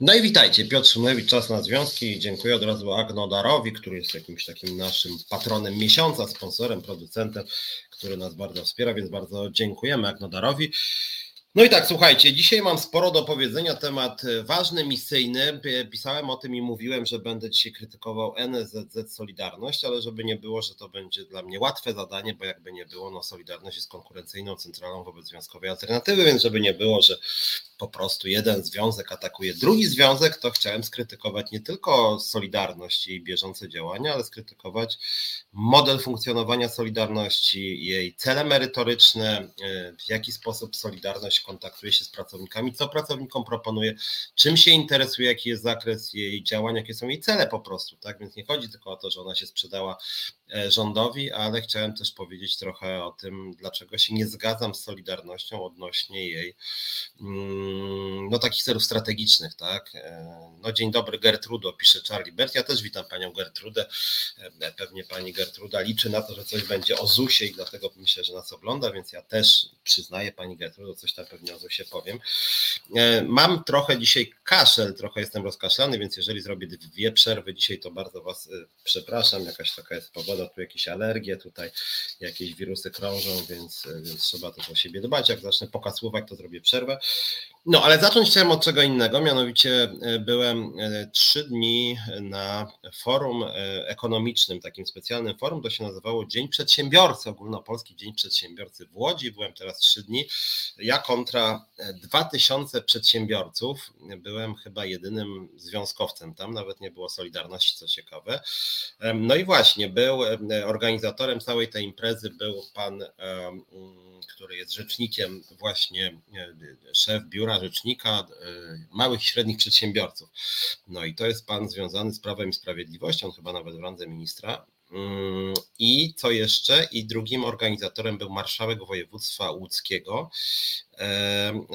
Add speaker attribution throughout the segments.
Speaker 1: No i witajcie, Piotr Szymlewicz, Czas na Związki. Dziękuję od razu Agnodarowi, który jest jakimś takim naszym patronem miesiąca, sponsorem, producentem, który nas bardzo wspiera, więc bardzo dziękujemy Agnodarowi. No i tak, słuchajcie, dzisiaj mam sporo do powiedzenia, temat e, ważny, misyjny. Pisałem o tym i mówiłem, że będę dzisiaj krytykował NSZZ Solidarność, ale żeby nie było, że to będzie dla mnie łatwe zadanie, bo jakby nie było, no Solidarność jest konkurencyjną centralą wobec związkowej alternatywy, więc żeby nie było, że po prostu jeden związek atakuje drugi związek, to chciałem skrytykować nie tylko Solidarność i bieżące działania, ale skrytykować model funkcjonowania Solidarności, jej cele merytoryczne, e, w jaki sposób Solidarność kontaktuje się z pracownikami, co pracownikom proponuje, czym się interesuje, jaki jest zakres jej działań, jakie są jej cele po prostu. Tak więc nie chodzi tylko o to, że ona się sprzedała rządowi, ale chciałem też powiedzieć trochę o tym, dlaczego się nie zgadzam z Solidarnością odnośnie jej mm, no takich celów strategicznych, tak. E, no dzień dobry Gertrudo, pisze Charlie Bert. Ja też witam panią Gertrudę. Pewnie pani Gertruda liczy na to, że coś będzie o ZUSie i dlatego myślę, że nas ogląda, więc ja też przyznaję pani Gertrudo, coś tam pewnie o ZUSie powiem. E, mam trochę dzisiaj kaszel, trochę jestem rozkaszlany, więc jeżeli zrobię dwie przerwy dzisiaj, to bardzo was e, przepraszam, jakaś taka jest pogoda, tu jakieś alergie, tutaj jakieś wirusy krążą, więc, więc trzeba też o siebie dbać. Jak zacznę pokasłować, to zrobię przerwę. No, ale zacząć chciałem od czego innego, mianowicie byłem trzy dni na forum ekonomicznym, takim specjalnym forum, to się nazywało Dzień Przedsiębiorcy, ogólnopolski Dzień Przedsiębiorcy w Łodzi, byłem teraz trzy dni, ja kontra 2000 przedsiębiorców, byłem chyba jedynym związkowcem tam, nawet nie było Solidarności, co ciekawe. No i właśnie, był organizatorem całej tej imprezy, był pan który jest rzecznikiem, właśnie szef biura rzecznika e, małych i średnich przedsiębiorców. No i to jest pan związany z Prawem i Sprawiedliwością, chyba nawet w randze ministra. Mm, I co jeszcze? I drugim organizatorem był marszałek województwa łódzkiego,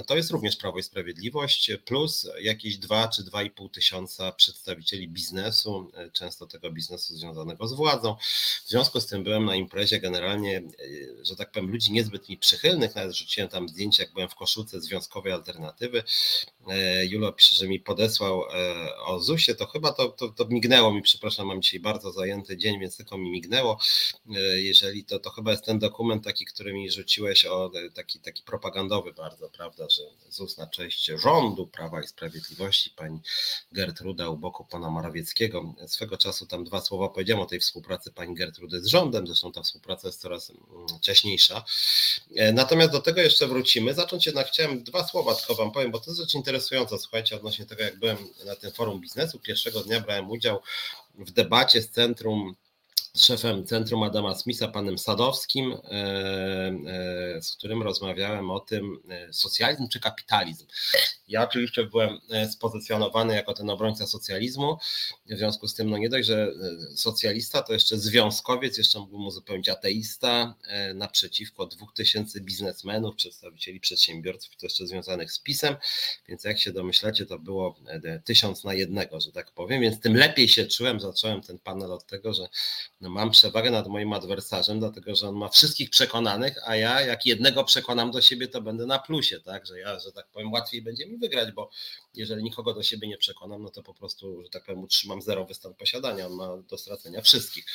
Speaker 1: to jest również Prawo i Sprawiedliwość, plus jakieś 2 czy 2,5 tysiąca przedstawicieli biznesu, e, często tego biznesu związanego z władzą. W związku z tym byłem na imprezie generalnie, e, że tak powiem, ludzi niezbyt mi przychylnych, nawet rzuciłem tam zdjęcia, jak byłem w koszulce Związkowej Alternatywy. E, Julo pisze, że mi podesłał o ZUSie, to chyba to, to, to mignęło mi, przepraszam, mam dzisiaj bardzo zajęty dzień, więc tylko mi mignęło. Jeżeli to, to chyba jest ten dokument taki, który mi rzuciłeś o taki, taki propagandowy bardzo, prawda, że ZUS na cześć rządu Prawa i Sprawiedliwości, pani Gertruda u boku pana Morawieckiego. Swego czasu tam dwa słowa powiedziałem o tej współpracy pani Gertrudy z rządem, zresztą ta współpraca jest coraz mm, wcześniejsza. E, natomiast do tego jeszcze wrócimy. Zacząć jednak chciałem dwa słowa tylko wam powiem, bo to jest rzecz interesująca, słuchajcie, odnośnie tego, jak byłem na tym forum biznesu, pierwszego dnia brałem udział w debacie z Centrum z szefem Centrum Adama Smitha, panem Sadowskim, e, e, z którym rozmawiałem o tym, e, socjalizm czy kapitalizm. Ja oczywiście byłem spozycjonowany jako ten obrońca socjalizmu, w związku z tym, no nie dość, że socjalista, to jeszcze związkowiec, jeszcze mógłbym uzupełnić ateista, naprzeciwko dwóch tysięcy biznesmenów, przedstawicieli przedsiębiorców, to jeszcze związanych z PiSem, więc jak się domyślacie, to było tysiąc na jednego, że tak powiem, więc tym lepiej się czułem, zacząłem ten panel od tego, że mam przewagę nad moim adwersarzem, dlatego że on ma wszystkich przekonanych, a ja jak jednego przekonam do siebie, to będę na plusie, tak, że ja, że tak powiem, łatwiej będzie mi wygrać, bo jeżeli nikogo do siebie nie przekonam, no to po prostu, że tak powiem, utrzymam zerowy stan posiadania, on ma do stracenia wszystkich.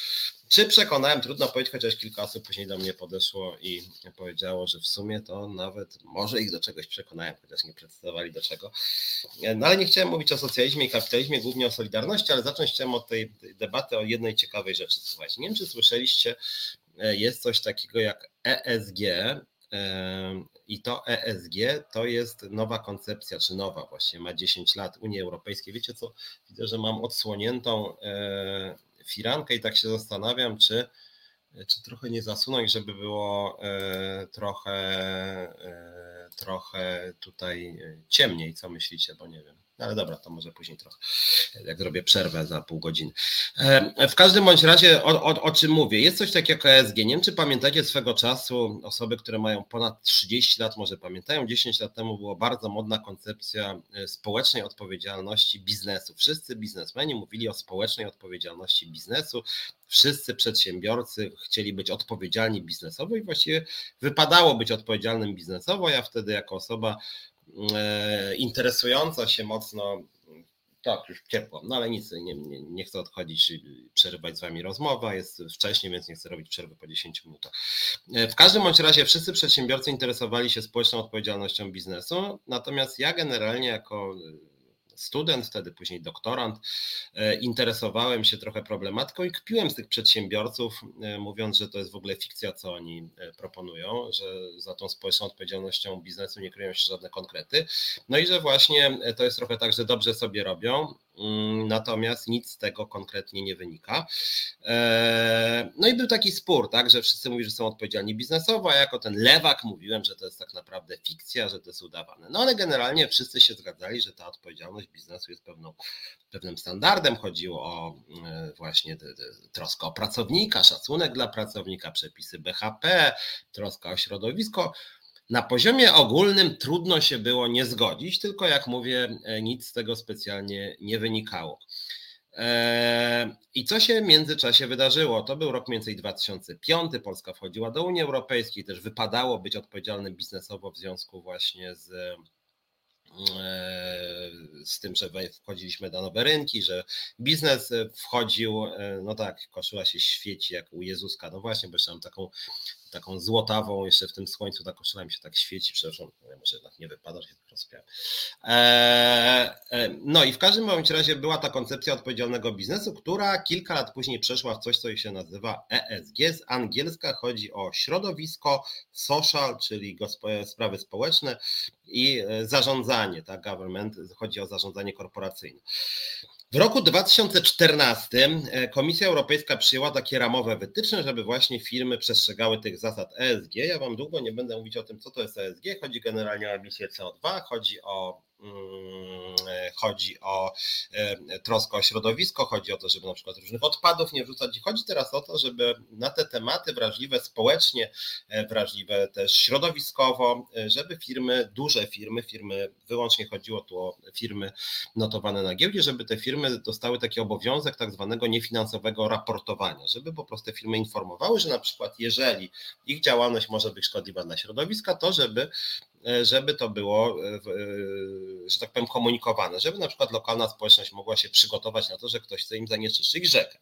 Speaker 1: Czy przekonałem, trudno powiedzieć, chociaż kilka osób później do mnie podeszło i powiedziało, że w sumie to nawet może ich do czegoś przekonałem, chociaż nie przedstawiali do czego. No ale nie chciałem mówić o socjalizmie i kapitalizmie, głównie o Solidarności, ale zacząć chciałem od tej debaty o jednej ciekawej rzeczy. Słuchajcie, nie wiem, czy słyszeliście, e, jest coś takiego jak ESG, i to ESG to jest nowa koncepcja, czy nowa właśnie, ma 10 lat Unii Europejskiej. Wiecie co? Widzę, że mam odsłoniętą e, firankę i tak się zastanawiam, czy, czy trochę nie zasunąć, żeby było e, trochę, trochę tutaj ciemniej. Co myślicie? Bo nie wiem. Ale dobra, to może później trochę, jak zrobię przerwę za pół godziny. E, w każdym bądź razie, o, o, o, czym mówię? Jest coś takiego jak ESG. Nie wiem, czy pamiętacie swego czasu, osoby, które mają ponad 30 lat, może pamiętają, 10 lat temu była bardzo modna koncepcja e, społecznej odpowiedzialności biznesu. Wszyscy biznesmeni mówili o społecznej odpowiedzialności biznesu, wszyscy przedsiębiorcy chcieli być odpowiedzialni biznesowo i właściwie wypadało być odpowiedzialnym biznesowo. Ja wtedy jako osoba interesująca się mocno Tak, już ciepło, no ale nic, nie, nie, nie chcę odchodzić, przerywać z Wami rozmowę, jest wcześniej, więc nie chcę robić przerwy po 10 minutach. E, w każdym bądź razie wszyscy przedsiębiorcy interesowali się społeczną odpowiedzialnością biznesu, natomiast ja generalnie jako student, wtedy później doktorant, e, interesowałem się trochę problematyką i kpiłem z tych przedsiębiorców, e, mówiąc, że to jest w ogóle fikcja, co oni e, proponują, że za tą społeczną odpowiedzialnością biznesu nie kryją się żadne konkrety. No i że właśnie to jest trochę tak, że dobrze sobie robią, natomiast nic z tego konkretnie nie wynika. E, no i był taki spór, tak, że wszyscy mówili, że są odpowiedzialni biznesowo, a jako ten lewak mówiłem, że to jest tak naprawdę fikcja, że to jest udawane. No ale generalnie wszyscy się zgadzali, że ta odpowiedzialność biznesu jest pewną, pewnym standardem. Chodziło o e, właśnie troskę o pracownika, szacunek dla pracownika, przepisy BHP, troska o środowisko. Na poziomie ogólnym trudno się było nie zgodzić, tylko jak mówię, e, nic z tego specjalnie nie wynikało. E, I co się w międzyczasie wydarzyło? To był rok mniej więcej 2005. Polska wchodziła do Unii Europejskiej, też wypadało być odpowiedzialnym biznesowo w związku właśnie z, e, z tym, że wchodziliśmy do nowe rynki, że biznes wchodził, no tak, koszula się świeci jak u Jezuska. No właśnie, bo jeszcze mam taką taką złotawą, jeszcze w tym słońcu ta koszula mi się tak świeci, przepraszam, może jednak nie wypada, że się tak rozpiałem. Eee, no i w każdym bądź razie była ta koncepcja odpowiedzialnego biznesu, która kilka lat później przeszła w coś, co się nazywa ESG. Z angielska chodzi o środowisko, social, czyli sprawy społeczne i e, zarządzanie, tak, government, chodzi o zarządzanie korporacyjne. W roku 2014 e, Komisja Europejska przyjęła takie ramowe wytyczne, żeby właśnie firmy przestrzegały tych zasad ESG. Ja Wam długo nie będę mówić o tym, co to jest ESG. Chodzi generalnie o emisję CO2, chodzi o Mm, chodzi o e, troskę o środowisko, chodzi o to, żeby na przykład różnych odpadów nie wrzucać. Chodzi teraz o to, żeby na te tematy wrażliwe społecznie, e, wrażliwe też środowiskowo, e, żeby firmy, duże firmy, firmy, wyłącznie chodziło tu o firmy notowane na giełdzie, żeby te firmy dostały taki obowiązek tak zwanego niefinansowego raportowania, żeby po prostu te firmy informowały, że na przykład jeżeli ich działalność może być szkodliwa dla środowiska, to żeby żeby to było, e, e, że tak powiem, komunikowane, żeby na przykład lokalna społeczność mogła się przygotować na to, że ktoś chce im zanieczyszczyć rzekę.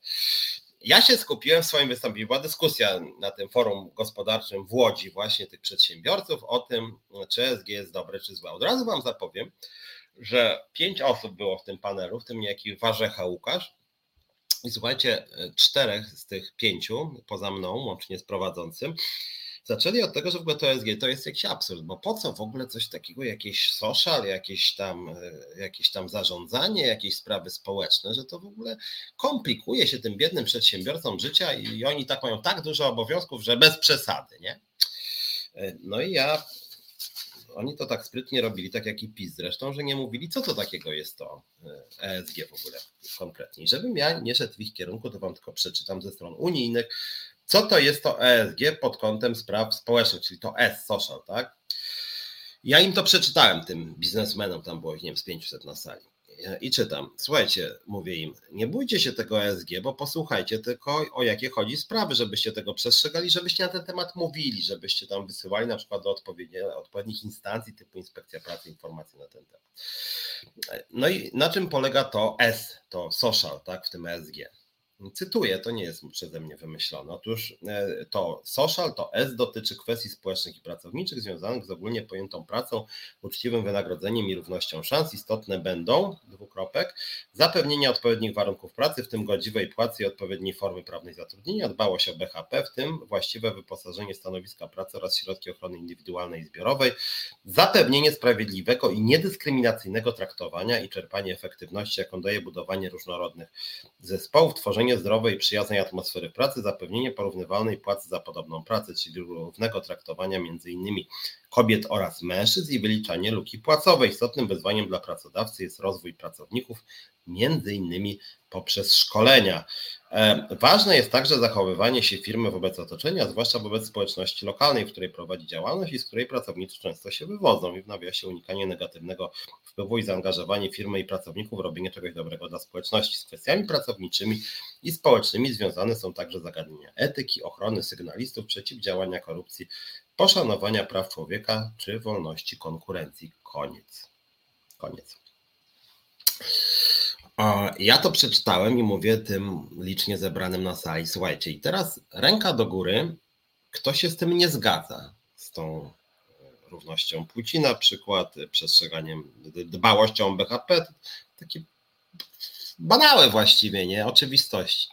Speaker 1: Ja się skupiłem w swoim wystąpieniu, była dyskusja na tym forum gospodarczym w Łodzi właśnie tych przedsiębiorców o tym, czy SG jest dobre, czy złe. Od razu Wam zapowiem, że pięć osób było w tym panelu, w tym niejaki Warzecha Łukasz, i słuchajcie, czterech z tych pięciu, poza mną, łącznie z prowadzącym, zaczęli od tego, że w ogóle to ESG to jest jakiś absurd, bo po co w ogóle coś takiego, jakieś social, jakieś tam, e, jakieś tam zarządzanie, jakieś sprawy społeczne, że to w ogóle komplikuje się tym biednym przedsiębiorcom życia i oni tak mają tak dużo obowiązków, że bez przesady, nie? E, no i ja oni to tak sprytnie robili, tak jak i PiS zresztą, że nie mówili, co to takiego jest to ESG w ogóle konkretnie. I żebym ja nie szedł w ich kierunku, to wam tylko przeczytam ze stron unijnych, co to jest to ESG pod kątem spraw społecznych, czyli to S, social, tak? Ja im to przeczytałem, tym biznesmenom, tam było ich, nie wiem, z 500 na sali. I czytam, słuchajcie, mówię im, nie bójcie się tego ESG, bo posłuchajcie tylko o jakie chodzi sprawy, żebyście tego przestrzegali, żebyście na ten temat mówili, żebyście tam wysyłali na przykład do odpowiednich instancji typu Inspekcja Pracy informacje na ten temat. No i na czym polega to S, to social, tak, w tym ESG? Cytuję, to nie jest przeze mnie wymyślone. Otóż e, to social, to S dotyczy kwestii społecznych i pracowniczych związanych z ogólnie pojętą pracą, uczciwym wynagrodzeniem i równością szans. Istotne będą, dwukropek, zapewnienie odpowiednich warunków pracy, w tym godziwej płacy i odpowiedniej formy prawnej zatrudnienia, dbałość o BHP, w tym właściwe wyposażenie stanowiska pracy oraz środki ochrony indywidualnej i zbiorowej, zapewnienie sprawiedliwego i niedyskryminacyjnego traktowania i czerpanie efektywności, jaką daje budowanie różnorodnych zespołów, tworzenie stworzenie zdrowej i przyjaznej atmosfery pracy, zapewnienie porównywalnej płacy za podobną pracę, czyli równego traktowania między innymi kobiet oraz mężczyzn i wyliczanie luki płacowej. Istotnym wyzwaniem dla pracodawcy jest rozwój pracowników, między innymi poprzez szkolenia. E, ważne jest także zachowywanie się firmy wobec otoczenia, zwłaszcza wobec społeczności lokalnej, w której prowadzi działalność i z której pracownicy często się wywodzą i w nawiasie unikanie negatywnego wpływu i zaangażowanie firmy i pracowników w robienie czegoś dobrego dla społeczności. Z kwestiami pracowniczymi i społecznymi związane są także zagadnienia etyki, ochrony sygnalistów, przeciwdziałania korupcji, poszanowania praw człowieka czy wolności konkurencji. Koniec. Koniec. Ja to przeczytałem i mówię tym licznie zebranym na sali. Słuchajcie, i teraz ręka do góry, kto się z tym nie zgadza, z tą równością płci na przykład, przestrzeganiem, dbałością BHP, takie banałe właściwie, nie? Oczywistości.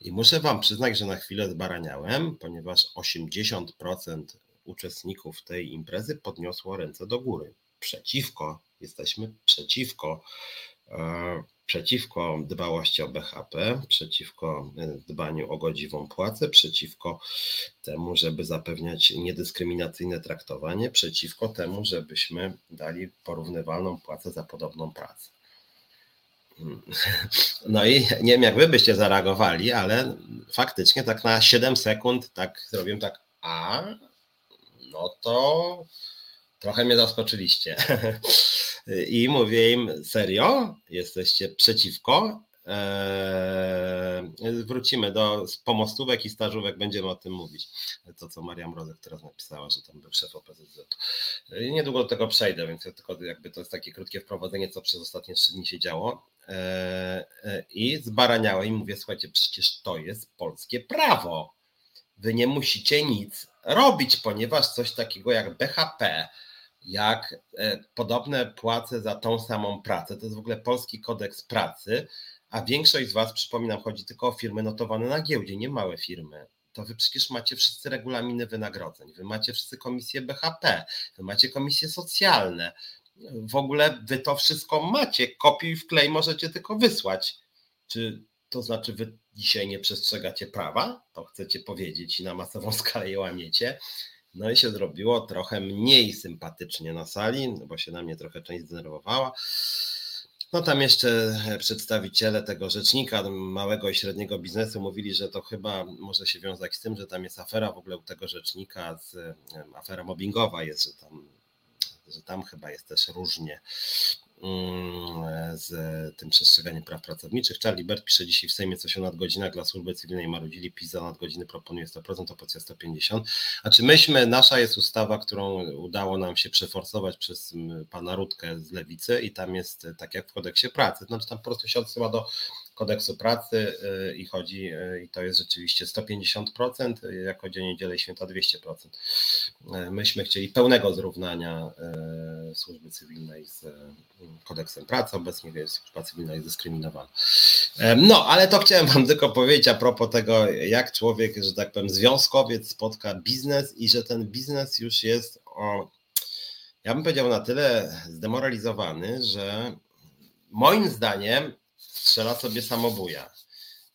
Speaker 1: I muszę Wam przyznać, że na chwilę zbaraniałem, ponieważ 80% uczestników tej imprezy podniosło ręce do góry. Przeciwko, jesteśmy przeciwko e, przeciwko dbałości o BHP, przeciwko e, dbaniu o godziwą płacę, przeciwko temu, żeby zapewniać niedyskryminacyjne traktowanie, przeciwko temu, żebyśmy dali porównywalną płacę za podobną pracę. No i nie wiem, jak wy byście zareagowali, ale faktycznie tak na 7 sekund tak zrobiłem tak, a no to trochę mnie zaskoczyliście. I mówię im, serio? Jesteście przeciwko? Eee, wrócimy do pomostówek i stażówek, będziemy o tym mówić. To, co Maria Mrozek teraz napisała, że tam był szef OPZZ. Niedługo do tego przejdę, więc tylko jakby to jest takie krótkie wprowadzenie, co przez ostatnie trzy dni się działo. Eee, I zbaraniałem i mówię, słuchajcie, przecież to jest polskie prawo. Wy nie musicie nic robić, ponieważ coś takiego jak BHP, jak e, podobne płace za tą samą pracę. To jest w ogóle polski kodeks pracy, a większość z Was, przypominam, chodzi tylko o firmy notowane na giełdzie, nie małe firmy. To wy przecież macie wszyscy regulaminy wynagrodzeń, wy macie wszyscy komisje BHP, wy macie komisje socjalne. W ogóle wy to wszystko macie. Kopiuj w klej możecie tylko wysłać. Czy to znaczy, wy dzisiaj nie przestrzegacie prawa? To chcecie powiedzieć i na masową skalę je łamiecie. No i się zrobiło trochę mniej sympatycznie na sali, bo się na mnie trochę część zdenerwowała. No tam jeszcze przedstawiciele tego rzecznika małego i średniego biznesu mówili, że to chyba może się wiązać z tym, że tam jest afera w ogóle u tego rzecznika, z, afera mobbingowa jest, że tam, że tam chyba jest też różnie. Mm, z tym przestrzeganiem praw pracowniczych. Charlie Bert pisze dzisiaj w Sejmie coś o nadgodzinach dla służby cywilnej marudzili, PiS za nadgodziny proponuje 100%, opozycja 150%. A czy myśmy, nasza jest ustawa, którą udało nam się przeforsować przez pana Rutkę z Lewicy i tam jest tak jak w kodeksie pracy, znaczy tam po prostu się odsyła do kodeksu pracy y, i chodzi, y, i to jest rzeczywiście 150%, y, jako dzień niedzielę i święta 200%. Myśmy chcieli pełnego zrównania służby cywilnej z kodeksem pracy, obecnie jest służba cywilna jest dyskryminowana. No, ale to chciałem Wam tylko powiedzieć a propos tego, jak człowiek, że tak powiem, związkowiec spotka biznes i że ten biznes już jest o, ja bym powiedział na tyle zdemoralizowany, że moim zdaniem strzela sobie samobuja,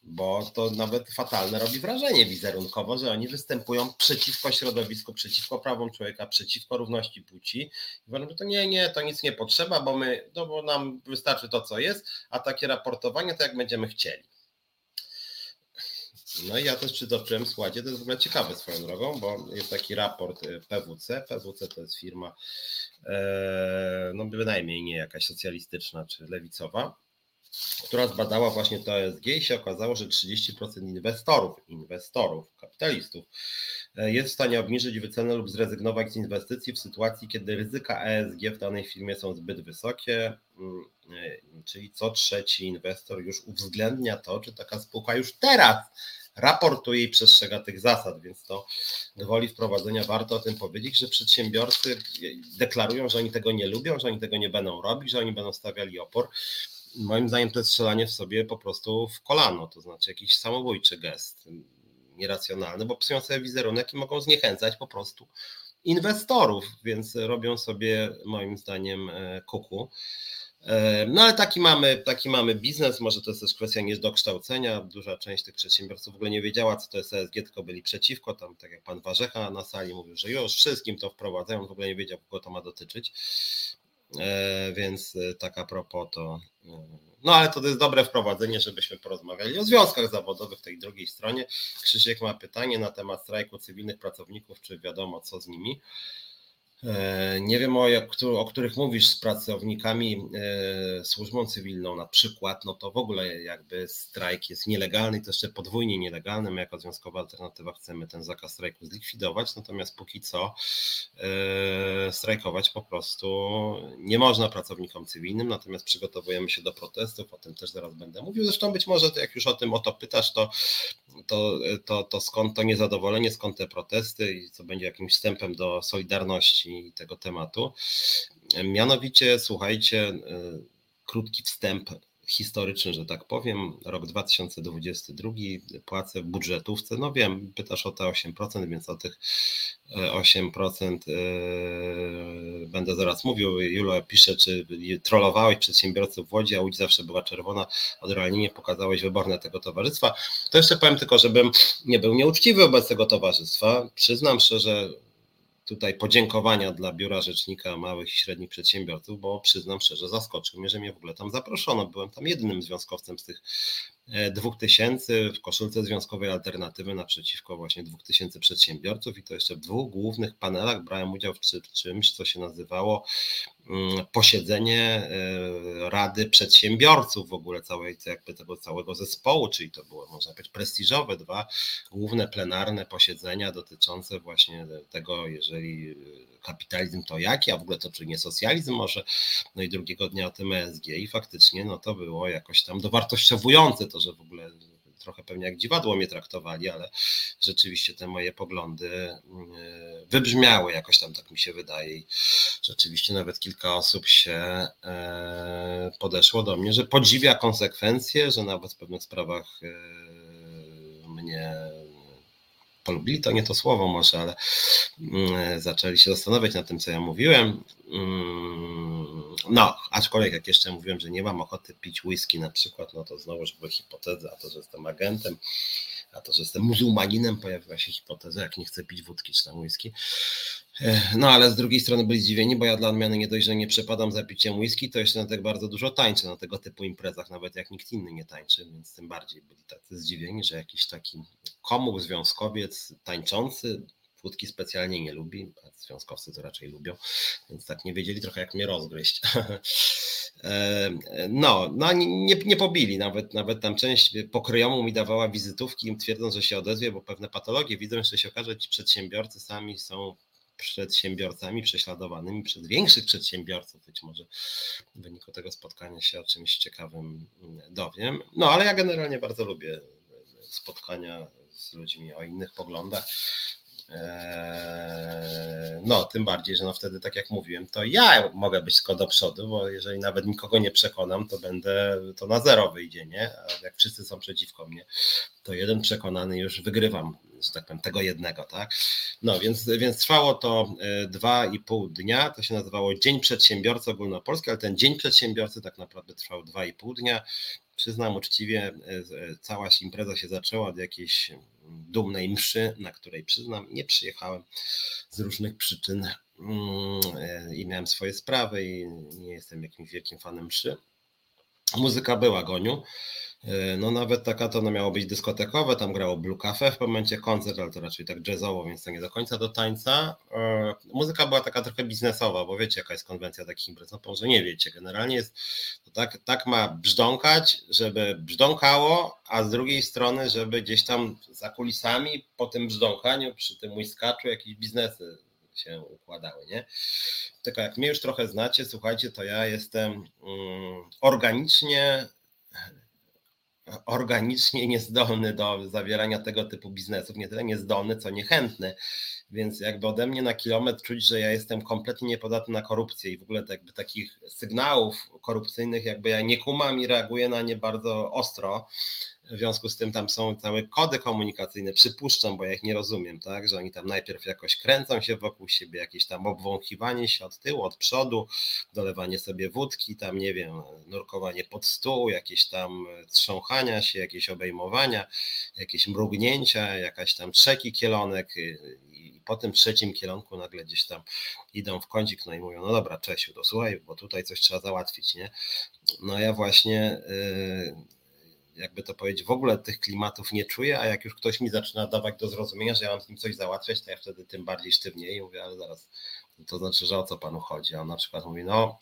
Speaker 1: bo to nawet fatalne robi wrażenie wizerunkowo, że oni występują przeciwko środowisku, przeciwko prawom człowieka, przeciwko równości płci. I mówią, że to nie, nie, to nic nie potrzeba, bo my, no bo nam wystarczy to, co jest, a takie raportowanie to jak będziemy chcieli. No i ja też przytoczyłem, słuchajcie, to jest w ogóle ciekawe swoją drogą, bo jest taki raport y, PWC. PWC to jest firma, e, no bynajmniej nie jakaś socjalistyczna czy lewicowa, która zbadała właśnie to ESG i się okazało, że 30% inwestorów, inwestorów, kapitalistów e, jest w stanie obniżyć wycenę lub zrezygnować z inwestycji w sytuacji, kiedy ryzyka ESG w danej firmie są zbyt wysokie, mm, e, czyli co trzeci inwestor już uwzględnia to, czy taka spółka już teraz raportuje i przestrzega tych zasad, więc to gwoli wprowadzenia warto o tym powiedzieć, że przedsiębiorcy deklarują, że oni tego nie lubią, że oni tego nie będą robić, że oni będą stawiali opór moim zdaniem to jest strzelanie w sobie po prostu w kolano, to znaczy jakiś samobójczy gest, nieracjonalny, bo psują sobie wizerunek i mogą zniechęcać po prostu inwestorów, więc robią sobie moim zdaniem e, kuku. E, no ale taki mamy, taki mamy biznes, może to jest też kwestia niedokształcenia. Duża część tych przedsiębiorców w ogóle nie wiedziała, co to jest ESG, tylko byli przeciwko. Tam, tak jak pan Warzecha na sali mówił, że już wszystkim to wprowadzają, w ogóle nie wiedział, kogo to ma dotyczyć. E, więc e, tak a propos to. E, no ale to jest dobre wprowadzenie, żebyśmy porozmawiali o związkach zawodowych w tej drugiej stronie. Krzysiek ma pytanie na temat strajku cywilnych pracowników, czy wiadomo co z nimi. E, nie wiem, o, o, których mówisz z pracownikami e, służbą cywilną na przykład, no to w ogóle jakby strajk jest nielegalny i to jeszcze podwójnie nielegalny. My jako Związkowa Alternatywa chcemy ten zakaz strajku zlikwidować, natomiast póki co e, strajkować po prostu nie można pracownikom cywilnym, natomiast przygotowujemy się do protestów, o tym też zaraz będę mówił. Zresztą być może jak już o tym o to pytasz, to, to, to, to skąd to niezadowolenie, skąd te protesty i co będzie jakimś wstępem do Solidarności tego tematu. Mianowicie, słuchajcie, e, krótki wstęp historyczny, że tak powiem. Rok 2022 płacę w budżetówce. No wiem, pytasz o te 8%, więc o tych 8% e, e, będę zaraz mówił. Julo pisze, czy trollowałeś przedsiębiorców w Łodzi, a Łódź zawsze była czerwona. Od realnie pokazałeś wyborne tego towarzystwa. To jeszcze powiem tylko, żebym nie był nieuczciwy wobec tego towarzystwa. Przyznam szczerze, tutaj podziękowania dla Biura Rzecznika Małych i Średnich Przedsiębiorców, bo przyznam szczerze, zaskoczył mnie, że mnie w ogóle tam zaproszono. Byłem tam jedynym związkowcem z tych e, dwóch tysięcy w koszulce związkowej alternatywy naprzeciwko właśnie dwóch tysięcy przedsiębiorców i to jeszcze w dwóch głównych panelach brałem udział w czymś, co się nazywało posiedzenie e, Rady Przedsiębiorców w ogóle całej, jakby tego całego zespołu, czyli to było można powiedzieć prestiżowe dwa główne plenarne posiedzenia dotyczące właśnie tego, jeżeli kapitalizm to jaki, a w ogóle to czy nie socjalizm może, no i drugiego dnia o tym ESG i faktycznie no to było jakoś tam dowartościowujące to, że w ogóle trochę pewnie jak dziwadło mnie traktowali, ale rzeczywiście te moje poglądy mm, wybrzmiały jakoś tam, tak mi się wydaje. I rzeczywiście nawet kilka osób się e, podeszło do mnie, że podziwia konsekwencje, że nawet w pewnych sprawach e, mnie polubili, to nie to słowo może, ale mm, zaczęli się zastanawiać nad tym, co ja mówiłem. Mm, no, aczkolwiek jak jeszcze mówiłem, że nie mam ochoty pić whisky na przykład, no to znowuż były hipotezy, a to, że jestem agentem, a to, że jestem muzułmaninem, pojawiła się hipoteza, jak nie chcę pić wódki czy tam whisky. No ale z drugiej strony byli zdziwieni, bo ja dla odmiany nie dość, że nie przepadam za piciem whisky, to jeszcze na tak bardzo dużo tańczę na tego typu imprezach, nawet jak nikt inny nie tańczy, więc tym bardziej byli tacy zdziwieni, że jakiś taki komuch, związkowiec tańczący, wódki specjalnie nie lubi, a związkowcy to raczej lubią, więc tak nie wiedzieli trochę jak mnie rozgryźć. E, no, no nie, nie pobili, nawet, nawet tam część pokryjomu mi dawała wizytówki, twierdząc, że się odezwie, bo pewne patologie widzą, że się okaże, że ci przedsiębiorcy sami są przedsiębiorcami prześladowanymi przez większych przedsiębiorców. Być może w wyniku tego spotkania się o czymś ciekawym dowiem. No ale ja generalnie bardzo lubię spotkania z ludźmi o innych poglądach. Eee, no, tym bardziej, że no wtedy, tak jak mówiłem, to ja mogę być tylko do przodu, bo jeżeli nawet nikogo nie przekonam, to będę, to na zero wyjdzie, nie? A jak wszyscy są przeciwko mnie, to jeden przekonany już wygrywam, że tak powiem, tego jednego, tak? No, więc, więc trwało to e, dwa i pół dnia, to się nazywało Dzień Przedsiębiorcy Ogólnopolski, ale ten Dzień Przedsiębiorcy tak naprawdę trwał dwa i pół dnia. Przyznam uczciwie, e, e, cała impreza się zaczęła od jakiejś dumnej mszy, na której przyznam, nie przyjechałem z różnych przyczyn mm, i miałem swoje sprawy i nie jestem jakimś wielkim fanem mszy. Muzyka była goniu. E, no nawet taka to no miało być dyskotekowe, tam grało Blue Cafe w momencie koncert, ale to raczej tak jazzowo, więc to nie do końca do tańca. E, muzyka była taka trochę biznesowa, bo wiecie jaka jest konwencja takich imprez, no może nie wiecie, generalnie jest to tak, tak ma brzdąkać, żeby brzdąkało, a z drugiej strony, żeby gdzieś tam za kulisami po tym brzdąkaniu, przy tym łyskaczu jakieś biznesy się układały, nie? Tylko jak mnie już trochę znacie, słuchajcie, to ja jestem mm, organicznie organicznie niezdolny do zawierania tego typu biznesów, nie tyle niezdolny, co niechętny. Więc jakby ode mnie na kilometr czuć, że ja jestem kompletnie niepodatny na korupcję i w ogóle jakby takich sygnałów korupcyjnych jakby ja nie kumam i reaguję na nie bardzo ostro. W związku z tym tam są całe kody komunikacyjne, przypuszczam, bo ja ich nie rozumiem, tak, że oni tam najpierw jakoś kręcą się wokół siebie, jakieś tam obwąchiwanie się od tyłu, od przodu, dolewanie sobie wódki, tam nie wiem, nurkowanie pod stół, jakieś tam trząchania się, jakieś obejmowania, jakieś mrugnięcia, jakaś tam trzeki kielonek i po tym trzecim kierunku nagle gdzieś tam idą w kącik, no i mówią, no dobra, Czesiu, to słuchaj, bo tutaj coś trzeba załatwić, nie? No ja właśnie... Yy, jakby to powiedzieć, w ogóle tych klimatów nie czuję, a jak już ktoś mi zaczyna dawać do zrozumienia, że ja mam z nim coś załatwiać, to ja wtedy tym bardziej sztywniej mówię, ale zaraz, To znaczy, że o co panu chodzi? A on na przykład mówi, no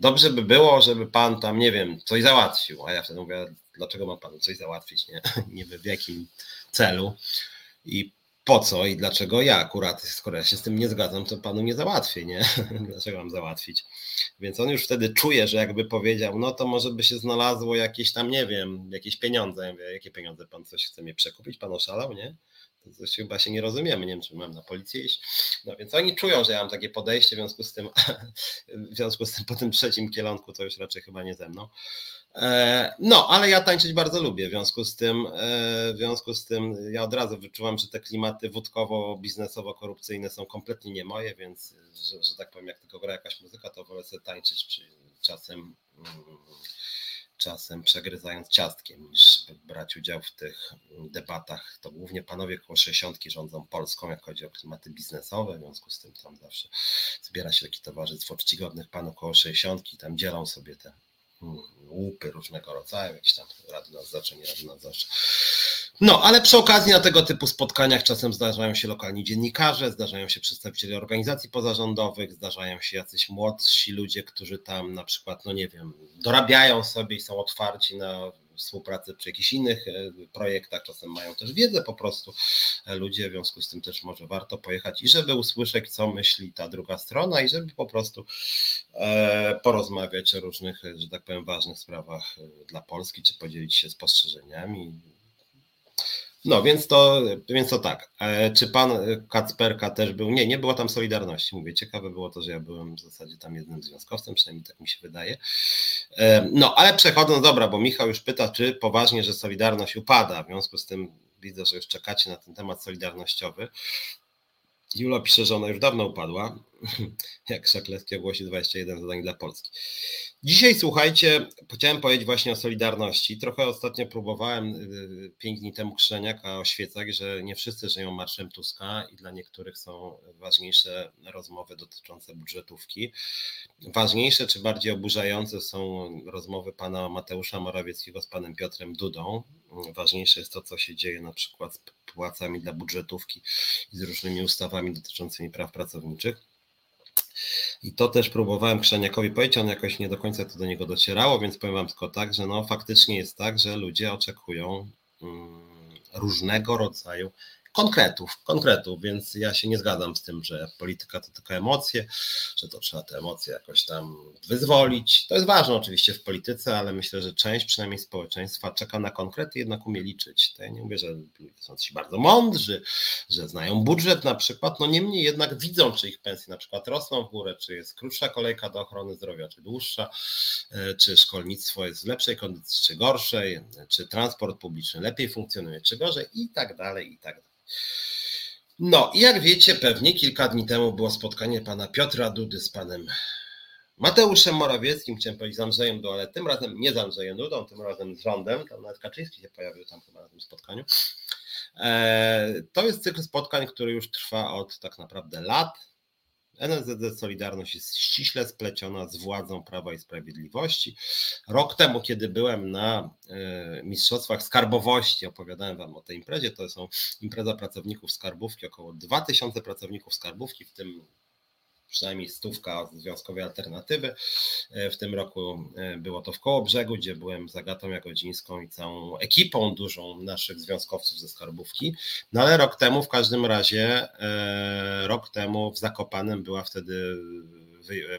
Speaker 1: dobrze by było, żeby pan tam, nie wiem, coś załatwił. A ja wtedy mówię, dlaczego ma pan coś załatwić, nie? Niby w jakim celu i po co i dlaczego ja akurat, skoro ja się z tym nie zgadzam, to panu nie załatwię, nie? Dlaczego mam załatwić? Więc on już wtedy czuje, że jakby powiedział, no to może by się znalazło jakieś tam, nie wiem, jakieś pieniądze. Ja mówię, jakie pieniądze pan coś chce mnie przekupić? Pan oszalał, nie? To coś chyba się nie rozumiemy, nie wiem, czy mam na policję iść. No więc oni czują, że ja mam takie podejście, w związku z tym, w związku z tym po tym trzecim kielonku to już raczej chyba nie ze mną. E, no, ale ja tańczyć bardzo lubię, w związku z tym, e, w związku z tym ja od razu wyczuwam, że te klimaty wódkowo-biznesowo-korupcyjne są kompletnie nie moje, więc, że, że tak powiem, jak tylko gra jakaś muzyka, to wolę sobie tańczyć czy czasem, mm, czasem przegryzając ciastkiem, niż brać udział w tych debatach. To głównie panowie koło 60 rządzą Polską, jak chodzi o klimaty biznesowe, w związku z tym tam zawsze zbiera się taki towarzystwo czcigodnych panów koło 60 i tam dzielą sobie te łupy różnego rodzaju, jakieś tam rady nadzorcze, nie rady nadzorcze. No, ale przy okazji na tego typu spotkaniach czasem zdarzają się lokalni dziennikarze, zdarzają się przedstawiciele organizacji pozarządowych, zdarzają się jacyś młodsi ludzie, którzy tam na przykład, no nie wiem, dorabiają sobie i są otwarci na współpracę przy jakichś innych e, projektach, czasem mają też wiedzę po prostu e, ludzie, w związku z tym też może warto pojechać i żeby usłyszeć, co myśli ta druga strona i żeby po prostu e, porozmawiać o różnych, że tak powiem, ważnych sprawach dla Polski, czy podzielić się spostrzeżeniami no, więc to, więc to tak. E, czy pan Kacperka też był? Nie, nie było tam Solidarności. Mówię, ciekawe było to, że ja byłem w zasadzie tam jednym związkowcem, przynajmniej tak mi się wydaje. E, no, ale przechodząc, dobra, bo Michał już pyta, czy poważnie, że Solidarność upada. W związku z tym widzę, że już czekacie na ten temat solidarnościowy. Jula pisze, że ona już dawno upadła, jak Szaklecki ogłosi 21 zadań dla Polski. Dzisiaj słuchajcie, chciałem powiedzieć właśnie o Solidarności. Trochę ostatnio próbowałem y, pięć dni temu Krzeniaka oświecać, że nie wszyscy żyją marszem Tuska i dla niektórych są ważniejsze rozmowy dotyczące budżetówki. Ważniejsze czy bardziej oburzające są rozmowy pana Mateusza Morawieckiego z panem Piotrem Dudą. Ważniejsze jest to, co się dzieje na przykład z płacami dla budżetówki i z różnymi ustawami dotyczącymi praw pracowniczych. I to też próbowałem Krzaniakowi powiedzieć, on jakoś nie do końca to do niego docierało, więc powiem wam tylko tak, że no faktycznie jest tak, że ludzie oczekują mm, różnego rodzaju konkretów, konkretów, więc ja się nie zgadzam z tym, że polityka to tylko emocje, że to trzeba te emocje jakoś tam wyzwolić. To jest ważne oczywiście w polityce, ale myślę, że część przynajmniej społeczeństwa czeka na konkrety, jednak umie liczyć. To ja nie mówię, że są ci bardzo mądrzy, że znają budżet na przykład, no niemniej jednak widzą, czy ich pensje na przykład rosną w górę, czy jest krótsza kolejka do ochrony zdrowia, czy dłuższa, e, czy szkolnictwo jest w lepszej kondycji, czy gorszej, czy transport publiczny lepiej funkcjonuje, czy gorzej i tak dalej, i tak dalej. No jak wiecie, pewnie kilka dni temu było spotkanie pana Piotra Dudy z panem Mateuszem Morawieckim, chciałem powiedzieć z Andrzejem Dudą, ale tym razem nie z Andrzejem Dudą, tym razem z rządem, tam nawet Kaczyński się pojawił tam chyba na tym spotkaniu. E, to jest cykl spotkań, który już trwa od tak naprawdę lat. NSZZ Solidarność jest ściśle spleciona z władzą Prawa i Sprawiedliwości. Rok temu, kiedy byłem na e, Mistrzostwach Skarbowości, opowiadałem Wam o tej imprezie, to są impreza pracowników skarbówki, około 2000 pracowników skarbówki, w tym przynajmniej stówka związkowej alternatywy. E, w tym roku e, było to w Kołobrzegu, gdzie byłem z Agatą Jagodzińską i całą ekipą dużą naszych związkowców ze Skarbówki. No ale rok temu w każdym razie, e, rok temu w Zakopanem była wtedy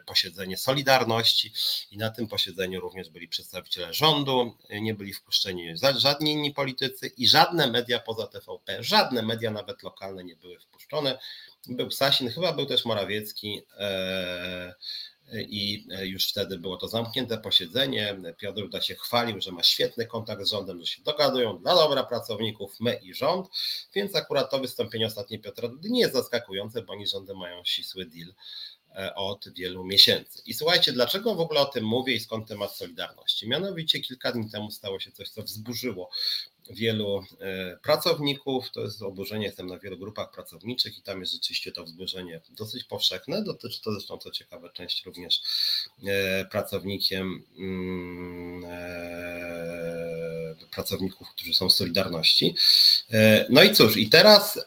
Speaker 1: posiedzenie Solidarności i na tym posiedzeniu również byli przedstawiciele rządu, nie byli wpuszczeni żadni inni politycy i żadne media poza TVP, żadne media nawet lokalne nie były wpuszczone. Był Sasin, chyba był też Morawiecki e, i już wtedy było to zamknięte posiedzenie. Piotr Ruda się chwalił, że ma świetny kontakt z rządem, że się dogadują dla dobra pracowników, my i rząd, więc akurat to wystąpienie ostatnie Piotra nie jest zaskakujące, bo oni rządy mają ścisły deal od wielu miesięcy. I słuchajcie, dlaczego w ogóle o tym mówię i skąd temat Solidarności? Mianowicie kilka dni temu stało się coś, co wzburzyło wielu e, pracowników. To jest oburzenie, jestem na wielu grupach pracowniczych i tam jest rzeczywiście to wzburzenie dosyć powszechne. Dotyczy to zresztą, co ciekawe, część również e, pracownikiem mm, pracowników, którzy są w Solidarności. No i cóż, i teraz,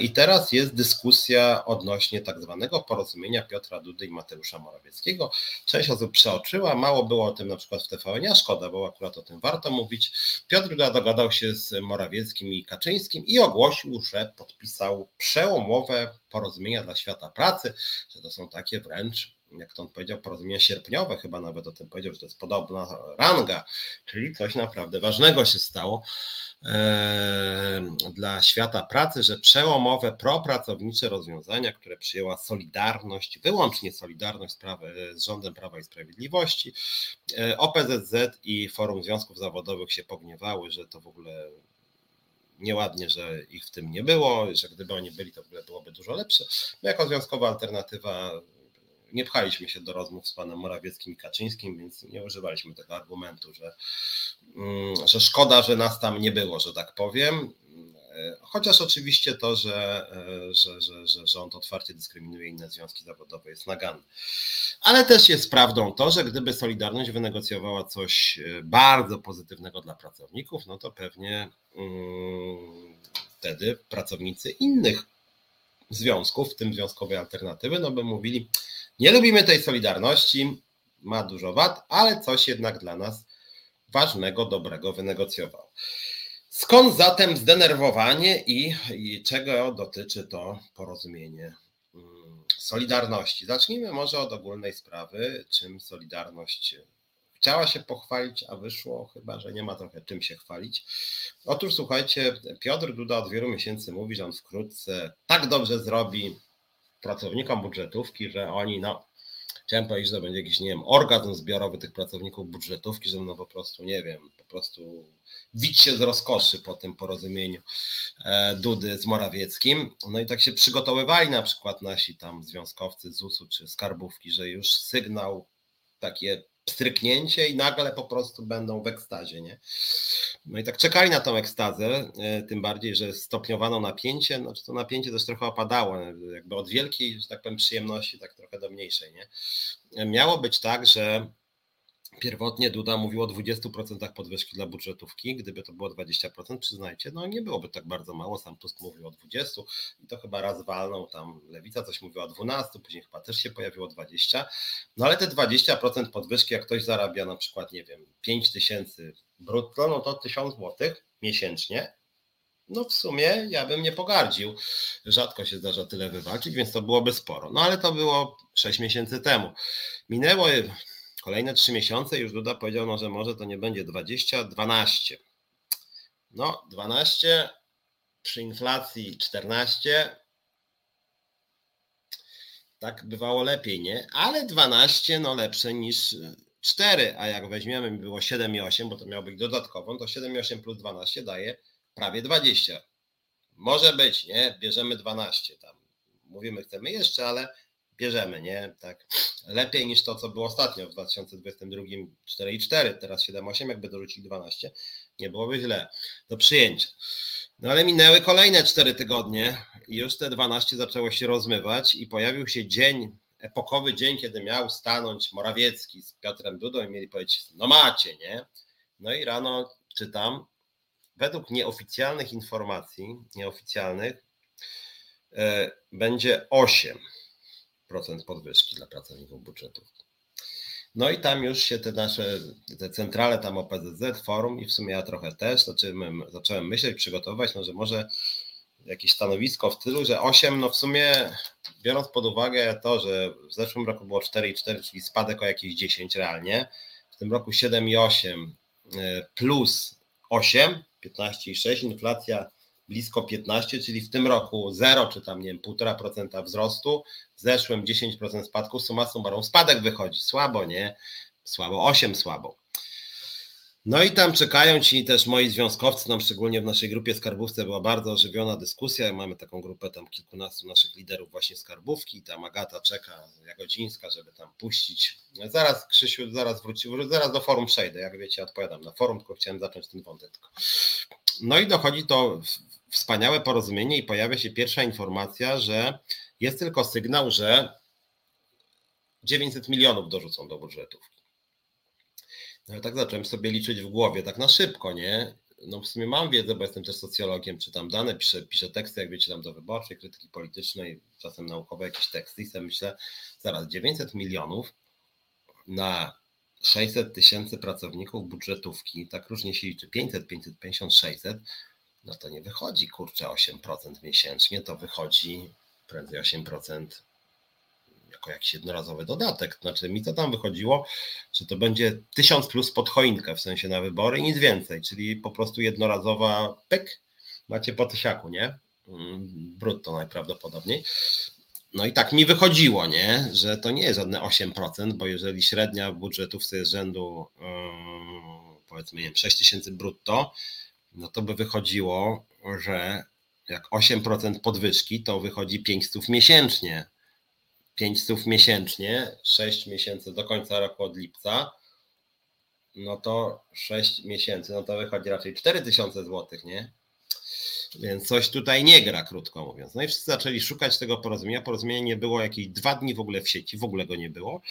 Speaker 1: i teraz jest dyskusja odnośnie tak zwanego porozumienia Piotra Dudy i Mateusza Morawieckiego. Część osób przeoczyła, mało było o tym na przykład w TVN, a szkoda, bo akurat o tym warto mówić. Piotr Duda dogadał się z Morawieckim i Kaczyńskim i ogłosił, że podpisał przełomowe porozumienia dla świata pracy, że to są takie wręcz jak to on powiedział, porozumienia sierpniowe, chyba nawet o tym powiedział, że to jest podobna ranga, czyli coś naprawdę ważnego się stało e, dla świata pracy, że przełomowe propracownicze rozwiązania, które przyjęła Solidarność, wyłącznie Solidarność z, rządem Prawa i Sprawiedliwości, e, OPZZ i Forum Związków Zawodowych się pogniewały, że to w ogóle nieładnie, że ich w tym nie było, że gdyby oni byli, to w ogóle byłoby dużo lepsze. My jako związkowa alternatywa nie pchaliśmy się do rozmów z panem Morawieckim i Kaczyńskim, więc nie używaliśmy tego argumentu, że, mm, że szkoda, że nas tam nie było, że tak powiem. Chociaż oczywiście to, że, że, że, że rząd otwarcie dyskryminuje inne związki zawodowe jest naganne. Ale też jest prawdą to, że gdyby Solidarność wynegocjowała coś e, bardzo pozytywnego dla pracowników, no to pewnie um, wtedy pracownicy innych związków, w tym związkowej alternatywy, no by mówili, nie lubimy tej Solidarności, ma dużo wad, ale coś jednak dla nas ważnego, dobrego wynegocjował. Skąd zatem zdenerwowanie i, i czego dotyczy to porozumienie mm, Solidarności? Zacznijmy może od ogólnej sprawy, czym Solidarność chciała się pochwalić, a wyszło chyba, że nie ma trochę czym się chwalić. Otóż słuchajcie, Piotr Duda od wielu miesięcy mówi, że on wkrótce tak dobrze zrobi pracownikom budżetówki, że oni, no, chciałem powiedzieć, że to będzie jakiś, nie wiem, orgazm zbiorowy tych pracowników budżetówki, że no po prostu, nie wiem, po prostu wić się z rozkoszy po tym porozumieniu e, Dudy z Morawieckim. No i tak się przygotowywali na przykład nasi tam związkowcy z ZUS-u czy skarbówki, że już sygnał takie stryknięcie i nagle po prostu będą w ekstazie, nie? No i tak czekali na tą ekstazę, e, tym bardziej, że stopniowano napięcie, znaczy to napięcie też trochę opadało, jakby od wielkiej, że tak powiem, przyjemności, tak trochę do mniejszej, nie? Miało być tak, że Pierwotnie Duda mówił o 20% podwyżki dla budżetówki. Gdyby to było 20%, przyznajcie, no nie byłoby tak bardzo mało. Sam Tusk mówił o 20% i to chyba raz walnął. Tam Lewica coś mówiła o 12%, później chyba też się pojawiło 20%. No ale te 20% podwyżki, jak ktoś zarabia na przykład, nie wiem, 5 tysięcy brutto, no to 1000 zł miesięcznie. No w sumie ja bym nie pogardził. Rzadko się zdarza tyle wywalczyć, więc to byłoby sporo. No ale to było 6 miesięcy temu. Minęło Kolejne trzy miesiące już Duda powiedział, no, że może to nie będzie 20, 12. No, 12 przy inflacji 14. Tak bywało lepiej, nie? Ale 12 no lepsze niż 4, a jak weźmiemy, było 7,8, bo to miało być dodatkową, to 7,8 plus 12 daje prawie 20. Może być, nie? Bierzemy 12 tam. Mówimy, chcemy jeszcze, ale bierzemy, nie? Tak. Lepiej niż to, co było ostatnio w 2022 4,4, teraz 7,8, jakby dorzucili 12, nie byłoby źle do przyjęcia. No ale minęły kolejne 4 tygodnie i już te 12 zaczęło się rozmywać i pojawił się dzień, epokowy dzień, kiedy miał stanąć Morawiecki z Piotrem Dudą i mieli powiedzieć, no macie, nie? No i rano czytam, według nieoficjalnych informacji, nieoficjalnych, e, będzie 8 podwyżki dla pracowników budżetów. No i tam już się te nasze, te centrale tam OPZZ, forum i w sumie ja trochę też zacząłem, zacząłem myśleć, przygotować, no że może jakieś stanowisko w stylu, że 8, no w sumie biorąc pod uwagę to, że w zeszłym roku było 4,4, czyli spadek o jakieś 10 realnie, w tym roku 7,8 e, plus 8, 15,6, inflacja blisko 15, czyli w tym roku 0 czy tam nie wiem 1,5% wzrostu, w zeszłym 10% spadku, suma summarum spadek wychodzi, słabo, nie? Słabo, 8 słabo. No i tam czekają ci też moi związkowcy, nam szczególnie w naszej grupie skarbówce była bardzo ożywiona dyskusja. Mamy taką grupę tam kilkunastu naszych liderów właśnie skarbówki. Tam Agata czeka, Jagodzińska, żeby tam puścić. Zaraz Krzysiu, zaraz wrócił, zaraz do forum przejdę. Jak wiecie, odpowiadam na forum, tylko chciałem zacząć ten wątek. No i dochodzi to wspaniałe porozumienie i pojawia się pierwsza informacja, że jest tylko sygnał, że 900 milionów dorzucą do budżetówki. Ja tak zacząłem sobie liczyć w głowie, tak na szybko, nie? No w sumie mam wiedzę, bo jestem też socjologiem, czytam dane, piszę, piszę teksty, jak wiecie, tam do wyborczej, krytyki politycznej, czasem naukowe jakieś teksty i sobie myślę, zaraz 900 milionów na 600 tysięcy pracowników budżetówki, tak różnie się liczy, 500, 550, 600, no to nie wychodzi, kurczę, 8% miesięcznie, to wychodzi prędzej 8% jako jakiś jednorazowy dodatek. Znaczy mi to tam wychodziło, że to będzie 1000 plus pod choinkę, w sensie na wybory i nic więcej, czyli po prostu jednorazowa pyk, macie po tysiaku, nie? Mm, brutto najprawdopodobniej. No i tak mi wychodziło, nie? że to nie jest żadne 8%, bo jeżeli średnia w budżetówce jest rzędu yy, powiedzmy nie wiem, 6 tysięcy brutto, no to by wychodziło, że jak 8% podwyżki, to wychodzi 500 miesięcznie. 500 miesięcznie, 6 miesięcy do końca roku od lipca, no to 6 miesięcy, no to wychodzi raczej 4000 zł, nie? Więc coś tutaj nie gra, krótko mówiąc. No i wszyscy zaczęli szukać tego porozumienia. Porozumienie nie było jakieś dwa dni w ogóle w sieci, w ogóle go nie było.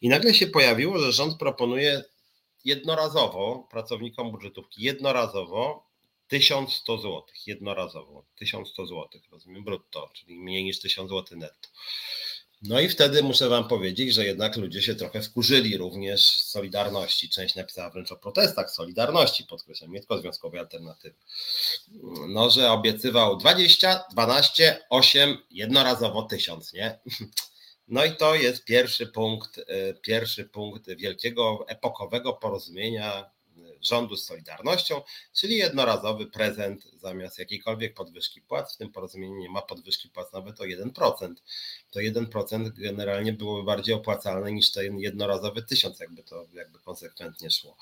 Speaker 1: I nagle się pojawiło, że rząd proponuje jednorazowo pracownikom budżetówki, jednorazowo 1100 zł, jednorazowo 1100 zł, rozumiem, brutto, czyli mniej niż 1000 zł netto. No i wtedy muszę Wam powiedzieć, że jednak ludzie się trochę wkurzyli również z Solidarności. Część napisała wręcz o protestach Solidarności, podkreślam, nie tylko Związkowej Alternatywy. No, że obiecywał 20, 12, 8, jednorazowo 1000, nie? No i to jest pierwszy punkt, y, pierwszy punkt wielkiego epokowego porozumienia rządu z Solidarnością, czyli jednorazowy prezent zamiast jakiejkolwiek podwyżki płac. W tym porozumieniu nie ma podwyżki płac nawet o 1%. To 1% generalnie byłoby bardziej opłacalne niż ten jednorazowy tysiąc, jakby to jakby konsekwentnie szło.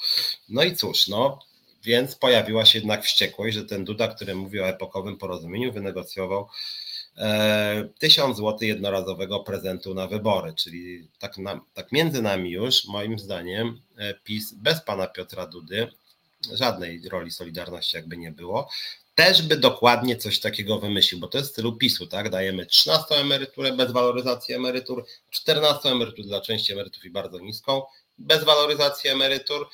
Speaker 1: No i cóż, no więc pojawiła się jednak wściekłość, że ten Duda, który mówi o epokowym porozumieniu, wynegocjował e, tysiąc złotych jednorazowego prezentu na wybory, czyli tak, na, tak między nami już, moim zdaniem, e, PiS bez pana Piotra Dudy, żadnej roli Solidarności jakby nie było, też by dokładnie coś takiego wymyślił, bo to jest stylu PiSu, tak? Dajemy 13 emeryturę bez waloryzacji emerytur, 14 emerytur dla części emerytów i bardzo niską, bez waloryzacji emerytur,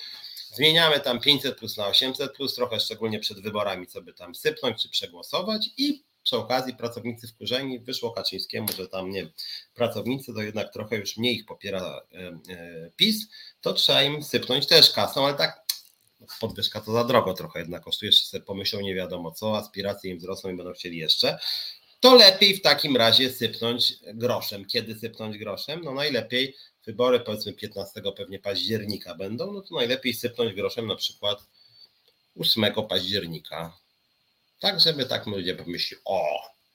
Speaker 1: Zmieniamy tam 500 plus na 800 plus, trochę szczególnie przed wyborami, co by tam sypnąć czy przegłosować i przy okazji pracownicy wkurzeni, wyszło Kaczyńskiemu, że tam nie pracownicy to jednak trochę już mniej ich popiera e, e, PiS, to trzeba im sypnąć też kasą, ale tak podwyżka to za drogo trochę jednak kosztuje, jeszcze sobie pomyślą nie wiadomo co, aspiracje im wzrosną i będą chcieli jeszcze, to lepiej w takim razie sypnąć groszem. Kiedy sypnąć groszem? No najlepiej wybory powiedzmy 15 pewnie października będą, no to najlepiej sypnąć groszem na przykład 8 października. Tak, żeby tak ludzie pomyśleli, o,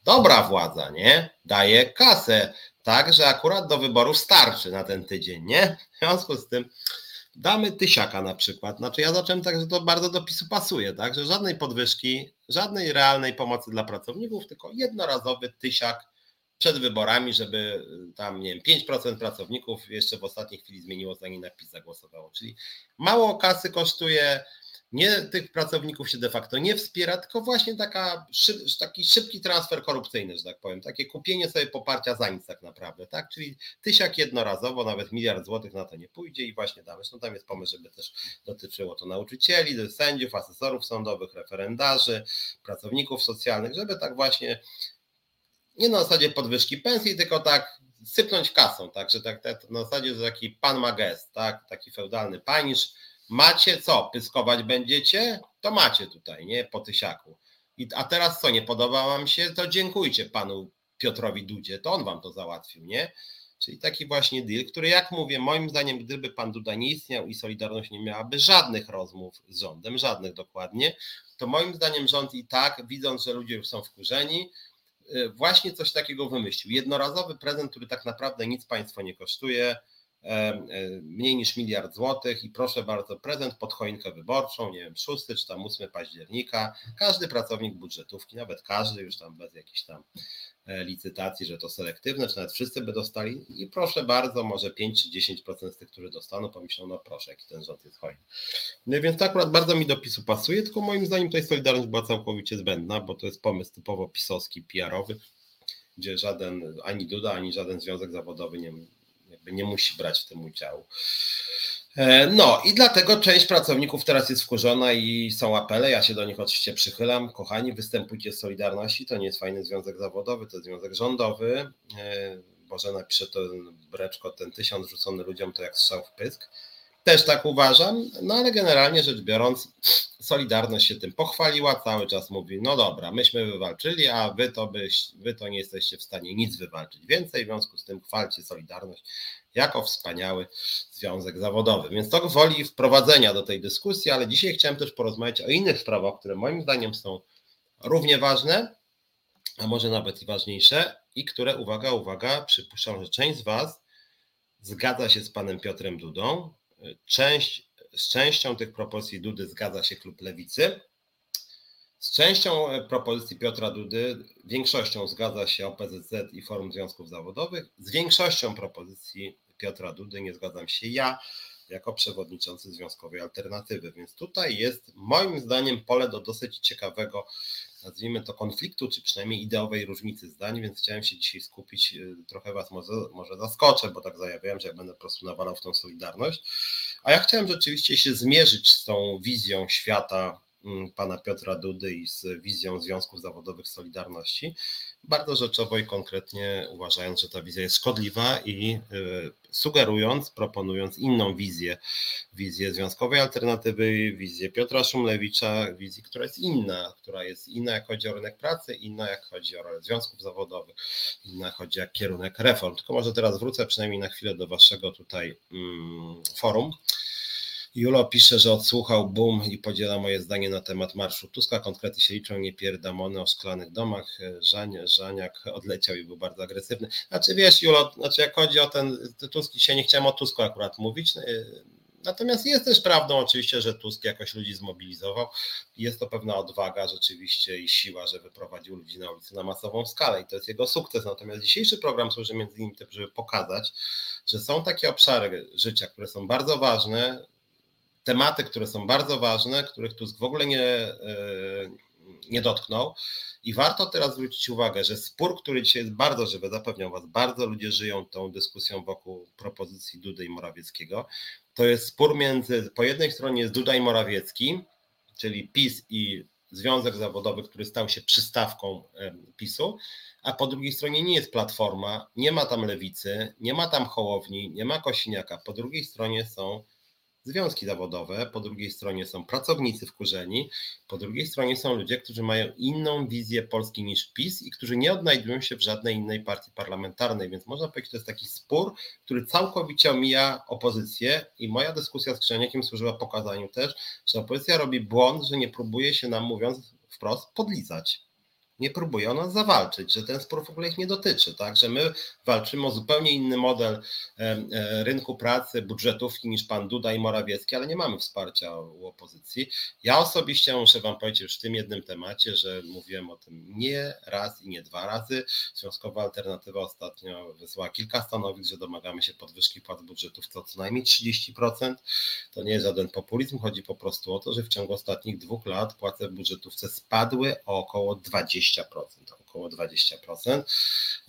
Speaker 1: dobra władza, nie? Daje kasę, tak, że akurat do wyborów starczy na ten tydzień, nie? W związku z tym damy tysiaka na przykład. Znaczy ja zacząłem tak, że to bardzo do PiSu pasuje, tak, że żadnej podwyżki, żadnej realnej pomocy dla pracowników, tylko jednorazowy tysiak przed wyborami, żeby y, tam, nie wiem, 5% pracowników jeszcze w ostatniej chwili zmieniło zdanie na PiS zagłosowało. Czyli mało kasy kosztuje, nie tych pracowników się de facto nie wspiera, tylko właśnie taka, taki szybki transfer korupcyjny, że tak powiem, takie kupienie sobie poparcia za nic tak naprawdę, tak? Czyli tysiak jednorazowo, nawet miliard złotych na to nie pójdzie i właśnie tam, no tam jest pomysł, żeby też dotyczyło to nauczycieli, sędziów, asesorów sądowych, referendarzy, pracowników socjalnych, żeby tak właśnie nie na zasadzie podwyżki pensji, tylko tak sypnąć kasą, tak, że tak, tak na zasadzie, że taki pan ma gest, tak, taki feudalny panisz, macie co, pyskować będziecie? To macie tutaj, nie, po tysiaku. I, a teraz co, nie podoba wam się, to dziękujcie panu Piotrowi Dudzie, to on wam to załatwił, nie? Czyli taki właśnie deal, który jak mówię, moim zdaniem, gdyby pan Duda nie istniał i Solidarność nie miałaby żadnych rozmów z rządem, żadnych dokładnie, to moim zdaniem rząd i tak, widząc, że ludzie już są wkurzeni, Y, właśnie coś takiego wymyślił. Jednorazowy prezent, który tak naprawdę nic państwo nie kosztuje, mniej niż miliard złotych i proszę bardzo, prezent pod choinkę wyborczą, nie wiem, 6 czy tam 8 października, każdy pracownik budżetówki, nawet każdy już tam bez jakichś tam E, licytacji, że to selektywne, czy nawet wszyscy by dostali. I proszę bardzo, może 5 czy 10% z tych, którzy dostaną, pomyślą, no proszę, jaki ten rząd jest hojny. No więc to akurat bardzo mi do PiSu pasuje, tylko moim zdaniem tutaj Solidarność była całkowicie zbędna, bo to jest pomysł typowo pisowski, PR-owy, gdzie żaden, ani Duda, ani żaden związek zawodowy nie, nie musi brać w tym udziału. E, no i dlatego część pracowników teraz jest wkurzona i są apele. Ja się do nich oczywiście przychylam. Kochani, występujcie z Solidarności. To nie jest fajny związek zawodowy, to jest związek rządowy. Może napiszę to breczko, ten tysiąc rzucony ludziom to jak strzał w pysk. Też tak uważam, no ale generalnie rzecz biorąc, Solidarność się tym pochwaliła, cały czas mówi, no dobra, myśmy wywalczyli, a wy to, byś, wy to nie jesteście w stanie nic wywalczyć więcej, w związku z tym chwalcie Solidarność jako wspaniały związek zawodowy. Więc to woli wprowadzenia do tej dyskusji, ale dzisiaj chciałem też porozmawiać o innych sprawach, które moim zdaniem są równie ważne, a może nawet i ważniejsze, i które, uwaga, uwaga, przypuszczam, że część z Was zgadza się z panem Piotrem Dudą, Część, z częścią tych propozycji Dudy zgadza się klub Lewicy. Z częścią e, propozycji Piotra Dudy, większością zgadza się OPZZ i Forum Związków Zawodowych. Z większością propozycji Piotra Dudy nie zgadzam się ja, jako przewodniczący Związkowej Alternatywy. Więc tutaj jest moim zdaniem pole do dosyć ciekawego nazwijmy to konfliktu, czy przynajmniej ideowej różnicy zdań, więc chciałem się dzisiaj skupić, y, trochę Was może, może zaskoczę, bo tak zajawiałem, że ja będę po prostu nawalał w tą solidarność, a ja chciałem rzeczywiście się zmierzyć z tą wizją świata pana Piotra Dudy i z wizją Związków Zawodowych Solidarności, bardzo rzeczowo i konkretnie uważając, że ta wizja jest szkodliwa i y, sugerując, proponując inną wizję, wizję związkowej alternatywy, wizję Piotra Szumlewicza, wizję, która jest inna, która jest inna jak chodzi o rynek pracy, inna jak chodzi o rolę związków zawodowych, inna jak chodzi o kierunek reform. Tylko może teraz wrócę przynajmniej na chwilę do waszego tutaj mm, forum. Julo pisze, że odsłuchał boom i podziela moje zdanie na temat marszu Tuska. Konkrety się liczą, nie pierdamony o szklanych domach. Żań, Żaniak odleciał i był bardzo agresywny. Znaczy wiesz Julo, znaczy jak chodzi o ten Tusk, dzisiaj nie chciałem o Tusku akurat mówić, Natomiast jest też prawdą oczywiście, że Tusk jakoś ludzi zmobilizował. Jest to pewna odwaga rzeczywiście i siła, że wyprowadził ludzi na ulicę na masową skalę i to jest jego sukces. Natomiast dzisiejszy program służy między innymi tym, żeby pokazać, że są takie obszary życia, które są bardzo ważne, tematy, które są bardzo ważne, których Tusk w ogóle nie, e, nie dotknął. I warto teraz zwrócić uwagę, że spór, który dzisiaj jest bardzo żywy, zapewniam Was, bardzo ludzie żyją tą dyskusją wokół propozycji Dudy i Morawieckiego. To jest spór między, po jednej stronie jest Duda i Morawiecki, czyli PiS i Związek Zawodowy, który stał się przystawką PiSu, a po drugiej stronie nie jest Platforma, nie ma tam Lewicy, nie ma tam Hołowni, nie ma Kosiniaka. Po drugiej stronie są związki zawodowe, po drugiej stronie są pracownicy wkurzeni, po drugiej stronie są ludzie, którzy mają inną wizję Polski niż PiS i którzy nie odnajdują się w żadnej innej partii parlamentarnej, więc można powiedzieć, że to jest taki spór, który całkowicie omija opozycję i moja dyskusja z Krzeniakiem służyła pokazaniu też, że opozycja robi błąd, że nie próbuje się nam mówiąc wprost podlizać nie próbuje o nas zawalczyć, że ten spór w ogóle ich nie dotyczy, tak? Że my walczymy o zupełnie inny model e, rynku pracy, budżetówki niż pan Duda i Morawiecki, ale nie mamy wsparcia u opozycji. Ja osobiście muszę wam powiedzieć już w tym jednym temacie, że mówiłem o tym nie raz i nie dwa razy. Związkowa Alternatywa ostatnio wysłała kilka stanowisk, że domagamy się podwyżki płac budżetów co co najmniej 30%. To nie jest żaden populizm, chodzi po prostu o to, że w ciągu ostatnich dwóch lat płace w budżetówce spadły o około 20 20%, około 20%.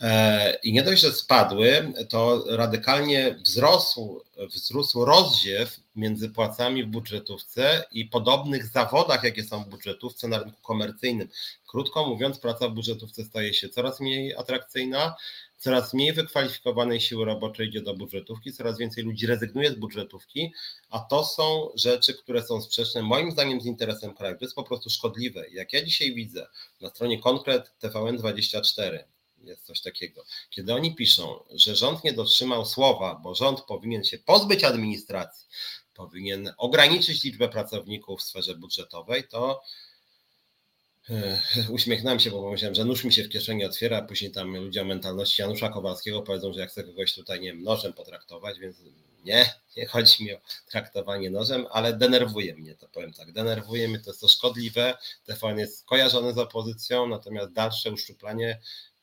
Speaker 1: E, I nie dość, że spadły, to radykalnie wzrosł, wzrósł rozziew między płacami w budżetówce i podobnych zawodach, jakie są w budżetówce na rynku komercyjnym. Krótko mówiąc, praca w budżetówce staje się coraz mniej atrakcyjna, coraz mniej wykwalifikowanej siły roboczej idzie do budżetówki, coraz więcej ludzi rezygnuje z budżetówki, a to są rzeczy, które są sprzeczne moim zdaniem z interesem kraju. To jest po prostu szkodliwe. Jak ja dzisiaj widzę na stronie konkret TVN24, jest coś takiego. Kiedy oni piszą, że rząd nie dotrzymał słowa, bo rząd powinien się pozbyć administracji, powinien ograniczyć liczbę pracowników w sferze budżetowej, to Uśmiechnąłem się, bo pomyślałem, że nóż mi się w kieszeni otwiera, a później tam ludzie o mentalności Janusza Kowalskiego powiedzą, że ja chcę kogoś tutaj, nie wiem, nożem potraktować, więc nie, nie chodzi mi o traktowanie nożem, ale denerwuje mnie to, powiem tak, denerwuje mnie, to jest to szkodliwe, TVN jest kojarzony z opozycją, natomiast dalsze uszczuplanie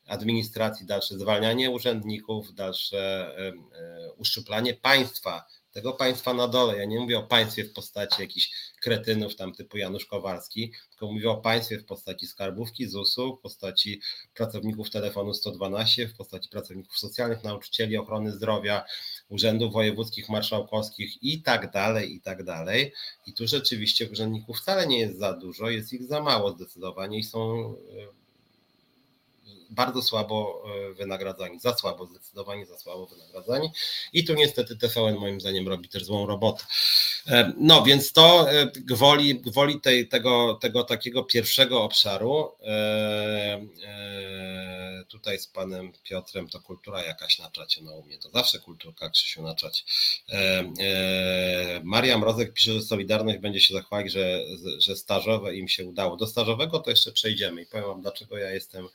Speaker 1: administracji, dalsze zwalnianie urzędników, dalsze uszczuplanie państwa tego państwa na dole. Ja nie mówię o państwie w postaci jakichś kretynów tam typu Janusz Kowalski, tylko mówię o państwie w postaci skarbówki, ZUS-u, w postaci pracowników telefonu 112, w postaci pracowników socjalnych, nauczycieli ochrony zdrowia, urzędów wojewódzkich, marszałkowskich i tak dalej, i tak dalej. I tu rzeczywiście urzędników wcale nie jest za dużo, jest ich za mało zdecydowanie i są e, bardzo słabo e, wynagradzani, za słabo, zdecydowanie za słabo wynagradzani. I tu niestety TVN moim zdaniem robi też złą robotę. E, no więc to e, gwoli, gwoli tej, tego, tego takiego pierwszego obszaru, tutaj z panem Piotrem to kultura jakaś na czacie na umie, to zawsze kulturka Krzysiu na czacie. Maria Mrozek pisze, że Solidarność będzie się zachwalić, że, że stażowe im się udało. Do stażowego to jeszcze przejdziemy i powiem wam, dlaczego ja jestem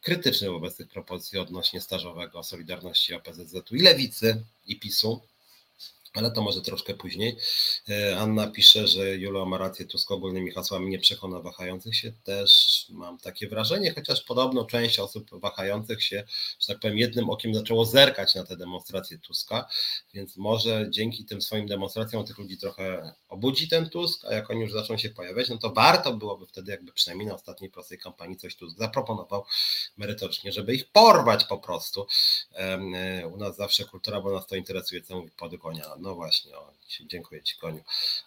Speaker 1: krytyczny wobec tych propozycji odnośnie stażowego Solidarności OPZZ-u i Lewicy i PiSu ale to może troszkę później. E, Anna pisze, że Julio ma rację, Tusk ogólnymi hasłami nie przekona wahających się. Też mam takie wrażenie, chociaż podobno część osób wahających się, że tak powiem, jednym okiem zaczęło zerkać na te demonstracje Tuska, więc może dzięki tym swoim demonstracjom tych ludzi trochę obudzi ten Tusk, a jak oni już zaczną się pojawiać, no to warto byłoby wtedy jakby przynajmniej na ostatniej prostej kampanii coś Tusk zaproponował merytorycznie, żeby ich porwać po prostu. U nas zawsze kultura, bo nas to interesuje, co mówi podgonia. No właśnie, o, dziękuję Ci Koniu.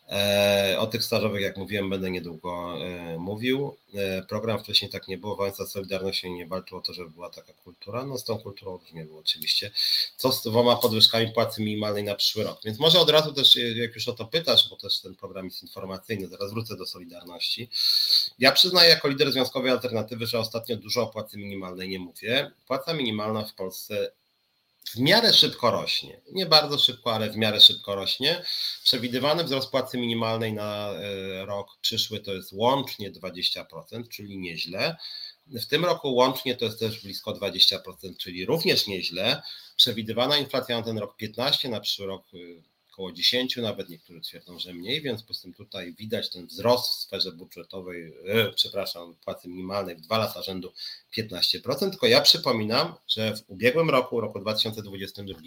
Speaker 1: E, o tych stażowych, jak mówiłem, będę niedługo e, mówił. E, program wcześniej tak nie było, Wałęsa Solidarność nie walczył o to, żeby była taka kultura. No z tą kulturą już nie było oczywiście. Co z dwoma podwyżkami płacy minimalnej na przyszły rok? Więc może od razu też, jak już o to pytasz, bo też ten program jest informacyjny, zaraz wrócę do Solidarności. Ja przyznaję jako lider Związkowej Alternatywy, że ostatnio dużo o płacy minimalnej nie mówię. Płaca minimalna w Polsce w miarę szybko rośnie. Nie bardzo szybko, ale w miarę szybko rośnie. Przewidywany wzrost płacy minimalnej na e, rok przyszły to jest łącznie 20%, czyli nieźle. W tym roku łącznie to jest też blisko 20%, czyli również nieźle. Przewidywana inflacja na ten rok 15, na przyszły rok y, około 10, nawet niektórzy twierdzą, że mniej, więc po tym tutaj widać ten wzrost w sferze budżetowej, e, przepraszam, płacy minimalnej w dwa lata rzędu 15%, tylko ja przypominam, że w ubiegłym roku, roku 2022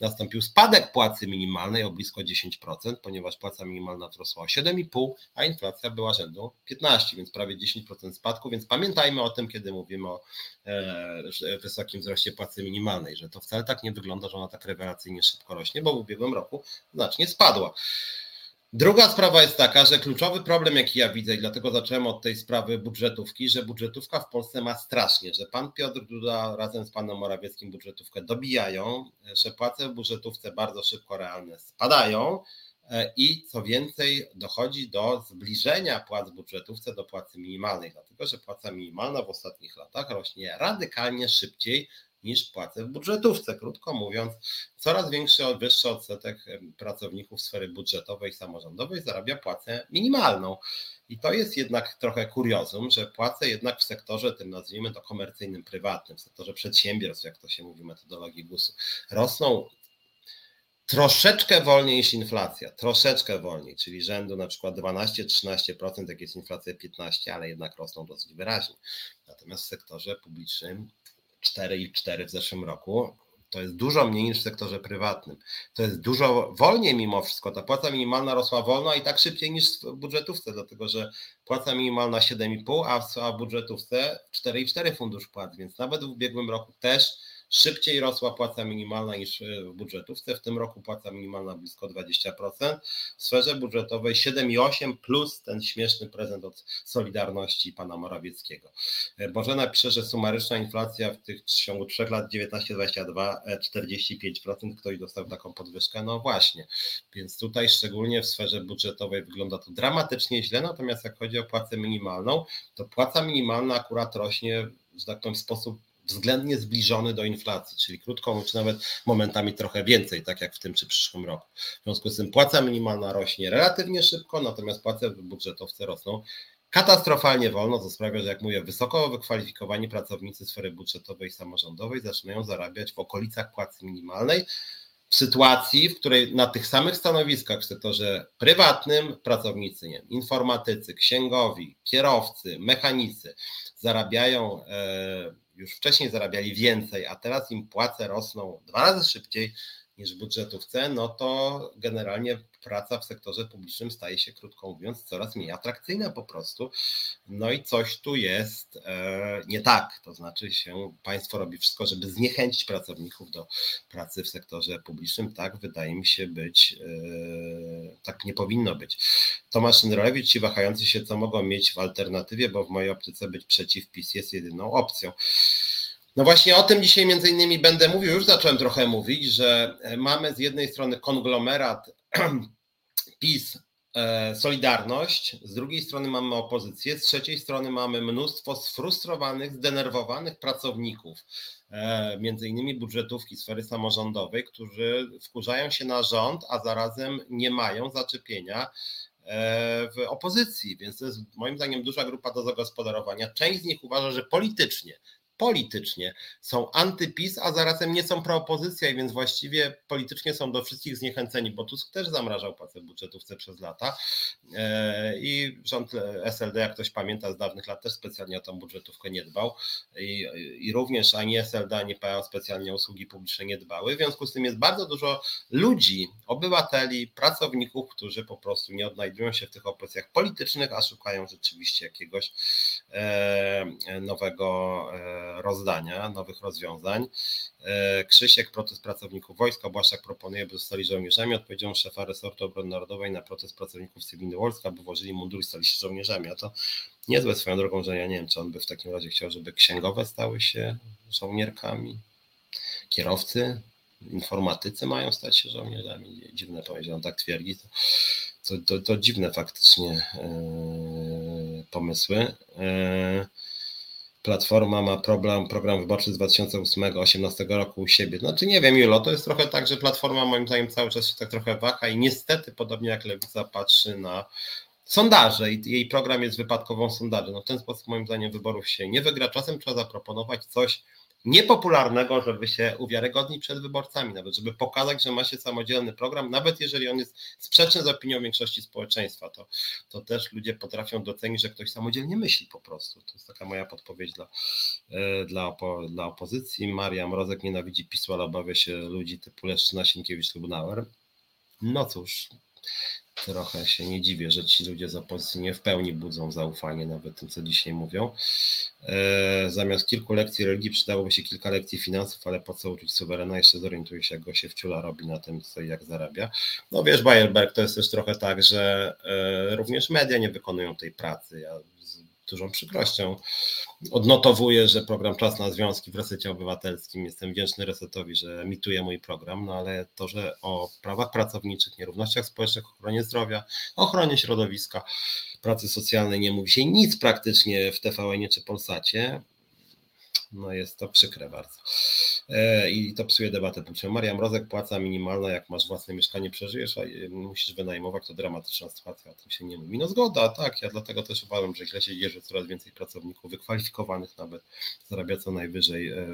Speaker 1: nastąpił spadek płacy minimalnej o blisko 10%, ponieważ płaca minimalna wzrosła o 7,5%, a inflacja była rzędu 15%, więc prawie 10% spadku, więc pamiętajmy o tym, kiedy mówimy o e, wysokim wzroście płacy minimalnej, że to wcale tak nie wygląda, że ona tak rewelacyjnie szybko rośnie, bo w ubiegłym roku znacznie spadła. Druga sprawa jest taka, że kluczowy problem, jaki ja widzę, i dlatego zacząłem od tej sprawy budżetówki, że budżetówka w Polsce ma strasznie, że pan Piotr Duda razem z panem Morawieckim budżetówkę dobijają, że płace w budżetówce bardzo szybko realne spadają e, i co więcej, dochodzi do zbliżenia płac w budżetówce do płacy minimalnej, dlatego że płaca minimalna w ostatnich latach rośnie radykalnie szybciej niż płacę w budżetówce. Krótko mówiąc, coraz większy, wyższy odsetek pracowników sfery budżetowej i samorządowej zarabia płacę minimalną. I to jest jednak trochę kuriozum, że płace jednak w sektorze tym nazwijmy to komercyjnym, prywatnym, w sektorze przedsiębiorstw, jak to się mówi w metodologii GUS-u, rosną troszeczkę wolniej niż inflacja, troszeczkę wolniej, czyli rzędu na przykład 12-13%, jak jest inflacja 15%, ale jednak rosną dosyć wyraźnie. Natomiast w sektorze publicznym 4,4 w zeszłym roku. To jest dużo mniej niż w sektorze prywatnym. To jest dużo wolniej mimo wszystko. Ta płaca minimalna rosła wolno, i tak szybciej niż w budżetówce, dlatego że płaca minimalna 7,5, a w budżetówce 4,4 fundusz płac, więc nawet w ubiegłym roku też Szybciej rosła płaca minimalna niż e, w budżetówce. W tym roku płaca minimalna blisko 20%. W sferze budżetowej 7,8 plus ten śmieszny prezent od Solidarności pana Morawieckiego. E, Bożena pisze, że sumaryczna inflacja w tych w ciągu 3 lat 19-22 45%. E, Ktoś dostał taką podwyżkę? No właśnie. Więc tutaj szczególnie w sferze budżetowej wygląda to dramatycznie źle. Natomiast jak chodzi o płacę minimalną, to płaca minimalna akurat rośnie, że tak powiem, w sposób względnie zbliżony do inflacji, czyli krótko mówiąc, nawet momentami trochę więcej, tak jak w tym czy przyszłym roku. W związku z tym płaca minimalna rośnie relatywnie szybko, natomiast płace budżetowce rosną katastrofalnie wolno, co sprawia, że jak mówię, wysoko wykwalifikowani pracownicy sfery budżetowej i samorządowej zaczynają zarabiać w okolicach płacy minimalnej, w sytuacji, w której na tych samych stanowiskach w sektorze prywatnym pracownicy, nie, informatycy, księgowi, kierowcy, mechanicy zarabiają e, już wcześniej zarabiali więcej, a teraz im płace rosną dwa razy szybciej niż w budżetówce, no to generalnie praca w sektorze publicznym staje się, krótko mówiąc, coraz mniej atrakcyjna po prostu. No i coś tu jest e, nie tak. To znaczy się, państwo robi wszystko, żeby zniechęcić pracowników do pracy w sektorze publicznym. Tak wydaje mi się być, e, tak nie powinno być. Tomasz Szynrolewicz, ci wahający się, co mogą mieć w alternatywie, bo w mojej optyce być przeciw PiS jest jedyną opcją. No właśnie o tym dzisiaj między innymi będę mówił, już zacząłem trochę mówić, że mamy z jednej strony konglomerat PiS, e, Solidarność, z drugiej strony mamy opozycję, z trzeciej strony mamy mnóstwo sfrustrowanych, zdenerwowanych pracowników, e, między innymi budżetówki sfery samorządowej, którzy wkurzają się na rząd, a zarazem nie mają zaczepienia e, w opozycji, więc to jest moim zdaniem duża grupa do zagospodarowania. Część z nich uważa, że politycznie politycznie. Są antypis, a zarazem nie są proopozycja i więc właściwie politycznie są do wszystkich zniechęceni, bo Tusk też zamrażał płacę budżetówce przez lata. E, i rząd SLD, jak ktoś pamięta z dawnych lat, też specjalnie o tą budżetówkę nie dbał. I, i również ani SLD, ani PO specjalnie usługi publiczne nie dbały. W związku z tym jest bardzo dużo ludzi, obywateli, pracowników, którzy po prostu nie odnajdują się w tych opozycjach politycznych, a szukają rzeczywiście jakiegoś e, nowego e, rozdania, nowych rozwiązań. E, Krzysiek, protest pracowników wojska, Błaszczak proponuje, by zostali żołnierzami. Odpowiedzią szefa resortu obrony narodowej na protest pracowników cywilnych wojska, by włożyli mundur i stali się żołnierzami. A to niezłe swoją drogą, że ja nie wiem, czy on by w takim razie chciał, żeby księgowe stały się żołnierkami, kierowcy, informatycy mają stać się żołnierzami. Dziwne powiedział, on tak twierdzi. To, to, to, to dziwne faktycznie yy, pomysły. Yy, Platforma ma problem, program wyborczy z 2008-2018 roku u siebie. Znaczy nie wiem, Julo, to jest trochę tak, że Platforma moim zdaniem cały czas się tak trochę waha i niestety, podobnie jak Lewica, patrzy na sondaże i jej program jest wypadkową sondaży. No w ten sposób moim zdaniem wyborów się nie wygra. Czasem trzeba zaproponować coś, niepopularnego, żeby się uwiarygodnić przed wyborcami, nawet żeby pokazać, że ma się samodzielny program, nawet jeżeli on jest sprzeczny z opinią większości społeczeństwa, to, to też ludzie potrafią docenić, że ktoś samodzielnie myśli po prostu. To jest taka moja podpowiedź dla, e, dla, opo, dla opozycji. Maria Mrozek nienawidzi PiSu, ale obawia się ludzi typu Leszczyna, Sienkiewicz, Lubnauer. No cóż, trochę się nie dziwię, że ci ludzie z opozycji nie w pełni budzą zaufanie nawet tym, co dzisiaj mówią. E, zamiast kilku lekcji religii przydałoby się kilka lekcji finansów, ale po co uczyć suwerena? Jeszcze zorientuje się, jak go się wciula robi na tym, co i jak zarabia. No wiesz, Bayerberg, to jest też trochę tak, że e, również media nie wykonują tej pracy. Ja dużą przykrością odnotowuję, że program Czas na Związki w Resecie Obywatelskim, jestem wdzięczny Resetowi, że emituje mój program, no ale to, że o prawach pracowniczych, nierównościach społecznych, ochronie zdrowia, ochronie środowiska, pracy socjalnej nie mówi się nic praktycznie w TVN czy Polsacie, no jest to przykre bardzo. E, I to psuje debatę publiczną. Maria Mrozek, płaca minimalna, jak masz własne mieszkanie, przeżyjesz, a musisz wynajmować, to dramatyczna sytuacja, o tym się nie mówi. No zgoda, tak, ja dlatego też uważam, że źle się dzieje, że coraz więcej pracowników, wykwalifikowanych nawet, zarabia co najwyżej e,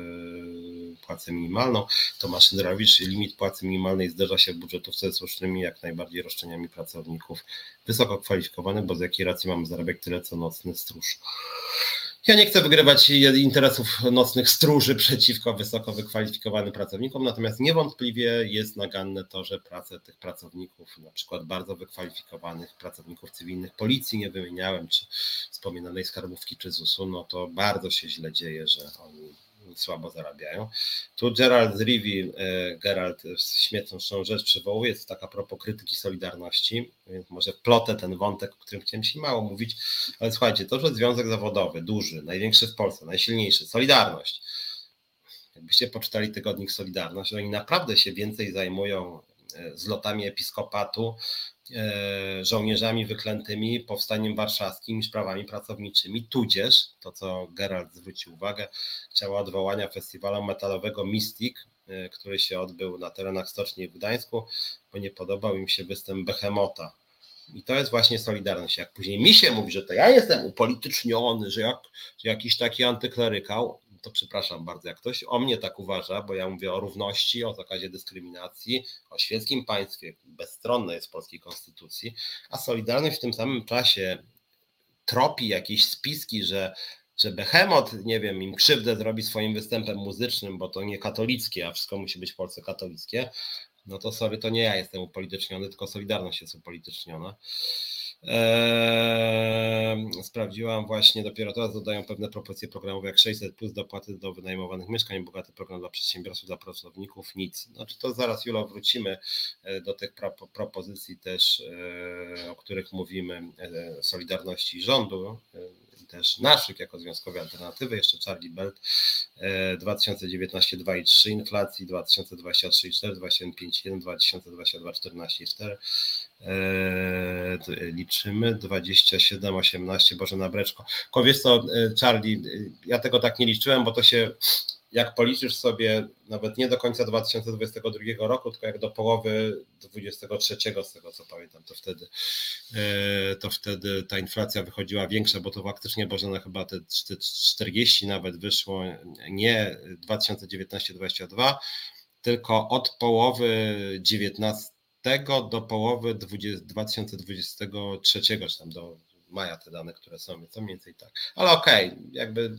Speaker 1: płacę minimalną. Tomasz Ndrawicz, limit płacy minimalnej zderza się w budżetówce z słusznymi jak najbardziej roszczeniami pracowników wysoko kwalifikowanych, bo z jakiej racji mamy zarabiać tyle co nocny stróż. Ja nie chcę wygrywać interesów nocnych stróży przeciwko wysoko wykwalifikowanym pracownikom, natomiast niewątpliwie jest naganne to, że pracę tych pracowników, na przykład bardzo wykwalifikowanych pracowników cywilnych policji, nie wymieniałem, czy wspominanej skarbówki, czy ZUS-u, no to bardzo się źle dzieje, że oni słabo zarabiają. Tu Gerald Rivi, e, Gerald śmieszną rzecz przywołuje, jest taka propos krytyki Solidarności, więc może plotę ten wątek, o którym chciałem się mało mówić, ale słuchajcie, to, że związek zawodowy, duży, największy w Polsce, najsilniejszy, Solidarność, jakbyście poczytali tygodnik Solidarność, oni naprawdę się więcej zajmują e, zlotami episkopatu, żołnierzami wyklętymi powstaniem warszawskim i sprawami pracowniczymi, tudzież, to co Gerald zwrócił uwagę, chciała odwołania festiwalu metalowego Mystic, e, który się odbył na terenach Stoczni w Gdańsku, bo nie podobał im się występ Behemota. I to jest właśnie Solidarność. Jak później mi się mówi, że to ja jestem upolityczniony, że, jak, że jakiś taki antyklerykał, to przepraszam bardzo, jak ktoś o mnie tak uważa, bo ja mówię o równości, o zakazie dyskryminacji, o świeckim państwie, bezstronne jest w polskiej konstytucji, a Solidarność w tym samym czasie tropi jakieś spiski, że że Behemoth, nie wiem, im krzywdę zrobi swoim występem muzycznym, bo to nie katolickie, a wszystko musi być w Polsce katolickie, No to sorry, to nie ja jestem upolityczniony, tylko Solidarność jest upolityczniona. Eee, sprawdziłam właśnie, dopiero teraz dodają pewne propozycje programowe jak 600 plus dopłaty do wynajmowanych mieszkań, bogaty program dla przedsiębiorców, dla pracowników, nic. Znaczy to zaraz Julo wrócimy e, do tych pro, propozycji też, e, o których mówimy, e, Solidarności rządu też naszych jako związkowej alternatywy, jeszcze Charlie Belt 2019 2,3 inflacji, 2023 4, 2025 2022 14 4 liczymy 27, 18, Boże na breczko. Wiesz co, e, Charlie, e, ja tego tak nie liczyłem, bo to się jak policzysz sobie nawet nie do końca 2022 roku, tylko jak do połowy 2023, z tego co pamiętam, to wtedy, e, to wtedy ta inflacja wychodziła większa, bo to faktycznie Bożena chyba te 40 nawet wyszło, nie 2019-2022, tylko od połowy 19 do połowy 20, 2023, czy tam do maja te dane, które są, co mniej więcej tak. Ale okej, okay, jakby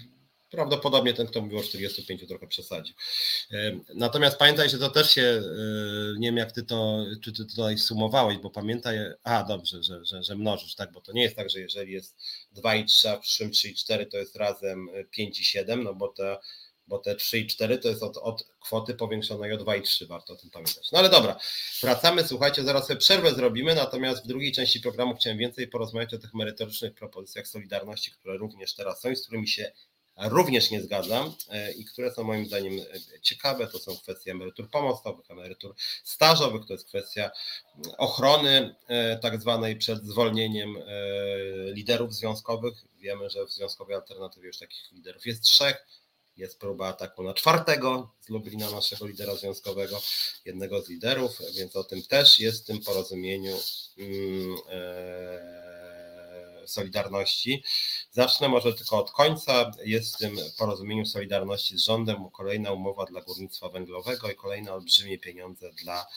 Speaker 1: Prawdopodobnie ten, kto mówił o 45, trochę przesadził. Natomiast pamiętaj, że to też się, e, nie wiem jak ty to, czy ty tutaj sumowałeś, bo pamiętaj, a dobrze, że, że, że mnożysz, tak, bo to nie jest tak, że jeżeli jest 2 i 3, a w przyszłym 3 i 4 to jest razem 5 i 7, no bo te, bo te 3 i 4 to jest od, od kwoty powiększonej o 2 i 3, warto o tym pamiętać. No ale dobra, wracamy, słuchajcie, zaraz sobie przerwę zrobimy, natomiast w drugiej części programu chciałem więcej porozmawiać o tych merytorycznych propozycjach Solidarności, które również teraz są i z którymi się również nie zgadzam e, i które są moim zdaniem e, ciekawe, to są kwestie emerytur pomostowych, emerytur stażowych, to jest kwestia ochrony e, tak zwanej przed zwolnieniem liderów związkowych. Wiemy, że w Związkowej Alternatywie już takich liderów jest trzech. Jest próba ataku na czwartego z Lublina, naszego lidera związkowego, jednego z liderów, więc o tym też jest w tym porozumieniu. Yy, Solidarności. Zacznę może tylko od końca. Jest w tym porozumieniu Solidarności z rządem kolejna umowa dla górnictwa węglowego i kolejne olbrzymie pieniądze dla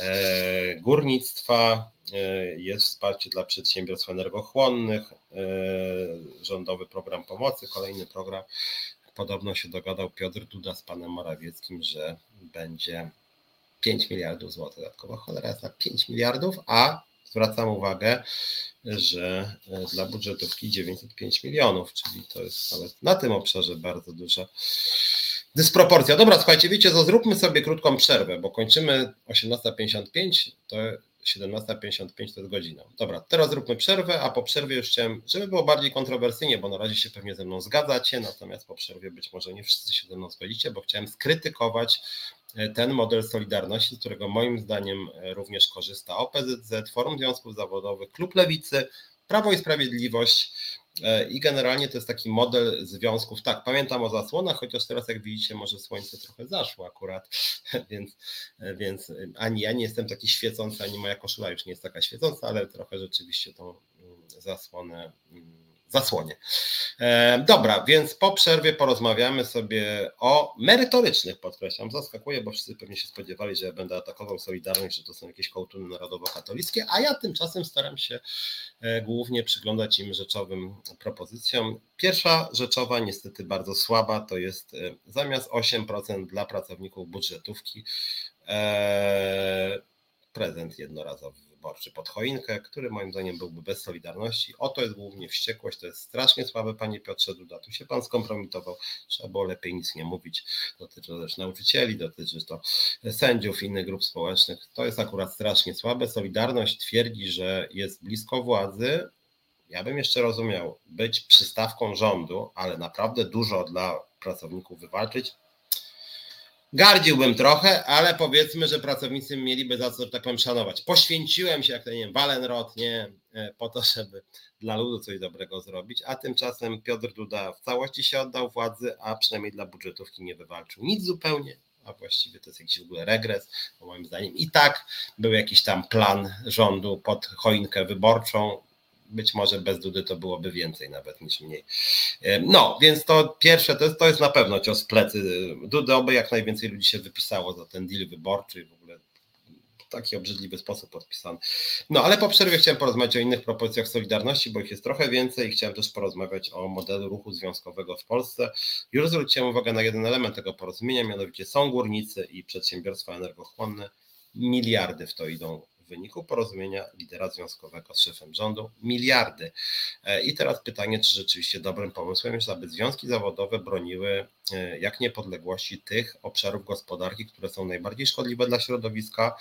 Speaker 1: e, górnictwa. E, jest wsparcie dla przedsiębiorstw energochłonnych, e, rządowy program pomocy, kolejny program. Podobno się dogadał Piotr Duda z panem Morawieckim, że będzie 5 miliardów złotych dodatkowo. Cholera jest na 5 miliardów, a zwracam uwagę, że e, dla budżetówki 905 milionów, czyli to jest nawet na tym obszarze bardzo duża dysproporcja. Dobra, słuchajcie, wiecie co, zróbmy sobie krótką przerwę, bo kończymy 18.55, to 17.55 to jest godzina. Dobra, teraz zróbmy przerwę, a po przerwie już chciałem, żeby było bardziej kontrowersyjnie, bo na razie się pewnie ze mną zgadzacie, natomiast po przerwie być może nie wszyscy się ze mną zgodzicie, bo chciałem skrytykować ten model Solidarności, z którego moim zdaniem e, również korzysta OPZZ, Forum Związków Zawodowych, Klub Lewicy, Prawo i Sprawiedliwość, E, I generalnie to jest taki model związków. Tak, pamiętam o zasłonach, chociaż teraz, jak widzicie, może słońce trochę zaszło akurat, więc, więc ani ja nie jestem taki świecący, ani moja koszula już nie jest taka świecąca, ale trochę rzeczywiście tą mm, zasłonę mm, zasłonie. E, dobra, więc po przerwie porozmawiamy sobie o merytorycznych, podkreślam, zaskakuje, bo wszyscy pewnie się spodziewali, że ja będę atakował Solidarność, że to są jakieś kołtuny narodowo-katolickie, a ja tymczasem staram się e, głównie przyglądać im rzeczowym propozycjom. Pierwsza rzeczowa, niestety bardzo słaba, to jest e, zamiast 8% dla pracowników budżetówki, prezent jednorazowy wyborczy pod choinkę, który moim zdaniem byłby bez Solidarności. Oto jest głównie wściekłość, to jest strasznie słabe, panie Piotrze Duda, tu się pan skompromitował, trzeba było lepiej nic nie mówić, dotyczy to też nauczycieli, dotyczy to sędziów, innych grup społecznych, to jest akurat strasznie słabe. Solidarność twierdzi, że jest blisko władzy, ja bym jeszcze rozumiał, być przystawką rządu, ale naprawdę dużo dla pracowników wywalczyć, Gardziłbym trochę, ale powiedzmy, że pracownicy mieliby za co, tak powiem, szanować. Poświęciłem się, jak to nie wiem, Walenrod, nie, e, po to, żeby dla ludu coś dobrego zrobić, a tymczasem Piotr Duda w całości się oddał władzy, a przynajmniej dla budżetówki nie wywalczył nic zupełnie, a właściwie to jest jakiś w ogóle regres, moim zdaniem i tak był jakiś tam plan rządu pod choinkę wyborczą, być może bez Dudy to byłoby więcej nawet niż mniej. E, no, więc to pierwsze, to jest, to jest na pewno cios plecy Dudy, oby jak najwięcej ludzi się wypisało za ten deal wyborczy w ogóle w taki obrzydliwy sposób podpisany. No, ale po przerwie chciałem porozmawiać o innych propozycjach Solidarności, bo ich jest trochę więcej i chciałem też porozmawiać o modelu ruchu związkowego w Polsce. Już zwróciłem uwagę na jeden element tego porozumienia, mianowicie są górnicy i przedsiębiorstwa energochłonne miliardy w to idą w wyniku porozumienia lidera związkowego z szefem rządu miliardy. E, I teraz pytanie, czy rzeczywiście dobrym pomysłem jest, aby związki zawodowe broniły jak niepodległości tych obszarów gospodarki, które są najbardziej szkodliwe dla środowiska,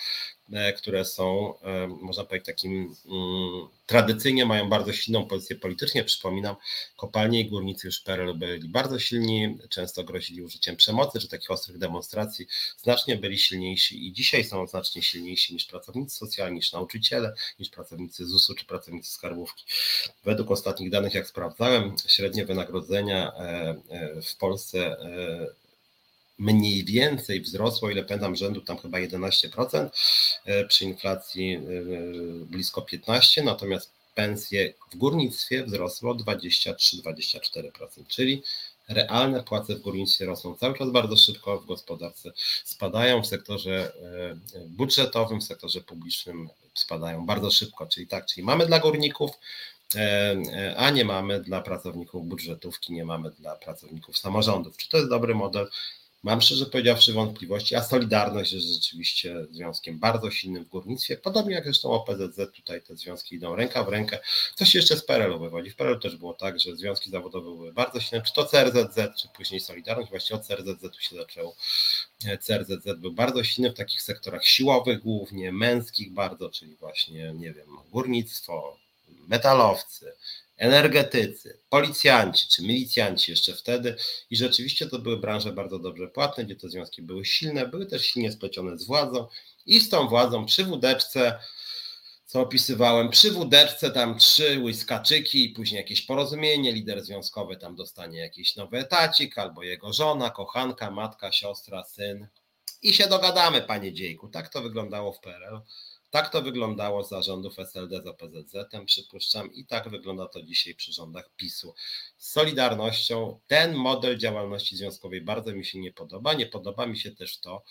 Speaker 1: e, które są, można powiedzieć, takim mm, tradycyjnie mają bardzo silną pozycję politycznie. Przypominam, kopalnie i górnicy już PRL byli bardzo silni, często grozili użyciem przemocy czy takich ostrych demonstracji. Znacznie byli silniejsi i dzisiaj są znacznie silniejsi niż pracownicy socjalni, niż nauczyciele, niż pracownicy ZUS-u czy pracownicy skarbówki. Według ostatnich danych, jak sprawdzałem, średnie wynagrodzenia e, e, w Polsce e, mniej więcej wzrosło, ile pamiętam, rzędu tam chyba 11%, przy inflacji blisko 15%, natomiast pensje w górnictwie wzrosły o 23-24%, czyli realne płace w górnictwie rosną cały czas bardzo szybko, w gospodarce spadają, w sektorze budżetowym, w sektorze publicznym spadają bardzo szybko, czyli tak, czyli mamy dla górników, a nie mamy dla pracowników budżetówki, nie mamy dla pracowników samorządów. Czy to jest dobry model? Mam szczerze powiedziawszy wątpliwości, a Solidarność jest rzeczywiście związkiem bardzo silnym w górnictwie, podobnie jak zresztą OPZZ, tutaj te związki idą ręka w rękę. Coś jeszcze z PRL-u wywodzi. W PRL też było tak, że związki zawodowe były bardzo silne, czy to CRZZ, czy później Solidarność, właściwie od CRZZ tu się zaczęło. CRZZ był bardzo silny w takich sektorach siłowych głównie, męskich bardzo, czyli właśnie, nie wiem, górnictwo, metalowcy, energetycy, policjanci czy milicjanci jeszcze wtedy i rzeczywiście to były branże bardzo dobrze płatne, gdzie te związki były silne, były też silnie splecione z władzą i z tą władzą przy wódeczce, co opisywałem, przy wódeczce tam trzy łyskaczyki i później jakieś porozumienie, lider związkowy tam dostanie jakiś nowy etacik albo jego żona, kochanka, matka, siostra, syn i się dogadamy, panie dziejku. Tak to wyglądało w PRL. Tak to wyglądało za rządów SLD za PZZ-em, przypuszczam, i tak wygląda to dzisiaj przy rządach PiSu. Z Solidarnością ten model działalności związkowej bardzo mi się nie podoba. Nie podoba mi się też to,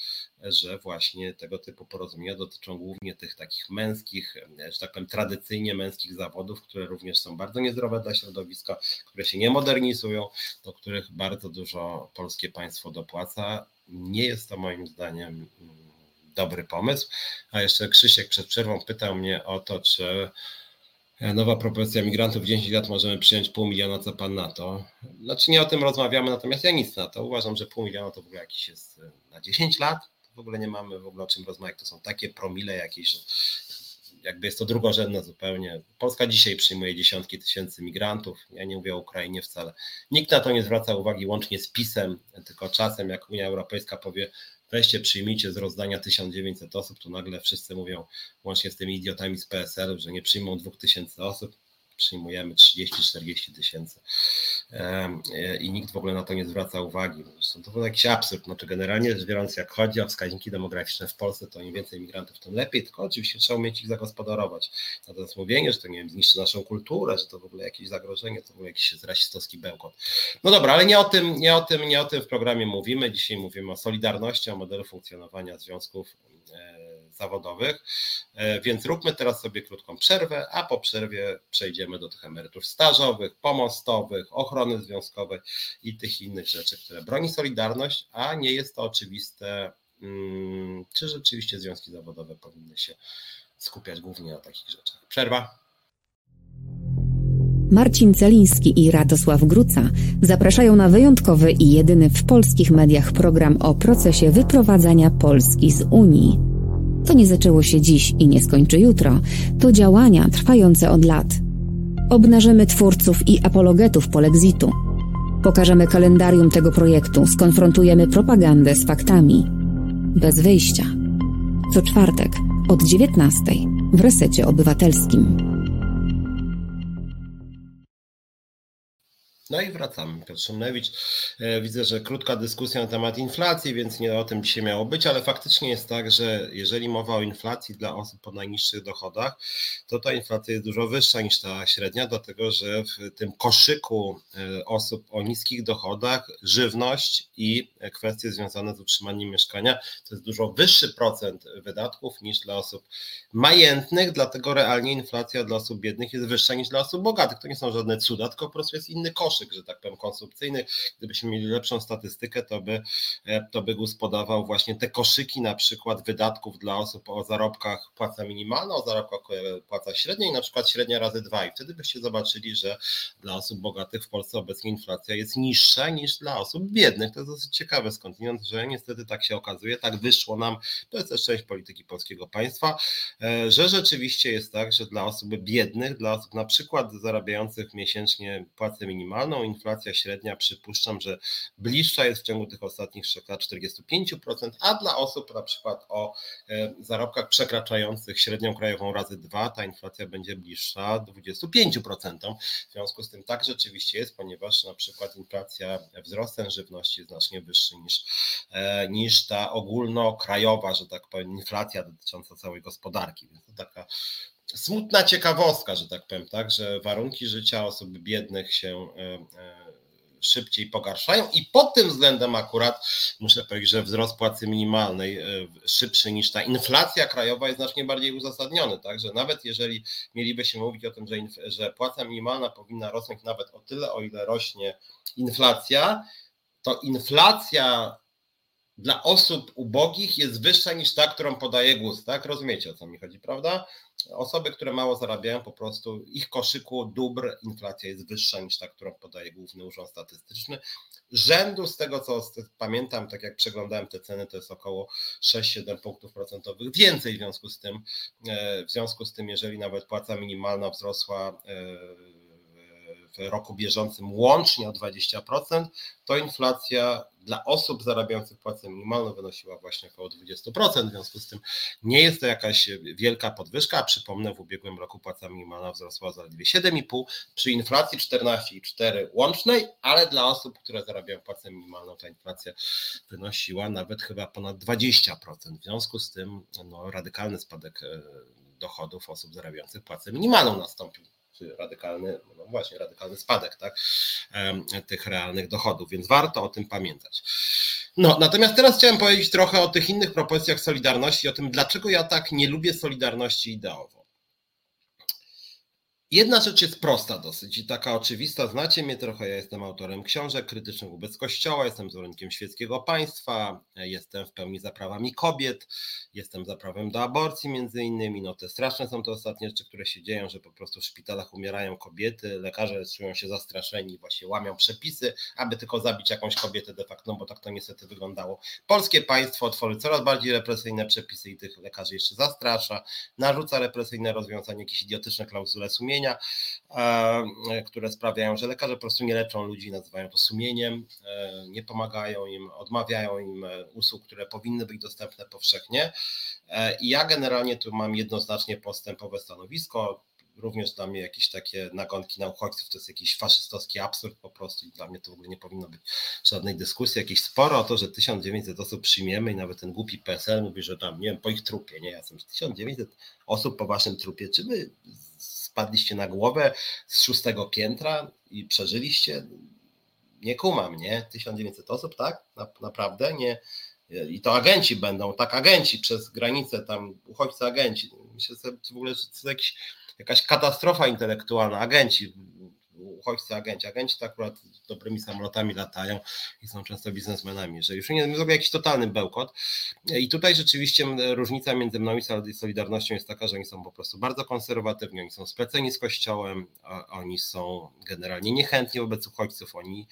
Speaker 1: że właśnie tego typu porozumienia dotyczą głównie tych takich męskich, że tak powiem, tradycyjnie męskich zawodów, które również są bardzo niezdrowe dla środowiska, które się nie modernizują, do których bardzo dużo polskie państwo dopłaca. Nie jest to moim zdaniem dobry pomysł. A jeszcze Krzysiek przed przerwą pytał mnie o to, czy nowa propozycja migrantów w 10 lat możemy przyjąć pół miliona, co pan na to? Znaczy nie o tym rozmawiamy, natomiast ja nic na to. Uważam, że pół miliona to w ogóle jakiś jest na 10 lat. W ogóle nie mamy w ogóle o czym rozmawiać. To są takie promile jakieś, jakby jest to drugorzędne zupełnie. Polska dzisiaj przyjmuje dziesiątki tysięcy migrantów. Ja nie mówię o Ukrainie wcale. Nikt na to nie zwraca uwagi łącznie z PiSem, tylko czasem jak Unia Europejska powie weźcie, przyjmijcie z rozdania 1900 osób, to nagle wszyscy mówią, łącznie z tymi idiotami z PSL, że nie przyjmą 2000 osób przyjmujemy 30-40 tysięcy i nikt w ogóle na to nie zwraca uwagi. To był jakiś absurd. Znaczy generalnie rzecz biorąc, jak chodzi o wskaźniki demograficzne w Polsce, to im więcej migrantów, tym lepiej, tylko oczywiście trzeba umieć ich zagospodarować. Natomiast mówienie, że to nie wiem, zniszczy naszą kulturę, że to w ogóle jakieś zagrożenie, to w ogóle jakiś rasistowski bełkot. No dobra, ale nie o tym, nie o tym, nie o tym w programie mówimy. Dzisiaj mówimy o solidarności, o modelu funkcjonowania związków e, zawodowych. E, więc róbmy teraz sobie krótką przerwę, a po przerwie przejdziemy do tych emerytur stażowych, pomostowych, ochrony związkowej i tych innych rzeczy, które broni Solidarność, a nie jest to oczywiste, mm, czy rzeczywiście związki zawodowe powinny się skupiać głównie na takich rzeczach. Przerwa.
Speaker 2: Marcin Celiński i Radosław Gruca zapraszają na wyjątkowy i jedyny w polskich mediach program o procesie wyprowadzania Polski z Unii. To nie zaczęło się dziś i nie skończy jutro. To działania trwające od lat. Obnażymy twórców i apologetów polexitu. Pokażemy kalendarium tego projektu, skonfrontujemy propagandę z faktami. Bez wyjścia. Co czwartek od 19 w resecie obywatelskim.
Speaker 1: No i wracamy. Piotr Szymlewicz. E, widzę, że krótka dyskusja na temat inflacji, więc nie o tym dzisiaj miało być, ale faktycznie jest tak, że jeżeli mowa o inflacji dla osób po najniższych dochodach, to ta inflacja jest dużo wyższa niż ta średnia, dlatego że w tym koszyku e, osób o niskich dochodach żywność i kwestie związane z utrzymaniem mieszkania to jest dużo wyższy procent wydatków niż dla osób majętnych, dlatego realnie inflacja dla osób biednych jest wyższa niż dla osób bogatych. To nie są żadne cuda, tylko po prostu jest inny koszyk koszyk, że tak powiem, konsumpcyjny. Gdybyśmy mieli lepszą statystykę, to by, to by GUS podawał właśnie te koszyki na przykład wydatków dla osób o zarobkach płaca minimalna, o zarobkach płaca średnia i na przykład średnia razy dwa i wtedy byście zobaczyli, że dla osób bogatych w Polsce obecnie inflacja jest niższa niż dla osób biednych. To jest dosyć ciekawe skądinąd, że niestety tak się okazuje, tak wyszło nam, to jest też część polityki polskiego państwa, e, że rzeczywiście jest tak, że dla osób biednych, dla osób na przykład zarabiających miesięcznie płacę minimalną, inflacja średnia przypuszczam, że bliższa jest w ciągu tych ostatnich 3 lat 45%, a dla osób na przykład o e, zarobkach przekraczających średnią krajową razy dwa, ta inflacja będzie bliższa 25%. W związku z tym tak rzeczywiście jest, ponieważ na przykład inflacja, wzrost cen żywności jest znacznie wyższy niż, e, niż ta ogólnokrajowa, że tak powiem, inflacja dotycząca całej gospodarki. Więc to taka smutna ciekawostka, że tak powiem, tak, że warunki życia osób biednych się e, szybciej pogarszają i pod tym względem akurat muszę powiedzieć, że wzrost płacy minimalnej e, szybszy niż ta inflacja krajowa jest znacznie bardziej uzasadniony, także nawet jeżeli mielibyśmy mówić o tym, że, że płaca minimalna powinna rosnąć nawet o tyle, o ile rośnie inflacja, to inflacja dla osób ubogich jest wyższa niż ta, którą podaje GUS, tak? Rozumiecie o co mi chodzi, prawda? Osoby, które mało zarabiają, po prostu ich koszyku dóbr inflacja jest wyższa niż ta, którą podaje Główny Urząd Statystyczny. Rzędu z tego, co pamiętam, tak jak przeglądałem te ceny, to jest około 6-7 punktów procentowych więcej w związku z tym, e, w związku z tym, jeżeli nawet płaca minimalna wzrosła e, w roku bieżącym łącznie o 20%, to inflacja dla osób zarabiających płacę minimalną wynosiła właśnie około 20%. W związku z tym nie jest to jakaś wielka podwyżka. Przypomnę, w ubiegłym roku płaca minimalna wzrosła zaledwie 7,5 przy inflacji 14,4 łącznej, ale dla osób, które zarabiają płacę minimalną, ta inflacja wynosiła nawet chyba ponad 20%. W związku z tym no, radykalny spadek e, dochodów osób zarabiających płacę minimalną nastąpił czy radykalny, no właśnie, radykalny spadek tak, tych realnych dochodów, więc warto o tym pamiętać. No, natomiast teraz chciałem powiedzieć trochę o tych innych propozycjach Solidarności, o tym, dlaczego ja tak nie lubię Solidarności ideowo. Jedna rzecz jest prosta dosyć i taka oczywista. Znacie mnie trochę, ja jestem autorem książek krytycznych wobec Kościoła, jestem zwolennikiem świeckiego państwa, jestem w pełni za prawami kobiet, jestem za prawem do aborcji między innymi. No te straszne są te ostatnie rzeczy, które się dzieją, że po prostu w szpitalach umierają kobiety, lekarze czują się zastraszeni, właśnie łamią przepisy, aby tylko zabić jakąś kobietę de facto, no bo tak to niestety wyglądało. Polskie państwo tworzy coraz bardziej represyjne przepisy i tych lekarzy jeszcze zastrasza, narzuca represyjne rozwiązania, jakieś idiotyczne klauzule sumienia, sumienia, e, które sprawiają, że lekarze po prostu nie leczą ludzi, nazywają to sumieniem, e, nie pomagają im, odmawiają im e, usług, które powinny być dostępne powszechnie. I ja generalnie tu mam jednoznacznie postępowe stanowisko również dla mnie jakieś takie nagonki na uchodźców to jest jakiś faszystowski absurd po prostu i dla mnie to w ogóle nie powinno być żadnej dyskusji. Jakieś sporo o to, że 1900 osób przyjmiemy i nawet ten głupi PSL mówi, że tam, nie wiem, po ich trupie, nie, ja jestem 1900 osób po waszym trupie, czy wy spadliście na głowę z szóstego piętra i przeżyliście? Nie kumam, nie? 1900 osób, tak? Na, naprawdę? Nie. I to agenci będą, tak, agenci przez granicę, tam uchodźcy agenci. Myślę, że w ogóle że to jest jakaś katastrofa intelektualna. Agenci, uchodźcy agenci. Agenci to akurat dobrymi samolotami latają i są często biznesmenami, że już nie zrobię jakiś totalny bełkot. I tutaj rzeczywiście różnica między mną i Solidarnością jest taka, że oni są po prostu bardzo konserwatywni, oni są spleceni z Kościołem, oni są generalnie niechętni wobec uchodźców, oni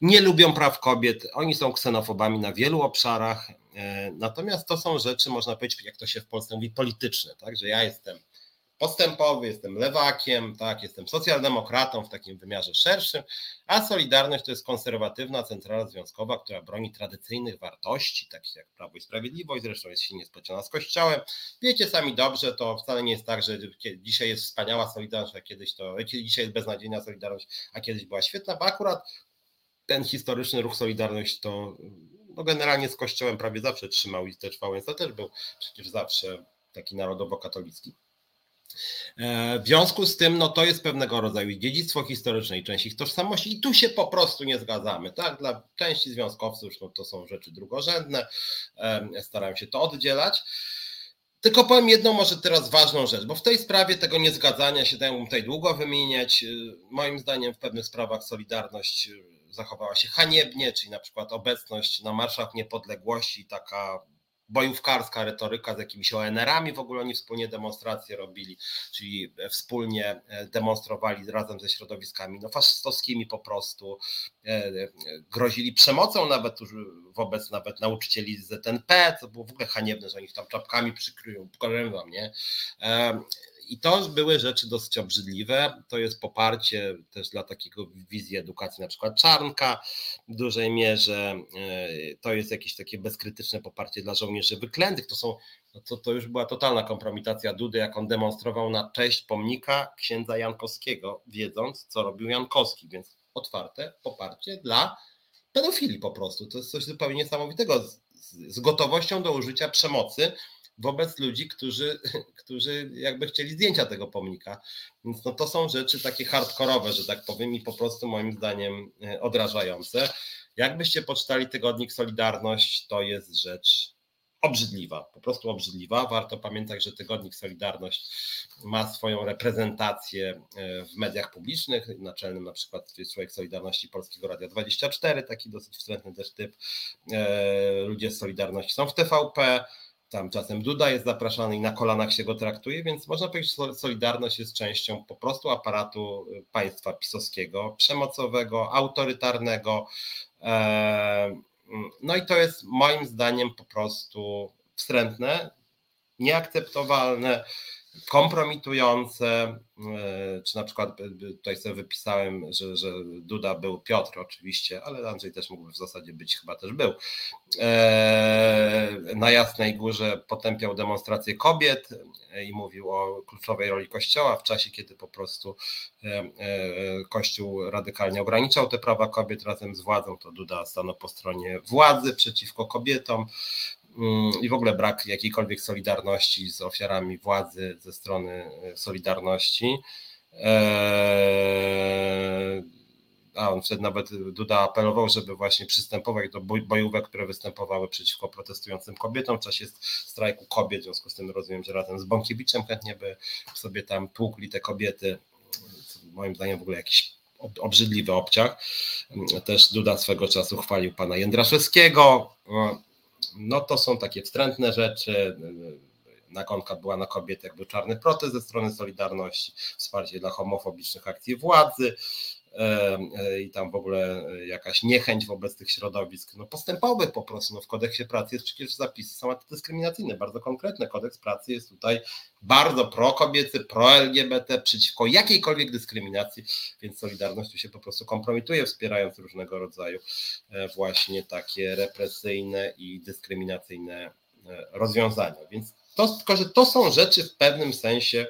Speaker 1: nie lubią praw kobiet, oni są ksenofobami na wielu obszarach, e, natomiast to są rzeczy, można powiedzieć, jak to się w Polsce mówi, polityczne, tak, że ja jestem postępowy, jestem lewakiem, tak, jestem socjaldemokratą w takim wymiarze szerszym, a Solidarność to jest konserwatywna centrala związkowa, która broni tradycyjnych wartości, takich jak Prawo i Sprawiedliwość, zresztą jest silnie spleciona z Kościołem. Wiecie sami dobrze, to wcale nie jest tak, że dzisiaj jest wspaniała Solidarność, a kiedyś to, dzisiaj jest beznadziejna Solidarność, a kiedyś była świetna, bo akurat ten historyczny ruch Solidarność to no generalnie z Kościołem prawie zawsze trzymał i też Wałęsa też był przecież zawsze taki narodowo-katolicki. E, w związku z tym, no to jest pewnego rodzaju dziedzictwo historyczne i część ich tożsamości i tu się po prostu nie zgadzamy, tak? Dla części związkowców no to są rzeczy drugorzędne, starają się to oddzielać. tylko powiem jedną może teraz ważną rzecz, bo w tej sprawie tego niezgadzania się dają tutaj długo wymieniać. Moim zdaniem w pewnych sprawach Solidarność zachowała się haniebnie, czyli na przykład obecność na marszach niepodległości, taka bojówkarska retoryka z jakimiś ONR-ami, w ogóle oni wspólnie demonstracje robili, czyli wspólnie e, demonstrowali razem ze środowiskami no, faszystowskimi po prostu, e, e, grozili przemocą nawet wobec nawet nauczycieli z ZNP, co było w ogóle haniebne, że oni tam czapkami przykryją, powiem wam, nie? I to były rzeczy dosyć obrzydliwe. To jest poparcie też dla takiego wizji edukacji, na przykład Czarnka w dużej mierze. E, to jest jakieś takie bezkrytyczne poparcie dla żołnierzy wyklętych. To są no to, to już była totalna kompromitacja Dudy, jak on demonstrował na cześć pomnika księdza Jankowskiego, wiedząc, co robił Jankowski, więc otwarte poparcie dla pedofilii po prostu. To jest coś zupełnie niesamowitego. Z, z gotowością do użycia przemocy wobec ludzi, którzy, którzy jakby chcieli zdjęcia tego pomnika. Więc no to są rzeczy takie hardkorowe, że tak powiem, i po prostu moim zdaniem e, odrażające. Jakbyście poczytali tygodnik Solidarność, to jest rzecz obrzydliwa, po prostu obrzydliwa. Warto pamiętać, że tygodnik Solidarność ma swoją reprezentację e, w mediach publicznych, naczelnym na przykład jest Człowiek Solidarności Polskiego Radia 24, taki dosyć wstrętny też typ. E, ludzie z Solidarności są w TVP, tam czasem Duda jest zapraszany i na kolanach się go traktuje, więc można powiedzieć, że Solidarność jest częścią po prostu aparatu y, państwa pisowskiego, przemocowego, autorytarnego. E, mm, no i to jest moim zdaniem po prostu wstrętne, nieakceptowalne kompromitujące, e, czy na przykład e, tutaj sobie wypisałem, że, że Duda był Piotr oczywiście, ale Andrzej też mógłby w zasadzie być, chyba też był. E, na Jasnej Górze potępiał demonstrację kobiet i mówił o kluczowej roli Kościoła w czasie, kiedy po prostu Kościół radykalnie ograniczał te prawa kobiet razem z władzą, to Duda stanął po stronie władzy przeciwko kobietom. I w ogóle brak jakiejkolwiek solidarności z ofiarami władzy ze strony e, Solidarności. Eee, a on wtedy nawet Duda apelował, żeby właśnie przystępować do bojówek, które występowały przeciwko protestującym kobietom w czasie strajku kobiet. W związku z tym rozumiem, że razem z Bąkiewiczem chętnie by sobie tam tłukli te kobiety. Moim zdaniem w ogóle jakiś obrzydliwy obciach. Też Duda swego czasu chwalił pana Jędraszewskiego no to są takie wstrętne rzeczy. Nagonka była na kobietę, jakby czarny protest ze strony Solidarności, wsparcie dla homofobicznych akcji władzy i tam w ogóle jakaś niechęć wobec tych środowisk no postępowych po prostu. No w kodeksie pracy jest przecież zapisy są antydyskryminacyjne, bardzo konkretne. Kodeks pracy jest tutaj bardzo pro-kobiecy, pro-LGBT, przeciwko jakiejkolwiek dyskryminacji, więc Solidarność tu się po prostu kompromituje, wspierając różnego rodzaju e, właśnie takie represyjne i dyskryminacyjne e, rozwiązania. Więc to, tylko, że to są rzeczy w pewnym sensie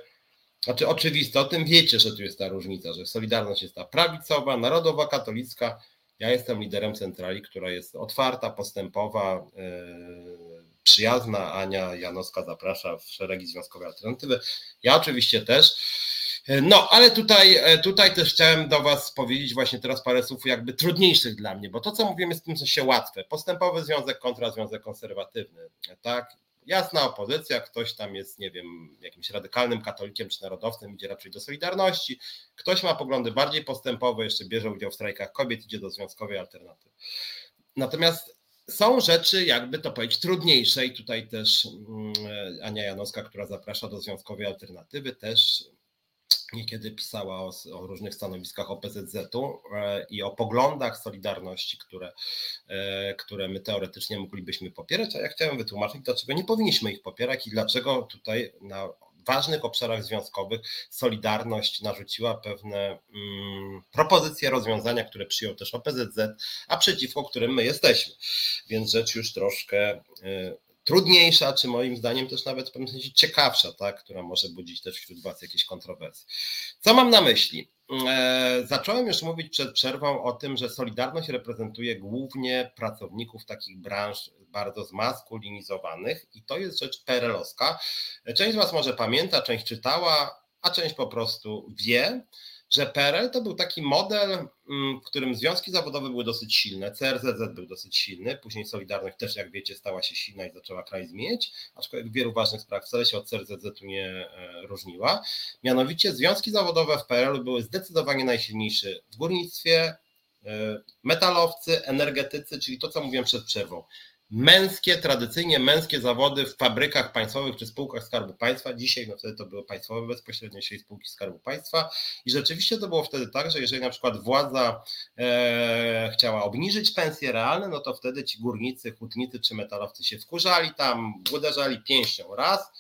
Speaker 1: znaczy oczywiste, o tym wiecie, że tu jest ta różnica, że Solidarność jest ta prawicowa, narodowa, katolicka. Ja jestem liderem centrali, która jest otwarta, postępowa, yy, przyjazna. Ania Janowska zaprasza w szeregi związkowe alternatywy. Ja oczywiście też. No, ale tutaj, tutaj też chciałem do Was powiedzieć właśnie teraz parę słów jakby trudniejszych dla mnie, bo to, co mówimy, jest w tym sensie łatwe. Postępowy związek kontra związek konserwatywny, tak? Jasna opozycja, ktoś tam jest, nie wiem, jakimś radykalnym katolikiem czy narodowcem, idzie raczej do Solidarności, ktoś ma poglądy bardziej postępowe, jeszcze bierze udział w strajkach kobiet, idzie do związkowej alternatywy. Natomiast są rzeczy, jakby to powiedzieć, trudniejsze i tutaj też mm, Ania Janowska, która zaprasza do związkowej alternatywy, też niekiedy pisała o, o, różnych stanowiskach OPZZ-u e, i o poglądach Solidarności, które, e, które my teoretycznie moglibyśmy popierać, a ja chciałem wytłumaczyć, dlaczego nie powinniśmy ich popierać i dlaczego tutaj na ważnych obszarach związkowych Solidarność narzuciła pewne mm, propozycje rozwiązania, które przyjął też OPZZ, a przeciwko którym my jesteśmy. Więc rzecz już troszkę e, trudniejsza, czy moim zdaniem też nawet w pewnym sensie ciekawsza, tak, która może budzić też wśród Was jakieś kontrowersje. Co mam na myśli? E, zacząłem już mówić przed przerwą o tym, że Solidarność reprezentuje głównie pracowników takich branż bardzo zmaskulinizowanych i to jest rzecz perelowska. Część z Was może pamięta, część czytała, a część po prostu wie, że PRL to był taki model, mm, w którym związki zawodowe były dosyć silne, CRZZ był dosyć silny, później Solidarność też, jak wiecie, stała się silna i zaczęła kraj zmieniać, aczkolwiek w wielu ważnych sprawach wcale się od CRZZ-u nie e, różniła. Mianowicie związki zawodowe w PRL były zdecydowanie najsilniejsze w górnictwie, e, metalowcy, energetycy, czyli to, co mówiłem przed przerwą męskie, tradycyjnie męskie zawody w fabrykach państwowych czy spółkach Skarbu Państwa. Dzisiaj, no wtedy to były państwowe bezpośrednio, dzisiaj spółki Skarbu Państwa. I rzeczywiście to było wtedy tak, że jeżeli na przykład władza e, chciała obniżyć pensje realne, no to wtedy ci górnicy, hutnicy czy metalowcy się wkurzali tam, uderzali pięścią raz.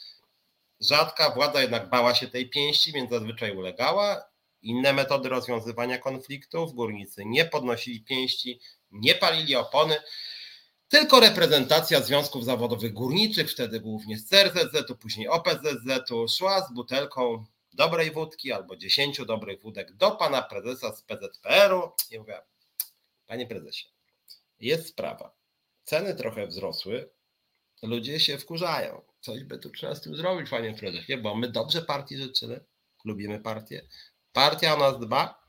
Speaker 1: Rzadka władza jednak bała się tej pięści, więc zazwyczaj ulegała. Inne metody rozwiązywania konfliktów, górnicy nie podnosili pięści, nie palili opony tylko reprezentacja związków zawodowych górniczych, wtedy głównie z CRZZ-u, później OPZZ-u, szła z butelką dobrej wódki albo dziesięciu dobrych wódek do pana prezesa z PZPR-u i mówię, panie prezesie, jest sprawa, ceny trochę wzrosły, ludzie się wkurzają, coś by tu trzeba z tym zrobić, panie prezesie, bo my dobrze partii życzymy, lubimy partię, partia o nas dba,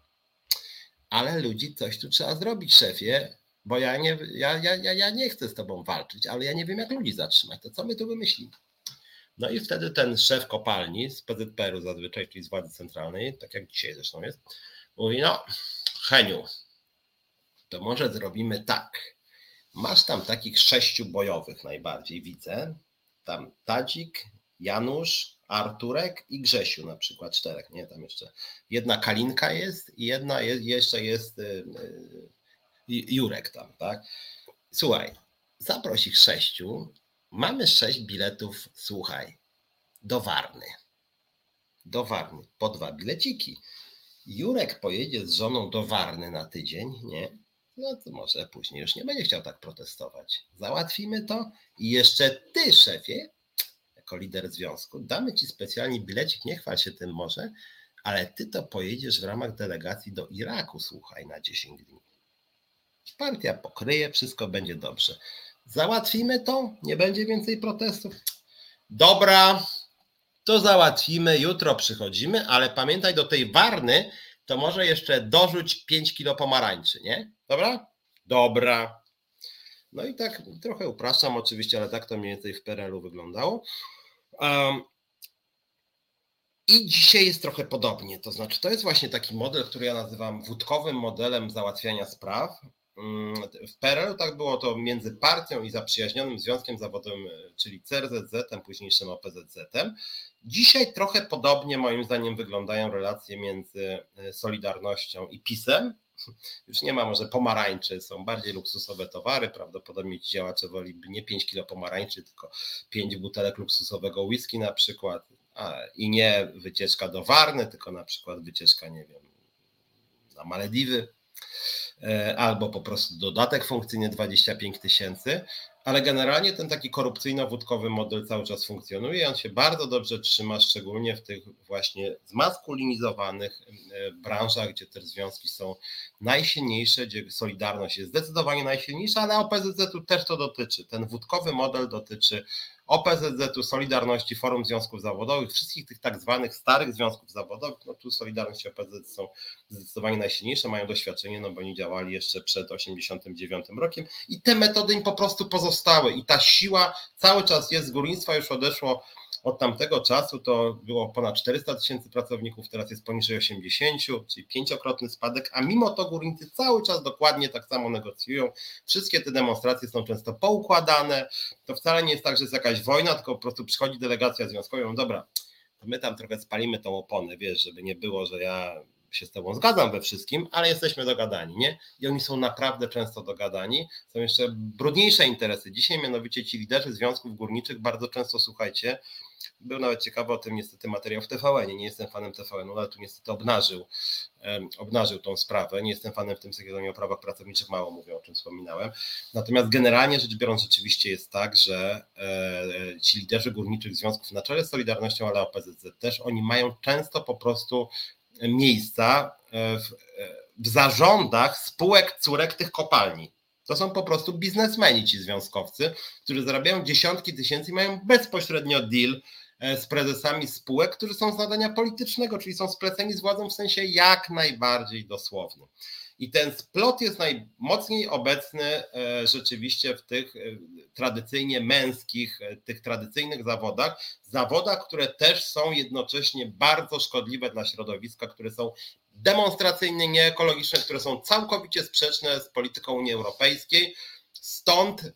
Speaker 1: ale ludzi coś tu trzeba zrobić, szefie, bo ja nie, ja, ja, ja nie chcę z tobą walczyć, ale ja nie wiem, jak ludzi zatrzymać. To co my tu wymyślimy? No i wtedy ten szef kopalni z PZPR-u zazwyczaj, czyli z władzy centralnej, tak jak dzisiaj zresztą jest, mówi: No, Heniu, to może zrobimy tak. Masz tam takich sześciu bojowych najbardziej widzę. Tam Tadzik, Janusz, Arturek i Grzesiu na przykład, czterech, nie? Tam jeszcze jedna Kalinka jest i jedna jest, jeszcze jest y, y, Jurek tam, tak? Słuchaj, zaproś ich sześciu, mamy sześć biletów, słuchaj, do Warny. Do Warny, po dwa bileciki. Jurek pojedzie z żoną do Warny na tydzień, nie? No to może później już nie będzie chciał tak protestować. Załatwimy to i jeszcze ty, szefie, jako lider związku, damy ci specjalnie bilecik, nie chwal się tym może, ale ty to pojedziesz w ramach delegacji do Iraku, słuchaj, na 10 dni. Partia pokryje, wszystko będzie dobrze. Załatwimy to, nie będzie więcej protestów. Dobra, to załatwimy, jutro przychodzimy, ale pamiętaj do tej warny, to może jeszcze dorzuć 5 kilo pomarańczy, nie? Dobra? Dobra. No i tak trochę upraszczam oczywiście, ale tak to mniej więcej w PRL-u wyglądało. Um, i dzisiaj jest trochę podobnie. To znaczy, to jest właśnie taki model, który ja nazywam wódkowym modelem załatwiania spraw. Mm, w PRL tak było to między partią i zaprzyjaźnionym związkiem zawodowym, czyli CRZZ, późniejszym OPZZ. Dzisiaj trochę podobnie moim zdaniem wyglądają relacje między e, Solidarnością i PiSem. Już nie ma może pomarańczy, są bardziej luksusowe towary. Prawdopodobnie ci działacze woliby nie 5 kilo pomarańczy, tylko 5 butelek luksusowego whisky na przykład. A, I nie wycieczka do Warny, tylko na przykład wycieczka, nie wiem, na Malediwy E, albo po prostu dodatek funkcyjny 25 tysięcy, ale generalnie ten taki korupcyjno-wódkowy model cały czas funkcjonuje i on się bardzo dobrze trzyma, szczególnie w tych właśnie zmaskulinizowanych e, branżach, gdzie te związki są najsilniejsze, gdzie Solidarność jest zdecydowanie najsilniejsza, ale OPZZ-u też to dotyczy. Ten wódkowy model dotyczy OPZZ-u, Solidarności, Forum Związków Zawodowych, wszystkich tych tak zwanych starych związków zawodowych, no tu Solidarność i OPZZ są zdecydowanie najsilniejsze, mają doświadczenie, no bo oni działali jeszcze przed 89 rokiem. I te metody im po prostu pozostały. I ta siła cały czas jest z górnictwa, już odeszło od tamtego czasu to było ponad 400 tysięcy pracowników, teraz jest poniżej 80, czyli pięciokrotny spadek, a mimo to górnicy cały czas dokładnie tak samo negocjują. Wszystkie te demonstracje są często poukładane. To wcale nie jest tak, że jest jakaś wojna, tylko po prostu przychodzi delegacja związkowa i mówią, dobra, to my tam trochę spalimy tą oponę, wiesz, żeby nie było, że ja się z Tobą zgadzam we wszystkim, ale jesteśmy dogadani, nie? I oni są naprawdę często dogadani. Są jeszcze brudniejsze interesy. Dzisiaj mianowicie ci liderzy związków górniczych bardzo często, słuchajcie, był nawet ciekawy o tym niestety materiał w TVN. Nie jestem fanem TVN, ale tu niestety obnażył, obnażył tą sprawę. Nie jestem fanem w tym sekretorii o prawach pracowniczych, mało mówią, o czym wspominałem. Natomiast generalnie rzecz biorąc, rzeczywiście jest tak, że e, ci liderzy górniczych związków na czele z Solidarnością, ale OPZZ też, oni mają często po prostu miejsca e, w, e, w zarządach spółek córek tych kopalni. To są po prostu biznesmeni ci związkowcy, którzy zarabiają dziesiątki tysięcy i mają bezpośrednio deal e, z prezesami spółek, którzy są z nadania politycznego, czyli są spleceni z władzą w sensie jak najbardziej dosłownym. I ten splot jest najmocniej obecny e, rzeczywiście w tych e, tradycyjnie męskich, tych tradycyjnych zawodach, zawodach, które też są jednocześnie bardzo szkodliwe dla środowiska, które są demonstracyjnie nieekologiczne, które są całkowicie sprzeczne z polityką Unii Europejskiej. Stąd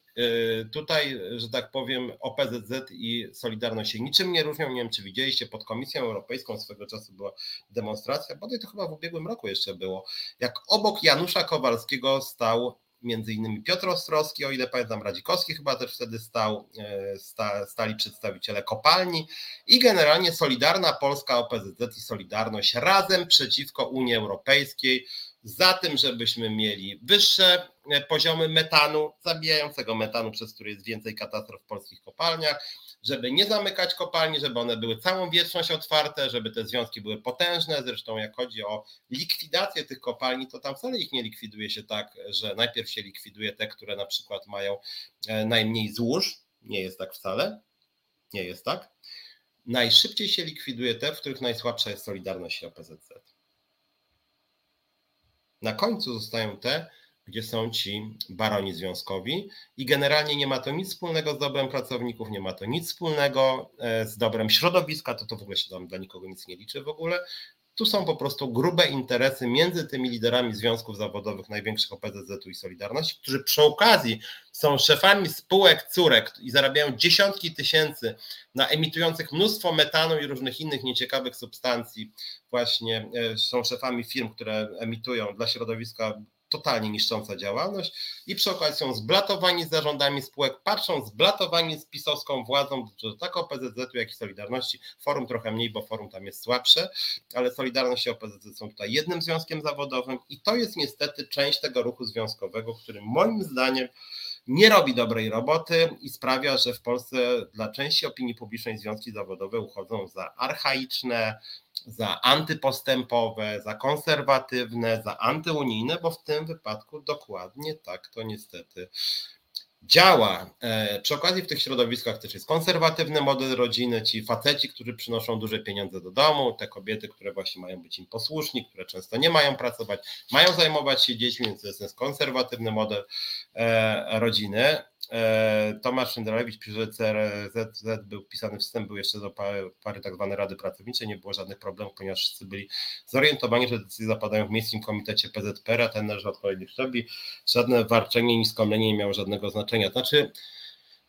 Speaker 1: tutaj, że tak powiem, OPZZ i Solidarność się niczym nie różnią. Nie wiem, czy widzieliście, pod Komisją Europejską swego czasu była demonstracja, bodaj to chyba w ubiegłym roku jeszcze było, jak obok Janusza Kowalskiego stał między innymi Piotr Ostrowski, o ile pamiętam, Radzikowski chyba też wtedy stał, e, stali przedstawiciele kopalni. I generalnie Solidarna Polska, OPZZ i Solidarność razem przeciwko Unii Europejskiej, za tym, żebyśmy mieli wyższe e, poziomy metanu, zabijającego metanu, przez który jest więcej katastrof w polskich kopalniach, żeby nie zamykać kopalni, żeby one były całą wieczność otwarte, żeby te związki były potężne. Zresztą jak chodzi o likwidację tych kopalni, to tam wcale ich nie likwiduje się tak, że najpierw się likwiduje te, które na przykład mają e, najmniej złóż. Nie jest tak wcale. Nie jest tak. Najszybciej się likwiduje te, w których najsłabsza jest Solidarność i OPZZ. Na końcu zostają te, gdzie są ci baroni związkowi i generalnie nie ma to nic wspólnego z dobrem pracowników, nie ma to nic wspólnego e, z dobrem środowiska, to to w ogóle się tam dla nikogo nic nie liczy w ogóle. Tu są po prostu grube interesy między tymi liderami związków zawodowych największych OPZZ-u i Solidarności, którzy przy okazji są szefami spółek córek i zarabiają dziesiątki tysięcy na emitujących mnóstwo metanu i różnych innych nieciekawych substancji. Właśnie e, są szefami firm, które emitują dla środowiska totalnie niszcząca działalność i przy okazji są zblatowani z zarządami spółek, patrzą zblatowani z pisowską władzą, tak OPZZ-u, jak i Solidarności. Forum trochę mniej, bo forum tam jest słabsze, ale Solidarność i OPZZ są tutaj jednym związkiem zawodowym i to jest niestety część tego ruchu związkowego, który moim zdaniem nie robi dobrej roboty i sprawia, że w Polsce dla części opinii publicznej związki zawodowe uchodzą za archaiczne, za antypostępowe, za konserwatywne, za antyunijne, bo w tym wypadku dokładnie tak to niestety działa. E, przy okazji w tych środowiskach też jest konserwatywny model rodziny, ci faceci, którzy przynoszą duże pieniądze do domu, te kobiety, które właśnie mają być im posłuszni, które często nie mają pracować, mają zajmować się dziećmi, więc to jest konserwatywny model e, rodziny. E, Tomasz Szyndelewicz pisze, że CRZZ był pisany wstęp, był jeszcze do pary, pary tak zwane Rady Pracowniczej, nie było żadnych problemów, ponieważ wszyscy byli zorientowani, że decyzje zapadają w Miejskim Komitecie PZPR, a ten należy odpowiednich szczebli. Żadne warczenie, niskomlenie nie miało żadnego znaczenia. Znaczy,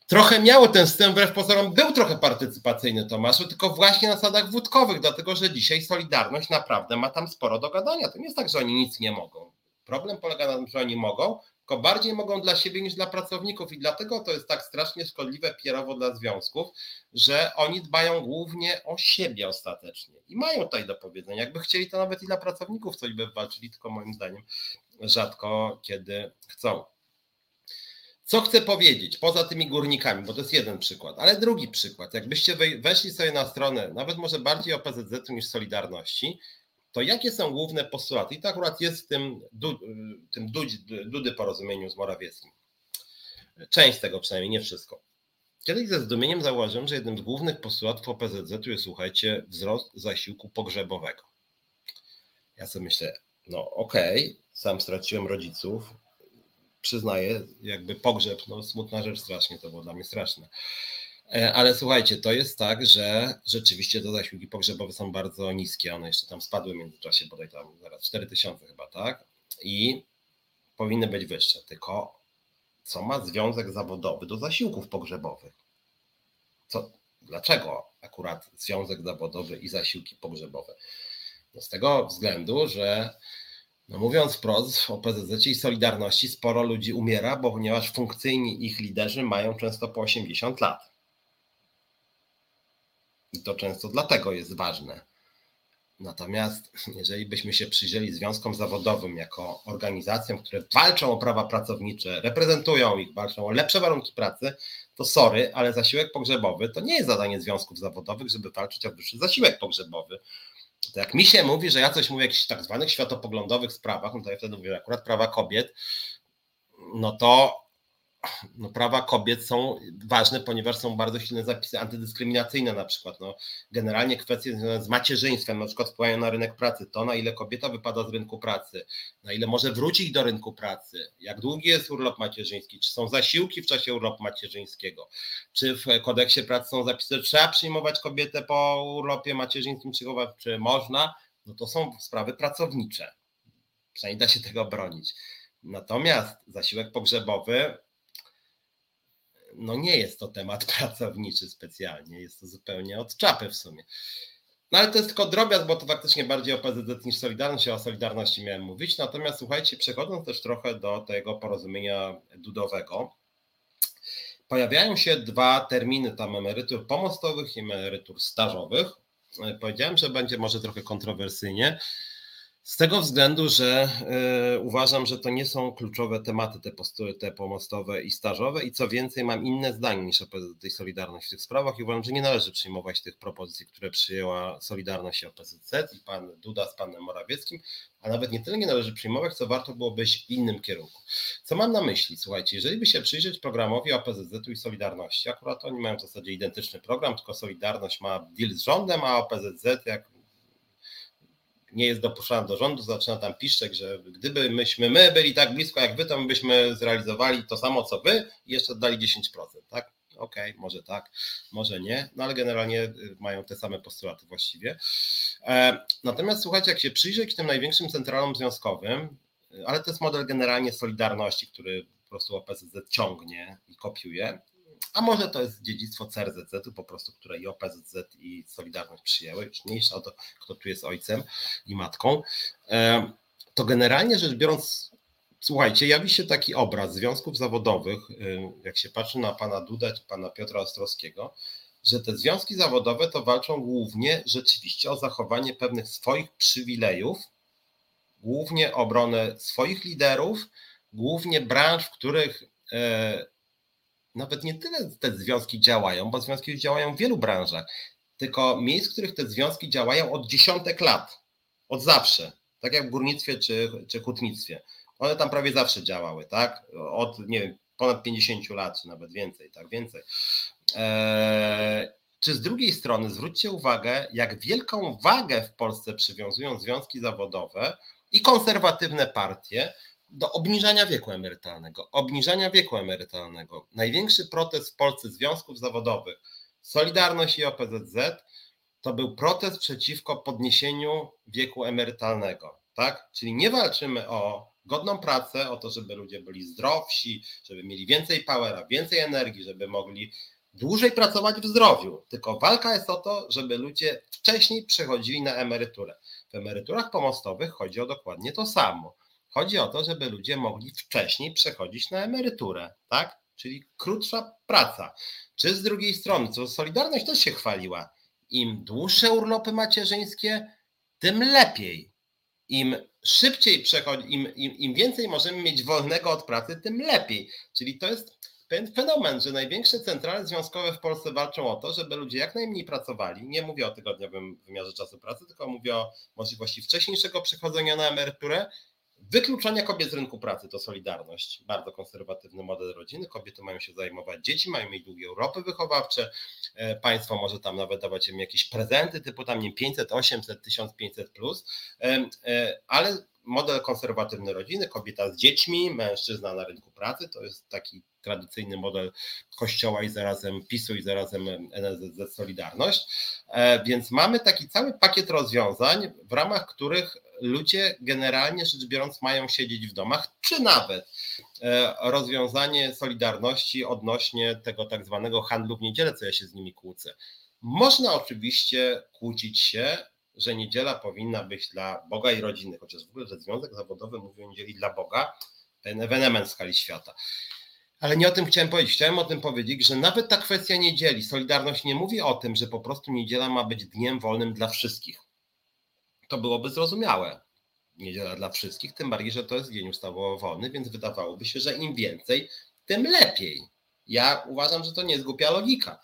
Speaker 1: trochę miało ten wstęp, wbrew pozorom był trochę partycypacyjny Tomaszu, tylko właśnie na zasadach wódkowych, dlatego że dzisiaj Solidarność naprawdę ma tam sporo do gadania. To nie jest tak, że oni nic nie mogą. Problem polega na tym, że oni mogą, tylko bardziej mogą dla siebie niż dla pracowników i dlatego to jest tak strasznie szkodliwe pierowo dla związków, że oni dbają głównie o siebie ostatecznie i mają tutaj do powiedzenia. Jakby chcieli, to nawet i dla pracowników coś by walczyli, tylko moim zdaniem rzadko kiedy chcą. Co chcę powiedzieć, poza tymi górnikami, bo to jest jeden przykład, ale drugi przykład. Jakbyście weszli sobie na stronę, nawet może bardziej OPZZ niż Solidarności, to jakie są główne postulaty? I to akurat jest w tym, tym Dudy porozumieniu z Morawieckim. Część tego przynajmniej, nie wszystko. Kiedyś ze zdumieniem zauważyłem, że jednym z głównych postulatów OPZZ jest, słuchajcie, wzrost zasiłku pogrzebowego. Ja sobie myślę, no okej, okay, sam straciłem rodziców, przyznaję, jakby pogrzeb, no smutna rzecz strasznie, to było dla mnie straszne. E, ale słuchajcie, to jest tak, że rzeczywiście te zasiłki pogrzebowe są bardzo niskie. One jeszcze tam spadły w międzyczasie, bodaj tam zaraz 4000 chyba, tak? I powinny być wyższe. Tylko co ma związek zawodowy do zasiłków pogrzebowych? Co, dlaczego akurat związek zawodowy i zasiłki pogrzebowe? No z tego względu, że no mówiąc wprost, o PZZ i Solidarności sporo ludzi umiera, bo ponieważ funkcyjni ich liderzy mają często po 80 lat. I to często dlatego jest ważne. Natomiast jeżeli byśmy się przyjrzeli związkom zawodowym jako organizacjom, które walczą o prawa pracownicze, reprezentują ich, walczą o lepsze warunki pracy, to sorry, ale zasiłek pogrzebowy to nie jest zadanie związków zawodowych, żeby walczyć o wyższy zasiłek pogrzebowy. To jak mi się mówi, że ja coś mówię o jakichś tak zwanych światopoglądowych sprawach, no to ja wtedy mówię akurat prawa kobiet, no to no, prawa kobiet są ważne, ponieważ są bardzo silne zapisy antydyskryminacyjne na przykład. No, generalnie kwestie związane z macierzyństwem na przykład wpływają na rynek pracy, to na ile kobieta wypada z rynku pracy, na ile może wrócić do rynku pracy, jak długi jest urlop macierzyński, czy są zasiłki w czasie urlopu macierzyńskiego, czy w kodeksie pracy są zapisy, że trzeba przyjmować kobietę po urlopie macierzyńskim, czy, czy można, no to są sprawy pracownicze. Przynajmniej da się tego bronić. Natomiast zasiłek pogrzebowy no nie jest to temat pracowniczy specjalnie, jest to zupełnie od czapy w sumie. No ale to jest tylko drobiazg, bo to faktycznie bardziej o PZZ niż Solidarność, a o Solidarności miałem mówić. Natomiast słuchajcie, przechodząc też trochę do tego porozumienia dudowego, pojawiają się dwa terminy tam emerytur pomostowych i emerytur stażowych. Powiedziałem, że będzie może trochę kontrowersyjnie, z tego względu, że y, uważam, że to nie są kluczowe tematy te, postury, te pomostowe i stażowe i co więcej mam inne zdanie niż OPZZ i w tych sprawach i uważam, że nie należy przyjmować tych propozycji, które przyjęła Solidarność i OPZZ i pan Duda z panem Morawieckim, a nawet nie tyle nie należy przyjmować, co warto byłoby iść w innym kierunku. Co mam na myśli? Słuchajcie, jeżeli by się przyjrzeć programowi OPZZ i Solidarności, akurat oni mają w zasadzie identyczny program, tylko Solidarność ma deal z rządem, a OPZZ jak nie jest dopuszczany do rządu, zaczyna tam piszczek, że gdyby myśmy my byli tak blisko jak wy, to my byśmy zrealizowali to samo co wy i jeszcze dali 10%, tak? Okej, okay, może tak, może nie, no ale generalnie y, mają te same postulaty właściwie. E, natomiast słuchajcie, jak się przyjrzeć tym największym centralom związkowym, y, ale to jest model generalnie Solidarności, który po prostu OPZZ ciągnie i kopiuje, a może to jest dziedzictwo CRZZ, po prostu, które i OPZZ i Solidarność przyjęły, już mniejsza o to, kto tu jest ojcem i matką, to generalnie rzecz biorąc, słuchajcie, jawi się taki obraz związków zawodowych, jak się patrzy na pana Duda czy pana Piotra Ostrowskiego, że te związki zawodowe to walczą głównie rzeczywiście o zachowanie pewnych swoich przywilejów, głównie obronę swoich liderów, głównie branż, w których e, nawet nie tyle te związki działają, bo związki już działają w wielu branżach, tylko miejsc, w których te związki działają od dziesiątek lat, od zawsze, tak jak w górnictwie czy, czy hutnictwie. One tam prawie zawsze działały, tak? Od, nie wiem, ponad 50 lat, czy nawet więcej, tak, więcej. Eee, czy z drugiej strony zwróćcie uwagę, jak wielką wagę w Polsce przywiązują związki zawodowe i konserwatywne partie do obniżania wieku emerytalnego. Obniżania wieku emerytalnego. Największy protest w Polsce związków zawodowych, Solidarność i OPZZ, to był protest przeciwko podniesieniu wieku emerytalnego. Tak? Czyli nie walczymy o godną pracę, o to, żeby ludzie byli zdrowsi, żeby mieli więcej powera, więcej energii, żeby mogli dłużej pracować w zdrowiu. Tylko walka jest o to, żeby ludzie wcześniej przechodzili na emeryturę. W emeryturach pomostowych chodzi o dokładnie to samo Chodzi o to, żeby ludzie mogli wcześniej przechodzić na emeryturę, tak? Czyli krótsza praca. Czy z drugiej strony, co Solidarność też się chwaliła, im dłuższe urlopy macierzyńskie, tym lepiej. Im szybciej przechodzi, im, im, im więcej możemy mieć wolnego od pracy, tym lepiej. Czyli to jest pewien fenomen, że największe centrale związkowe w Polsce walczą o to, żeby ludzie jak najmniej pracowali. Nie mówię o tygodniowym wymiarze czasu pracy, tylko mówię o możliwości wcześniejszego przechodzenia na emeryturę Wykluczania kobiet z rynku pracy to Solidarność, bardzo konserwatywny model rodziny. Kobiety mają się zajmować dzieci, mają mieć długie Europy wychowawcze. E, państwo może tam nawet dawać im jakieś prezenty typu tam nie 500, 800, 1500 plus, e, e, ale model konserwatywny rodziny, kobieta z dziećmi, mężczyzna na rynku pracy, to jest taki tradycyjny model Kościoła i zarazem PiSu i zarazem Solidarność. Więc mamy taki cały pakiet rozwiązań, w ramach których ludzie generalnie rzecz biorąc mają siedzieć w domach, czy nawet e, rozwiązanie Solidarności odnośnie tego tak zwanego handlu w niedzielę, co ja się z nimi kłócę. Można oczywiście kłócić się, że niedziela powinna być dla Boga i rodziny, chociaż w ogóle, że Związek Zawodowy mówi o niedzieli dla Boga, ten ewenement w skali świata. Ale nie o tym chciałem powiedzieć. Chciałem o tym powiedzieć, że nawet ta kwestia niedzieli, Solidarność nie mówi o tym, że po prostu niedziela ma być dniem wolnym dla wszystkich to byłoby zrozumiałe. Niedziela dla wszystkich, tym bardziej, że to jest dzień ustawowo wolny, więc wydawałoby się, że im więcej, tym lepiej. Ja uważam, że to nie jest głupia logika.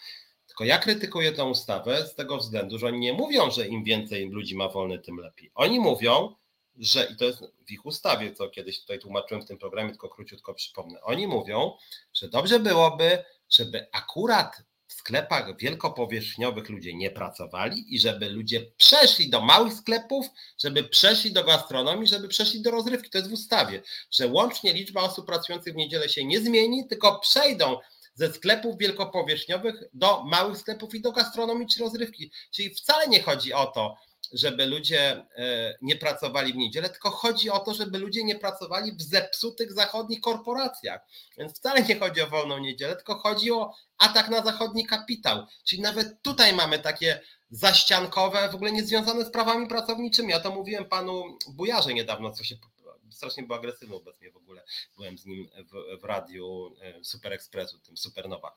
Speaker 1: Tylko ja krytykuję tę ustawę z tego względu, że oni nie mówią, że im więcej ludzi ma wolny, tym lepiej. Oni mówią, że, i to jest w ich ustawie, co kiedyś tutaj tłumaczyłem w tym programie, tylko króciutko przypomnę, oni mówią, że dobrze byłoby, żeby akurat sklepach wielkopowierzchniowych ludzie nie pracowali i żeby ludzie przeszli do małych sklepów, żeby przeszli do gastronomii, żeby przeszli do rozrywki. To jest w ustawie, że łącznie liczba osób pracujących w niedzielę się nie zmieni, tylko przejdą ze sklepów wielkopowierzchniowych do małych sklepów i do gastronomii czy rozrywki. Czyli wcale nie chodzi o to, żeby ludzie e, nie pracowali w niedzielę, tylko chodzi o to, żeby ludzie nie pracowali w zepsutych zachodnich korporacjach. Więc wcale nie chodzi o wolną niedzielę, tylko chodzi o atak na zachodni kapitał. Czyli nawet tutaj mamy takie zaściankowe, w ogóle niezwiązane z prawami pracowniczymi. Ja to mówiłem panu Bujarze niedawno, co się strasznie był agresywny wobec mnie w ogóle. Byłem z nim w, w radiu e, Super Expressu, tym Supernowa.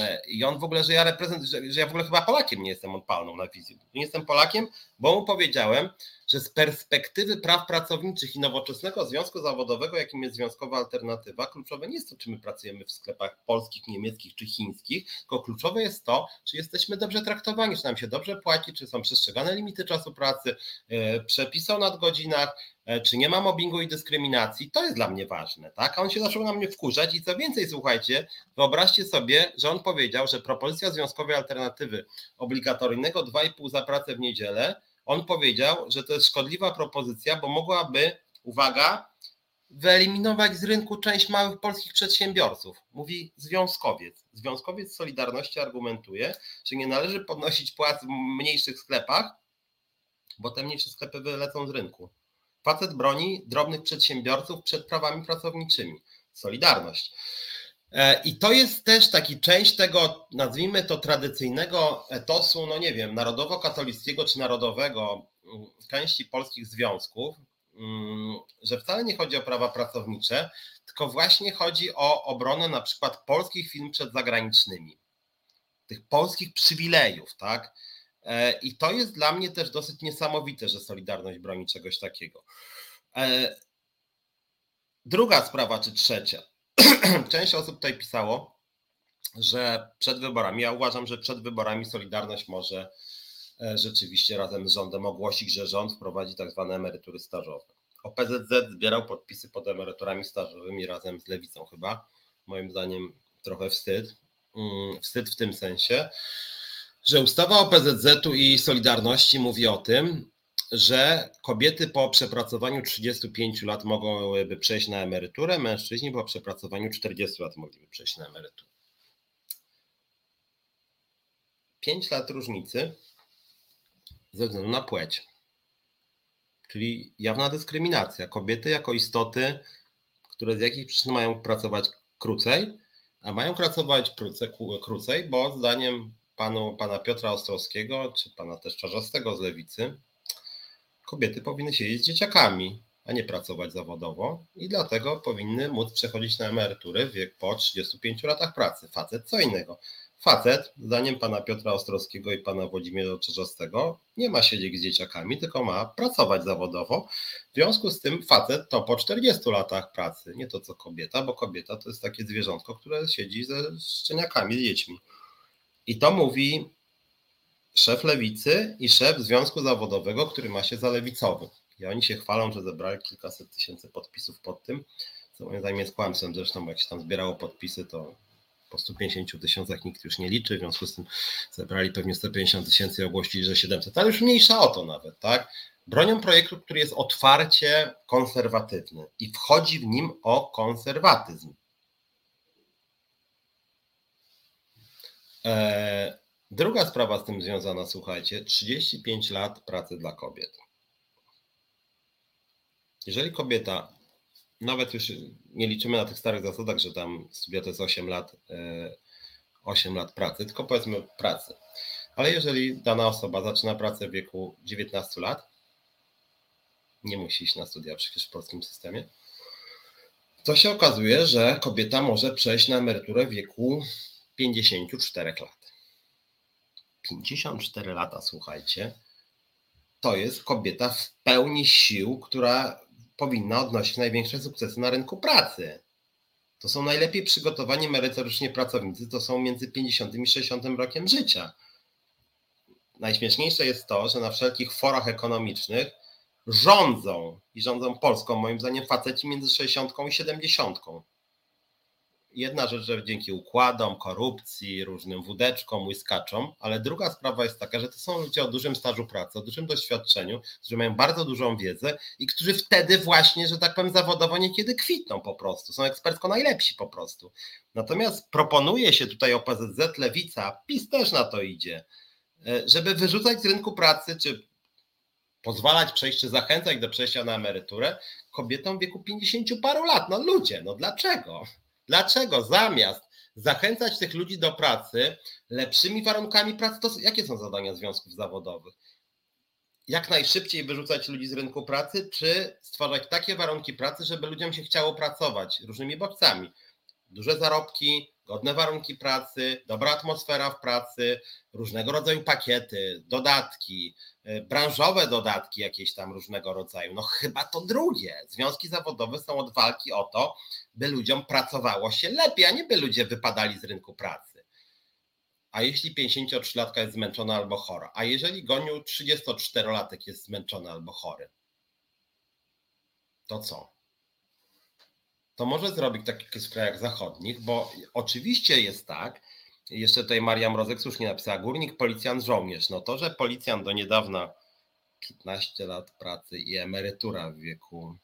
Speaker 1: E, I on w ogóle, że ja reprezentuję, że, że, ja w ogóle chyba Polakiem nie jestem odpalną na wizji. Nie jestem Polakiem, bo mu powiedziałem, że z perspektywy praw pracowniczych i nowoczesnego związku zawodowego, jakim jest związkowa alternatywa, kluczowe nie jest to, czy my pracujemy w sklepach polskich, niemieckich czy chińskich, tylko kluczowe jest to, czy jesteśmy dobrze traktowani, czy nam się dobrze płaci, czy są przestrzegane limity czasu pracy, e, przepisy o nadgodzinach, e, czy nie ma mobbingu i dyskryminacji. To jest dla mnie ważne, tak? A on się zaczął na mnie wkurzać i co więcej, słuchajcie, wyobraźcie sobie, że on powiedział, że propozycja związkowej alternatywy obligatoryjnego 2,5 za pracę w niedzielę on powiedział, że to jest szkodliwa propozycja, bo mogłaby, uwaga, wyeliminować z rynku część małych polskich przedsiębiorców. Mówi związkowiec. Związkowiec Solidarności argumentuje, że nie należy podnosić płac w mniejszych sklepach, bo te mniejsze sklepy wylecą z rynku. Facet broni drobnych przedsiębiorców przed prawami pracowniczymi. Solidarność. E, I to jest też taki część tego, nazwijmy to tradycyjnego etosu, no nie wiem, narodowo-katolickiego czy narodowego mm, części polskich związków, mm, że wcale nie chodzi o prawa pracownicze, tylko właśnie chodzi o obronę na przykład polskich firm przed zagranicznymi, tych polskich przywilejów, tak? E, I to jest dla mnie też dosyć niesamowite, że Solidarność broni czegoś takiego. E, druga sprawa, czy trzecia część osób tutaj pisało, że przed wyborami, ja uważam, że przed wyborami Solidarność może e, rzeczywiście razem z rządem ogłosić, że rząd wprowadzi tak zwane emerytury stażowe. OPZZ zbierał podpisy pod emeryturami stażowymi razem z Lewicą chyba. Moim zdaniem trochę wstyd. Mm, wstyd w tym sensie, że ustawa OPZZ-u i Solidarności mówi o tym, że kobiety po przepracowaniu 35 lat mogłyby przejść na emeryturę, mężczyźni po przepracowaniu 40 lat mogliby przejść na emeryturę. 5 lat różnicy ze względu na płeć. Czyli jawna dyskryminacja. Kobiety jako istoty, które z jakichś przyczyn mają pracować krócej, a mają pracować krócej, bo zdaniem panu, pana Piotra Ostrowskiego, czy pana też Czarzastego z Lewicy, kobiety powinny siedzieć z dzieciakami, a nie pracować zawodowo i dlatego powinny móc przechodzić na emeryturę w wiek po 35 latach pracy. Facet co innego. Facet, zdaniem pana Piotra Ostrowskiego i pana Włodzimierza Czerzostego, nie ma siedzieć z dzieciakami, tylko ma pracować zawodowo. W związku z tym facet to po 40 latach pracy, nie to co kobieta, bo kobieta to jest takie zwierzątko, które siedzi ze szczeniakami, z dziećmi. I to mówi szef lewicy i szef związku zawodowego, który ma się za lewicowy. I oni się chwalą, że zebrali kilkaset tysięcy podpisów pod tym, co moim zdaniem jest kłamstwem. Zresztą jak się tam zbierało podpisy, to po 150 tysiącach nikt już nie liczy, w związku z tym zebrali pewnie 150 tysięcy i ogłosili, że 700, ale już mniejsza o to nawet, tak? Bronią projektu, który jest otwarcie konserwatywny i wchodzi w nim o konserwatyzm. Eee, Druga sprawa z tym związana, słuchajcie, 35 lat pracy dla kobiet. Jeżeli kobieta, nawet już nie liczymy na tych starych zasadach, że tam studia to jest 8 lat, 8 e, lat pracy, tylko powiedzmy pracy. Ale jeżeli dana osoba zaczyna pracę w wieku 19 lat, nie musi iść na studia przecież w polskim systemie, to się okazuje, że kobieta może przejść na emeryturę w wieku 54 lat. 54 lata, słuchajcie, to jest kobieta w pełni sił, która powinna odnosić największe sukcesy na rynku pracy. To są najlepiej przygotowani merytorycznie pracownicy, to są między 50 i 60 rokiem życia. Najśmieszniejsze jest to, że na wszelkich forach ekonomicznych rządzą i rządzą Polską, moim zdaniem, faceci między 60 i 70 jedna rzecz, że dzięki układom, korupcji, różnym wódeczkom, łyskaczom, ale druga sprawa jest taka, że to są ludzie o dużym stażu pracy, o dużym doświadczeniu, którzy mają bardzo dużą wiedzę i którzy wtedy właśnie, że tak powiem, zawodowo niekiedy kwitną po prostu, są ekspercko najlepsi po prostu. Natomiast proponuje się tutaj OPZZ, Lewica, PiS też na to idzie, e, żeby wyrzucać z rynku pracy, czy pozwalać przejść, czy zachęcać do przejścia na emeryturę kobietom w wieku 50 paru lat. No ludzie, no dlaczego? Dlaczego zamiast zachęcać tych ludzi do pracy lepszymi warunkami pracy, to jakie są zadania związków zawodowych? Jak najszybciej wyrzucać ludzi z rynku pracy, czy stwarzać takie warunki pracy, żeby ludziom się chciało pracować różnymi bodźcami? Duże zarobki, godne warunki pracy, dobra atmosfera w pracy, różnego rodzaju pakiety, dodatki, e, branżowe dodatki jakieś tam różnego rodzaju. No chyba to drugie. Związki zawodowe są od walki o to, by ludziom pracowało się lepiej, a nie by ludzie wypadali z rynku pracy. A jeśli 53-latka jest zmęczona albo chora, a jeżeli goniu 34-latek jest zmęczony albo chory, to co? To może zrobić tak jak w krajach zachodnich, bo oczywiście jest tak, jeszcze tutaj Maria Mrozek słusznie napisała, górnik, policjant, żołnierz. No to, że policjant do niedawna 15 lat pracy i emerytura w wieku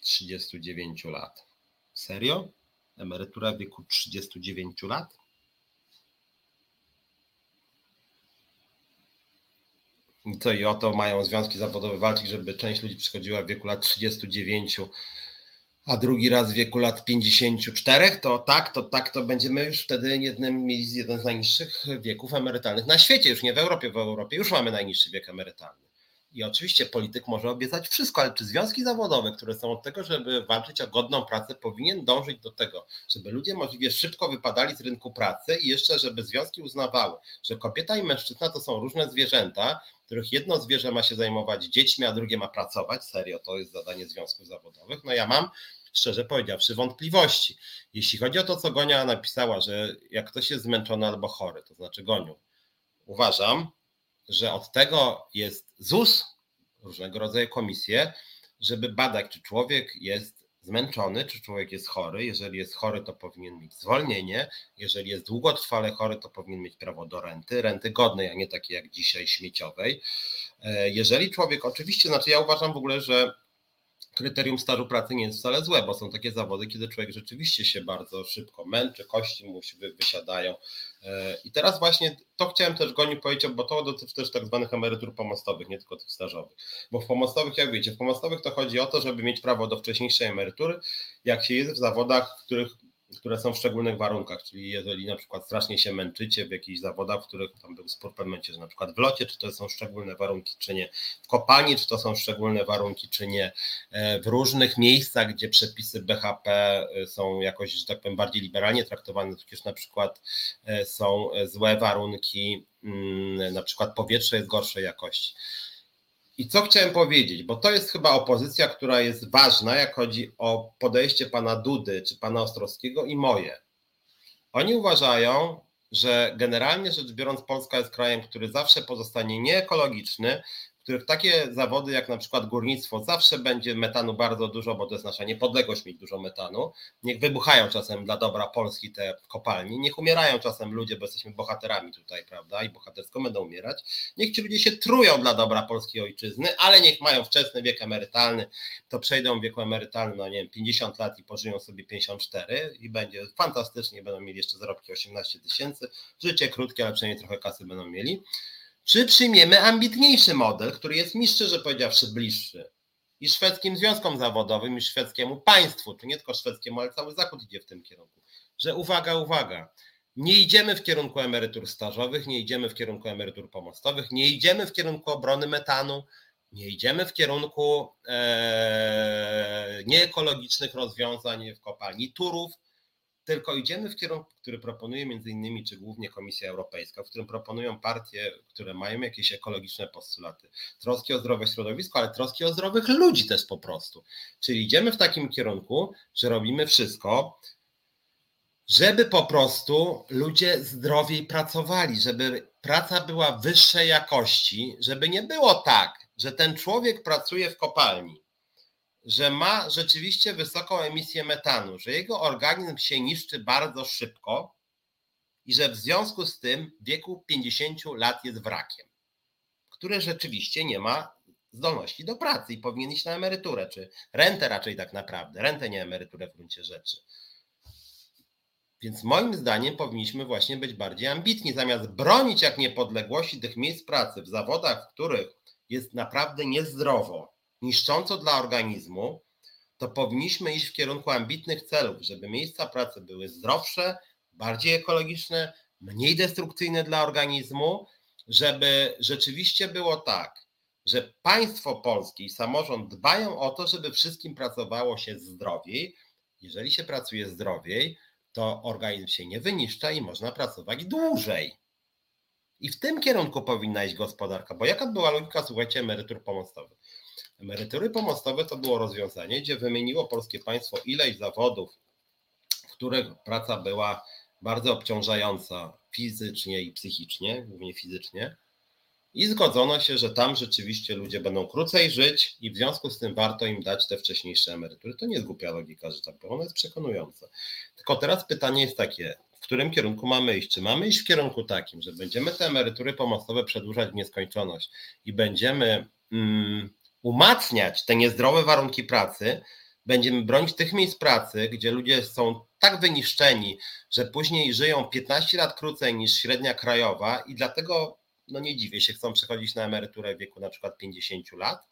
Speaker 1: 39 lat. Serio? Emerytura w wieku 39 lat? I co, i o to mają związki zawodowe walczyć, żeby część ludzi przychodziła w wieku lat 39, a drugi raz w wieku lat 54, to tak, to tak, to będziemy już wtedy jednym, mieli jeden z najniższych wieków emerytalnych na świecie, już nie w Europie, w Europie już mamy najniższy wiek emerytalny. I oczywiście polityk może obiecać wszystko, ale czy związki zawodowe, które są od tego, żeby walczyć o godną pracę, powinien dążyć do tego, żeby ludzie możliwie szybko wypadali z rynku pracy i jeszcze, żeby związki uznawały, że kobieta i mężczyzna to są różne zwierzęta, których jedno zwierzę ma się zajmować dziećmi, a drugie ma pracować. Serio, to jest zadanie związków zawodowych. No ja mam szczerze powiedziawszy, wątpliwości. Jeśli chodzi o to, co Gonia napisała, że jak ktoś jest zmęczony albo chory, to znaczy Goniu, uważam, że od tego jest ZUS, różnego rodzaju komisje, żeby badać, czy człowiek jest zmęczony, czy człowiek jest chory. Jeżeli jest chory, to powinien mieć zwolnienie. Jeżeli jest długotrwale chory, to powinien mieć prawo do renty, renty godnej, a nie takiej jak dzisiaj śmieciowej. E, jeżeli człowiek, oczywiście, znaczy ja uważam w ogóle, że kryterium stażu pracy nie jest wcale złe, bo są takie zawody, kiedy człowiek rzeczywiście się bardzo szybko męczy, kości mu się wysiadają. E, I teraz właśnie to chciałem też Goni powiedzieć, bo to dotyczy też tak zwanych emerytur pomostowych, nie tylko tych stażowych. Bo w pomostowych, jak wiecie, w pomostowych to chodzi o to, żeby mieć prawo do wcześniejszej emerytury, jak się jest w zawodach, w których które są w szczególnych warunkach, czyli jeżeli na przykład strasznie się męczycie w jakichś zawodach, w których tam był spór momencie, że na przykład w locie, czy to są szczególne warunki, czy nie, w kopalni, czy to są szczególne warunki, czy nie, e, w różnych miejscach, gdzie przepisy BHP e, są jakoś, że tak powiem, bardziej liberalnie traktowane, przecież na przykład e, są złe warunki, mm, na przykład powietrze jest gorszej jakości. I co chciałem powiedzieć, bo to jest chyba opozycja, która jest ważna, jak chodzi o podejście pana Dudy czy pana Ostrowskiego i moje. Oni uważają, że generalnie rzecz biorąc, Polska jest krajem, który zawsze pozostanie nieekologiczny, których takie zawody jak na przykład górnictwo zawsze będzie metanu bardzo dużo, bo to jest nasza niepodległość mieć dużo metanu. Niech wybuchają czasem dla dobra Polski te kopalnie, niech umierają czasem ludzie, bo jesteśmy bohaterami tutaj, prawda, i bohatersko będą umierać. Niech ci ludzie się trują dla dobra polskiej ojczyzny, ale niech mają wczesny wiek emerytalny, to przejdą w wieku emerytalnym, no nie wiem, 50 lat i pożyją sobie 54 i będzie fantastycznie, będą mieli jeszcze zarobki 18 tysięcy, życie krótkie, ale przynajmniej trochę kasy będą mieli. Czy przyjmiemy ambitniejszy model, który jest mi szczerze powiedziawszy bliższy i szwedzkim związkom zawodowym, i szwedzkiemu państwu, czy nie tylko szwedzkiemu, ale cały Zachód idzie w tym kierunku, że uwaga, uwaga, nie idziemy w kierunku emerytur stażowych, nie idziemy w kierunku emerytur pomostowych, nie idziemy w kierunku obrony metanu, nie idziemy w kierunku e, nieekologicznych rozwiązań w kopalni turów, tylko idziemy w kierunku, który proponuje między innymi, czy głównie Komisja Europejska, w którym proponują partie, które mają jakieś ekologiczne postulaty, troski o zdrowe środowisko, ale troski o zdrowych ludzi też po prostu. Czyli idziemy w takim kierunku, że robimy wszystko, żeby po prostu ludzie zdrowiej pracowali, żeby praca była wyższej jakości, żeby nie było tak, że ten człowiek pracuje w kopalni, że ma rzeczywiście wysoką emisję metanu, że jego organizm się niszczy bardzo szybko i że w związku z tym w wieku 50 lat jest wrakiem, który rzeczywiście nie ma zdolności do pracy i powinien iść na emeryturę, czy rentę raczej tak naprawdę, rentę nie emeryturę w gruncie rzeczy. Więc moim zdaniem powinniśmy właśnie być bardziej ambitni, zamiast bronić jak niepodległości tych miejsc pracy w zawodach, w których jest naprawdę niezdrowo, niszcząco dla organizmu, to powinniśmy iść w kierunku ambitnych celów, żeby miejsca pracy były zdrowsze, bardziej ekologiczne, mniej destrukcyjne dla organizmu, żeby rzeczywiście było tak, że państwo polskie i samorząd dbają o to, żeby wszystkim pracowało się zdrowiej. Jeżeli się pracuje zdrowiej, to organizm się nie wyniszcza i można pracować dłużej. I w tym kierunku powinna iść gospodarka, bo jaka była logika, słuchajcie, emerytur pomostowych? Emerytury pomostowe to było rozwiązanie, gdzie wymieniło polskie państwo ileś zawodów, w których praca była bardzo obciążająca fizycznie i psychicznie, głównie fizycznie, i zgodzono się, że tam rzeczywiście ludzie będą krócej żyć i w związku z tym warto im dać te wcześniejsze emerytury. To nie jest głupia logika, że tak powiem, ona jest przekonująca. Tylko teraz pytanie jest takie, w którym kierunku mamy iść? Czy mamy iść w kierunku takim, że będziemy te emerytury pomostowe przedłużać w nieskończoność i będziemy mm, umacniać te niezdrowe warunki pracy, będziemy bronić tych miejsc pracy, gdzie ludzie są tak wyniszczeni, że później żyją 15 lat krócej niż średnia krajowa i dlatego no nie dziwię się, chcą przechodzić na emeryturę w wieku na przykład 50 lat?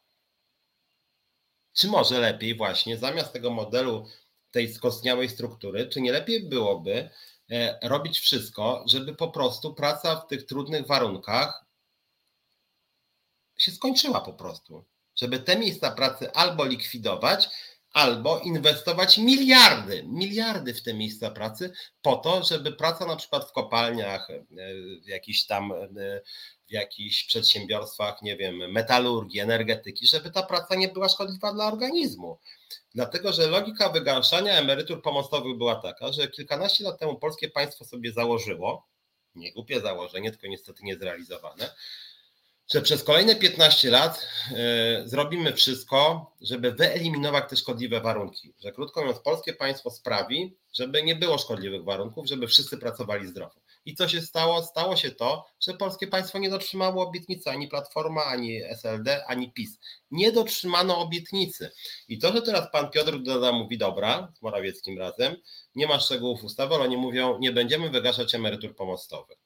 Speaker 1: Czy może lepiej właśnie zamiast tego modelu tej skostniałej struktury, czy nie lepiej byłoby e, robić wszystko, żeby po prostu praca w tych trudnych warunkach się skończyła po prostu? Żeby te miejsca pracy albo likwidować, albo inwestować miliardy, miliardy w te miejsca pracy po to, żeby praca na przykład w kopalniach, e, w jakichś tam e, w jakichś przedsiębiorstwach, nie wiem, metalurgii, energetyki, żeby ta praca nie była szkodliwa dla organizmu. Dlatego, że logika wygaszania emerytur pomostowych była taka, że kilkanaście lat temu polskie państwo sobie założyło, nie głupie założenie, tylko niestety niezrealizowane, że przez kolejne 15 lat y, zrobimy wszystko, żeby wyeliminować te szkodliwe warunki. Że krótko mówiąc, polskie państwo sprawi, żeby nie było szkodliwych warunków, żeby wszyscy pracowali zdrowo. I co się stało? Stało się to, że polskie państwo nie dotrzymało obietnicy ani Platforma, ani SLD, ani PiS. Nie dotrzymano obietnicy. I to, że teraz pan Piotr Duda mówi, dobra, z Morawieckim razem, nie ma szczegółów ustawy, ale oni mówią, nie będziemy wygaszać emerytur pomostowych.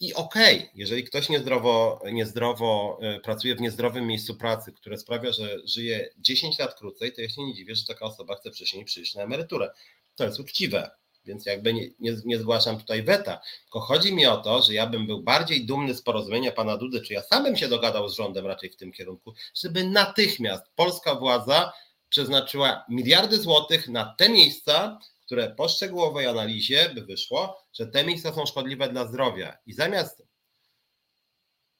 Speaker 1: I okej, okay, jeżeli ktoś niezdrowo, niezdrowo e, pracuje w niezdrowym miejscu pracy, które sprawia, że żyje 10 lat krócej, to ja się nie dziwię, że taka osoba chce wcześniej przyjść na emeryturę. To jest uczciwe, więc jakby nie, nie, nie, zgłaszam tutaj weta. Tylko chodzi mi o to, że ja bym był bardziej dumny z porozumienia pana Dudy, czy ja sam bym się dogadał z rządem raczej w tym kierunku, żeby natychmiast polska władza przeznaczyła miliardy złotych na te miejsca, które po szczegółowej analizie by wyszło, że te miejsca są szkodliwe dla zdrowia. I zamiast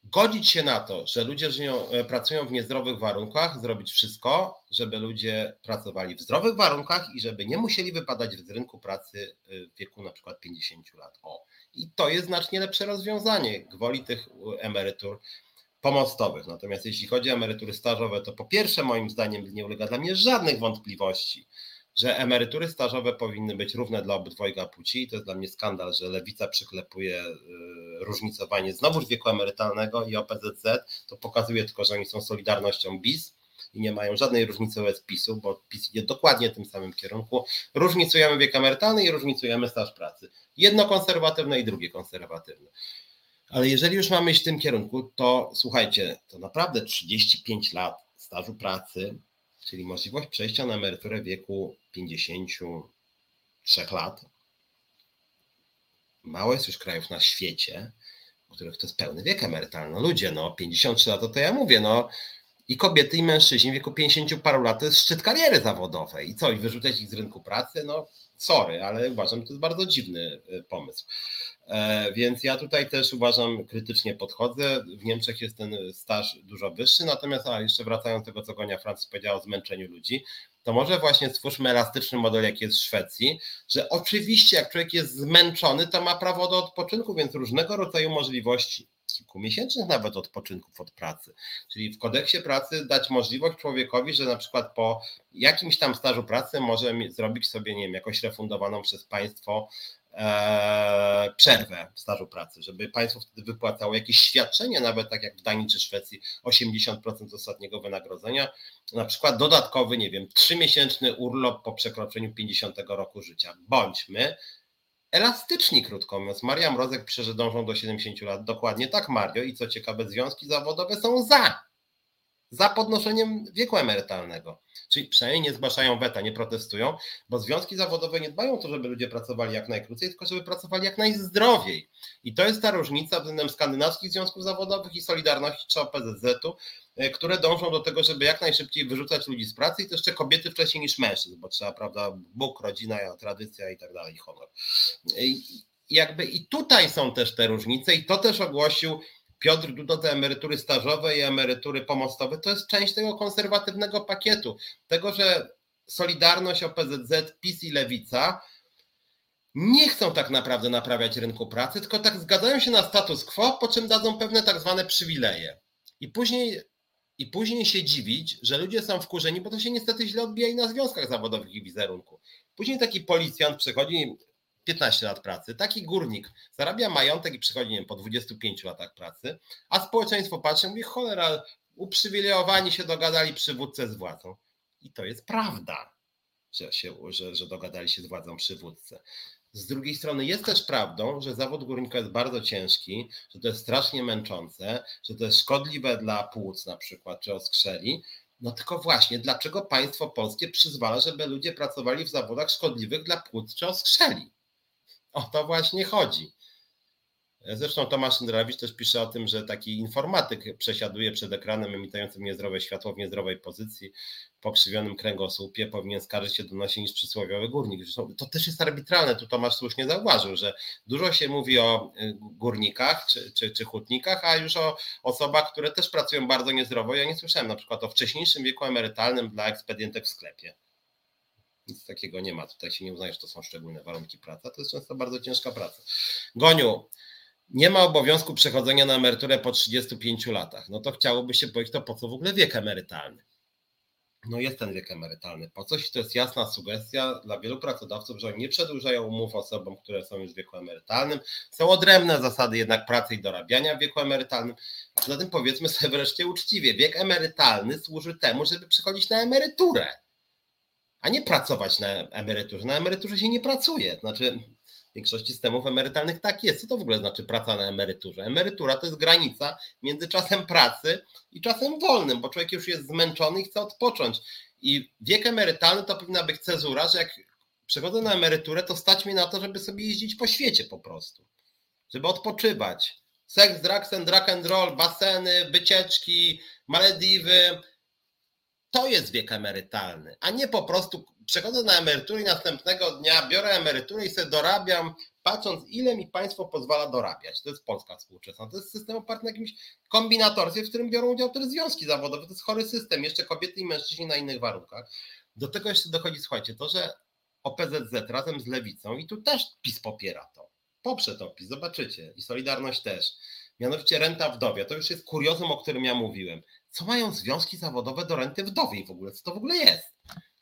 Speaker 1: godzić się na to, że ludzie żyją, e, pracują w niezdrowych warunkach, zrobić wszystko, żeby ludzie pracowali w zdrowych warunkach i żeby nie musieli wypadać z rynku pracy e, w wieku na przykład 50 lat. O. I to jest znacznie lepsze rozwiązanie gwoli tych emerytur pomostowych. Natomiast jeśli chodzi o emerytury stażowe, to po pierwsze moim zdaniem nie ulega dla mnie żadnych wątpliwości, że emerytury stażowe powinny być równe dla obydwojga płci. I to jest dla mnie skandal, że lewica przyklepuje y, różnicowanie znowuż wieku emerytalnego i OPZZ. To pokazuje tylko, że oni są Solidarnością BIS i nie mają żadnej różnicy wobec PiSu, bo PiS idzie dokładnie w tym samym kierunku. Różnicujemy wiek emerytalny i różnicujemy staż pracy. Jedno konserwatywne i drugie konserwatywne. Ale jeżeli już mamy iść w tym kierunku, to słuchajcie, to naprawdę 35 lat stażu pracy czyli możliwość przejścia na emeryturę w wieku 53 lat. Mało jest już krajów na świecie, w których to jest pełny wiek emerytalny. No ludzie, no 53 lata to ja mówię, no i kobiety i mężczyźni w wieku 50 paru lat to jest szczyt kariery zawodowej. I co, i wyrzucać ich z rynku pracy? No sorry, ale uważam, że to jest bardzo dziwny y, pomysł. E, więc ja tutaj też uważam, krytycznie podchodzę. W Niemczech jest ten staż dużo wyższy, natomiast a jeszcze wracając do tego, co Gonia Francis powiedziała o zmęczeniu ludzi, to może właśnie stwórzmy elastyczny model, jaki jest w Szwecji, że oczywiście jak człowiek jest zmęczony, to ma prawo do odpoczynku, więc różnego rodzaju możliwości kilkumiesięcznych nawet odpoczynków od pracy. Czyli w kodeksie pracy dać możliwość człowiekowi, że na przykład po jakimś tam stażu pracy może zrobić sobie, nie wiem, jakoś refundowaną przez państwo e, przerwę w stażu pracy, żeby państwo wtedy wypłacało jakieś świadczenie, nawet tak jak w Danii czy Szwecji, 80% ostatniego wynagrodzenia, na przykład dodatkowy, nie wiem, trzymiesięczny urlop po przekroczeniu 50 roku życia. Bądźmy elastyczni, krótko mówiąc. Maria Mrozek dążą do 70 lat. Dokładnie tak, Mario. I co ciekawe, związki zawodowe są za. Za podnoszeniem wieku emerytalnego. Czyli przynajmniej nie zgłaszają weta, nie protestują, bo związki zawodowe nie dbają o to, żeby ludzie pracowali jak najkrócej, tylko żeby pracowali jak najzdrowiej. I to jest ta różnica względem skandynawskich związków zawodowych i Solidarności czy OPZZ-u, które dążą do tego, żeby jak najszybciej wyrzucać ludzi z pracy i to jeszcze kobiety wcześniej niż mężczyzn, bo trzeba, prawda, Bóg, rodzina, tradycja i tak dalej, honor. I jakby i tutaj są też te różnice i to też ogłosił Piotr Duda te emerytury stażowe i emerytury pomostowe to jest część tego konserwatywnego pakietu. Tego, że Solidarność, OPZZ, PiS i Lewica nie chcą tak naprawdę naprawiać rynku pracy, tylko tak zgadzają się na status quo, po czym dadzą pewne tak zwane przywileje. I później, I później się dziwić, że ludzie są wkurzeni, bo to się niestety źle odbija i na związkach zawodowych i wizerunku. Później taki policjant przychodzi, 15 lat pracy. Taki górnik zarabia majątek i przychodzi nie wiem, po 25 latach pracy, a społeczeństwo patrzy mówi, cholera, uprzywilejowani się dogadali przywódcę z władzą. I to jest prawda, że, się, że, że dogadali się z władzą przywódcę. Z drugiej strony jest też prawdą, że zawód górnika jest bardzo ciężki, że to jest strasznie męczące, że to jest szkodliwe dla płuc na przykład, czy oskrzeli. No tylko właśnie, dlaczego państwo polskie przyzwala, żeby ludzie pracowali w zawodach szkodliwych dla płuc czy oskrzeli? O to właśnie chodzi. Zresztą Tomasz Ndrawicz też pisze o tym, że taki informatyk przesiaduje przed ekranem emitującym niezdrowe światło w niezdrowej pozycji, po krzywionym kręgosłupie, powinien skarżyć się do nosi niż przysłowiowy górnik. Zresztą to też jest arbitralne, tu Tomasz słusznie zauważył, że dużo się mówi o y, górnikach czy, czy, czy hutnikach, a już o osobach, które też pracują bardzo niezdrowo. Ja nie słyszałem na przykład o wcześniejszym wieku emerytalnym dla ekspedientek w sklepie. Nic takiego nie ma. Tutaj się nie uznaje, że to są szczególne warunki pracy. To jest często bardzo ciężka praca. Goniu, nie ma obowiązku przechodzenia na emeryturę po 35 latach. No to chciałoby się powiedzieć, to po co w ogóle wiek emerytalny? No jest ten wiek emerytalny. Po coś to jest jasna sugestia dla wielu pracodawców, że oni nie przedłużają umów osobom, które są już w wieku emerytalnym. Są odrębne zasady jednak pracy i dorabiania w wieku emerytalnym. Zatem powiedzmy sobie wreszcie uczciwie, wiek emerytalny służy temu, żeby przychodzić na emeryturę a nie pracować na emeryturze. Na emeryturze się nie pracuje. Znaczy, większości systemów emerytalnych tak jest. Co to w ogóle znaczy praca na emeryturze? Emerytura to jest granica między czasem pracy i czasem wolnym, bo człowiek już jest zmęczony i chce odpocząć. I wiek emerytalny to powinna być cezura, że jak przechodzę na emeryturę, to stać mi na to, żeby sobie jeździć po świecie po prostu. Żeby odpoczywać. Seks, drugs and and roll, baseny, wycieczki, Malediwy, to jest wiek emerytalny, a nie po prostu przechodzę na emeryturę i następnego dnia biorę emeryturę i sobie dorabiam, patrząc ile mi państwo pozwala dorabiać. To jest Polska współczesna. To jest system oparty na jakimś kombinatorstwie, w którym biorą udział też związki zawodowe. To jest chory system, jeszcze kobiety i mężczyźni na innych warunkach. Do tego jeszcze dochodzi, słuchajcie, to, że OPZZ razem z Lewicą i tu też PiS popiera to. Poprze to PiS, zobaczycie. I Solidarność też. Mianowicie renta wdowia. To już jest kuriozum, o którym ja mówiłem co mają związki zawodowe do renty wdowiej w ogóle? Co to w ogóle jest?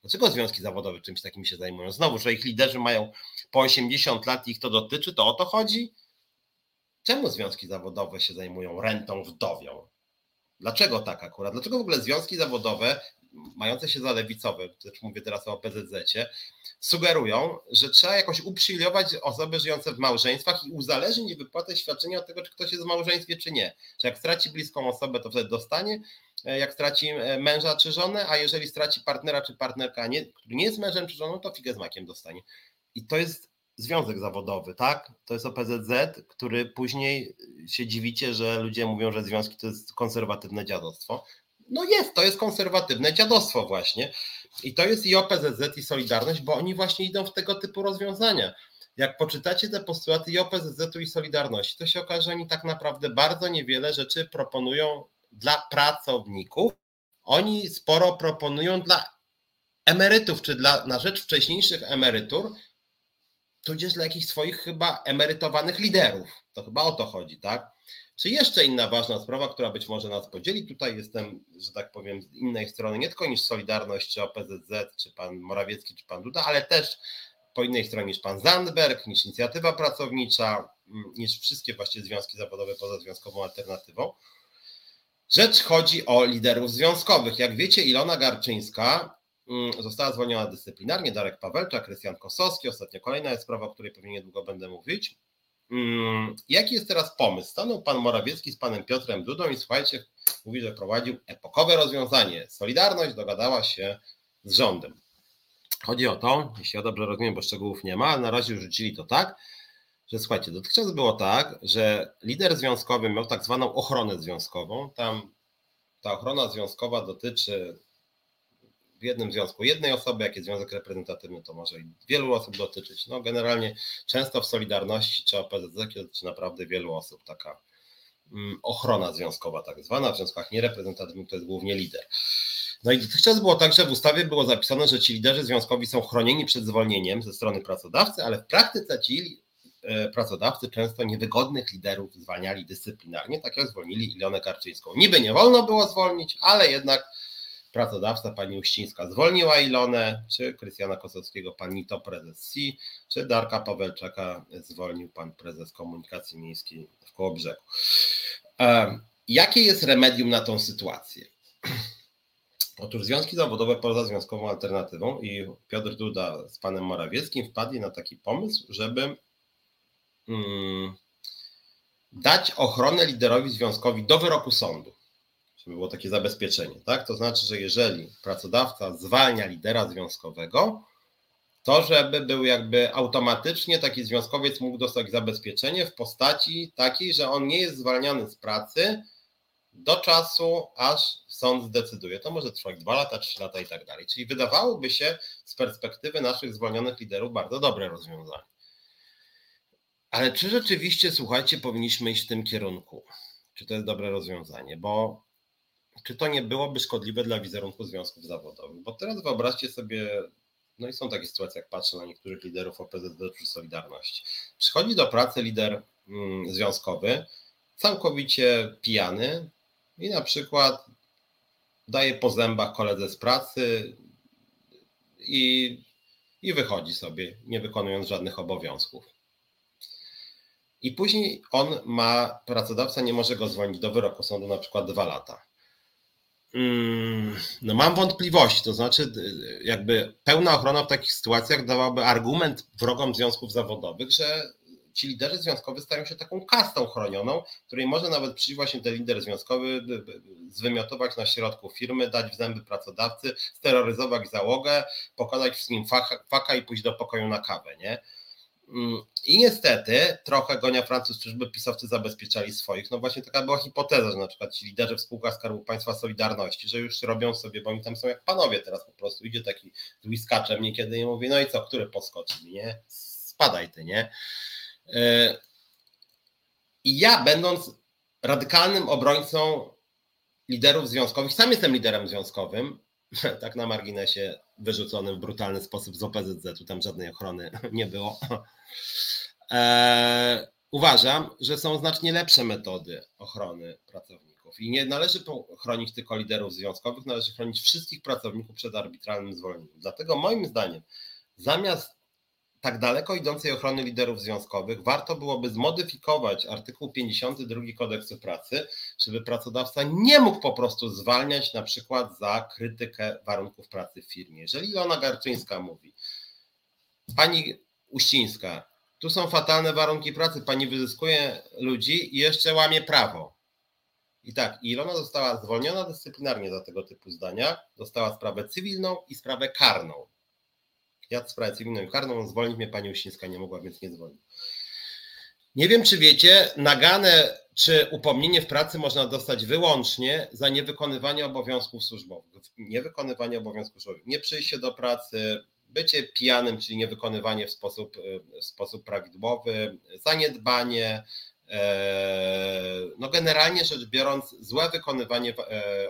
Speaker 1: Dlaczego związki zawodowe czymś takim się zajmują? Znowu, że ich liderzy mają po 80 lat i ich to dotyczy, to o to chodzi? Czemu związki zawodowe się zajmują rentą wdowią? Dlaczego tak akurat? Dlaczego w ogóle związki zawodowe, mające się za lewicowe, też mówię teraz o OPZZ-cie, sugerują, że trzeba jakoś uprzywilejować osoby żyjące w małżeństwach i uzależnić wypłatę świadczenia od tego, czy ktoś jest w małżeństwie, czy nie. Że jak straci bliską osobę, to wtedy dostanie, jak straci e, męża czy żonę, a jeżeli straci partnera czy partnerka, nie, który nie jest mężem czy żoną, to figę z makiem dostanie. I to jest związek zawodowy, tak? To jest OPZZ, który później się dziwicie, że ludzie mówią, że związki to jest konserwatywne dziadostwo. No jest, to jest konserwatywne dziadostwo właśnie. I to jest i OPZZ i Solidarność, bo oni właśnie idą w tego typu rozwiązania. Jak poczytacie te postulaty i OPZZ i Solidarności, to się okaże, że oni tak naprawdę bardzo niewiele rzeczy proponują dla pracowników. Oni sporo proponują dla emerytów, czy dla, na rzecz wcześniejszych emerytur, tudzież dla jakichś swoich chyba emerytowanych liderów. To chyba o to chodzi, tak? Czy jeszcze inna ważna sprawa, która być może nas podzieli? Tutaj jestem, że tak powiem, z innej strony, nie tylko niż Solidarność, czy OPZZ, czy pan Morawiecki, czy pan Duda, ale też po innej stronie niż pan Zandberg, niż Inicjatywa Pracownicza, mm, niż wszystkie właściwie związki zawodowe poza związkową alternatywą. Rzecz chodzi o liderów związkowych. Jak wiecie, Ilona Garczyńska mm, została zwolniona dyscyplinarnie, Darek Pawelczak, Krystian Kosowski, ostatnio kolejna jest sprawa, o której pewnie niedługo będę mówić. Mm, jaki jest teraz pomysł? Stanął pan Morawiecki z panem Piotrem Dudą i słuchajcie, mówi, że prowadził epokowe rozwiązanie. Solidarność dogadała się z rządem. Chodzi o to, jeśli ja dobrze rozumiem, bo szczegółów nie ma, na razie rzucili to tak, że słuchajcie, dotychczas było tak, że lider związkowy miał tak zwaną ochronę związkową. Tam ta ochrona związkowa dotyczy w jednym związku jednej osoby, jak jest związek reprezentatywny, to może i wielu osób dotyczyć. No generalnie często w Solidarności czy OPZZ dotyczy naprawdę wielu osób taka mm, ochrona związkowa tak zwana, w związkach niereprezentatywnych to jest głównie lider. No i dotychczas było tak, że w ustawie było zapisane, że ci liderzy związkowi są chronieni przed zwolnieniem ze strony pracodawcy, ale w praktyce ci pracodawcy często niewygodnych liderów zwalniali dyscyplinarnie, tak jak zwolnili Ilonę Karczyńską. Niby nie wolno było zwolnić, ale jednak pracodawca pani Uścińska zwolniła Ilonę, czy Krystiana Kosowskiego pani to prezes SI, czy Darka Pawelczaka zwolnił pan prezes komunikacji miejskiej w Kołobrzegu. Jakie jest remedium na tą sytuację? Otóż związki zawodowe poza związkową alternatywą i Piotr Duda z panem Morawieckim wpadli na taki pomysł, żeby dać ochronę liderowi związkowi do wyroku sądu, żeby było takie zabezpieczenie. Tak? To znaczy, że jeżeli pracodawca zwalnia lidera związkowego, to żeby był jakby automatycznie taki związkowiec mógł dostać zabezpieczenie w postaci takiej, że on nie jest zwalniany z pracy, do czasu, aż sąd zdecyduje. To może trwać dwa lata, trzy lata i tak dalej. Czyli wydawałoby się z perspektywy naszych zwolnionych liderów bardzo dobre rozwiązanie. Ale czy rzeczywiście, słuchajcie, powinniśmy iść w tym kierunku? Czy to jest dobre rozwiązanie? Bo czy to nie byłoby szkodliwe dla wizerunku związków zawodowych? Bo teraz wyobraźcie sobie, no i są takie sytuacje, jak patrzę na niektórych liderów OPZZ czy Solidarności. Przychodzi do pracy lider mm, związkowy, całkowicie pijany, i na przykład daje po zębach koledze z pracy i, i wychodzi sobie, nie wykonując żadnych obowiązków. I później on ma, pracodawca nie może go zwolnić do wyroku sądu na przykład dwa lata. Mm, no mam wątpliwości, to znaczy jakby pełna ochrona w takich sytuacjach dawałaby argument wrogom związków zawodowych, że ci liderzy związkowi stają się taką kastą chronioną, której może nawet przyjść właśnie ten lider związkowy, zwymiotować na środku firmy, dać w zęby pracodawcy, steroryzować załogę, pokazać wszystkim faka, faka i pójść do pokoju na kawę, nie? Mm, I niestety trochę gonia francuscy, żeby pisowcy zabezpieczali swoich. No właśnie taka była hipoteza, że na przykład ci liderzy w spółkach Skarbu Państwa Solidarności, że już robią sobie, bo oni tam są jak panowie teraz po prostu. Idzie taki z whiskaczem niekiedy i mówi, no i co, który poskoczy nie? Spadaj ty, nie? E, I ja, będąc radykalnym obrońcą liderów związkowych, sam jestem liderem związkowym, tak na marginesie wyrzuconym w brutalny sposób z OPZZ, tu tam żadnej ochrony nie było. E, uważam, że są znacznie lepsze metody ochrony pracowników i nie należy chronić tylko liderów związkowych, należy chronić wszystkich pracowników przed arbitralnym zwolnieniem. Dlatego moim zdaniem zamiast tak daleko idącej ochrony liderów związkowych, warto byłoby zmodyfikować artykuł 52 kodeksu pracy, żeby pracodawca nie mógł po prostu zwalniać na przykład za krytykę warunków pracy w firmie. Jeżeli Ilona Garczyńska mówi, pani Uścińska, tu są fatalne warunki pracy, pani wyzyskuje ludzi i jeszcze łamie prawo. I tak, Ilona została zwolniona dyscyplinarnie za tego typu zdania, dostała sprawę cywilną i sprawę karną. Ja sprawę cywilną i karną, zwolnić mnie pani Uścińska nie mogła, więc nie zwolnił. Nie wiem, czy wiecie, nagane czy upomnienie w pracy można dostać wyłącznie za niewykonywanie obowiązków służbowych. Niewykonywanie obowiązków służbowych, nie przyjście do pracy, bycie pijanym, czyli niewykonywanie w sposób, w sposób prawidłowy, zaniedbanie, no generalnie rzecz biorąc, złe wykonywanie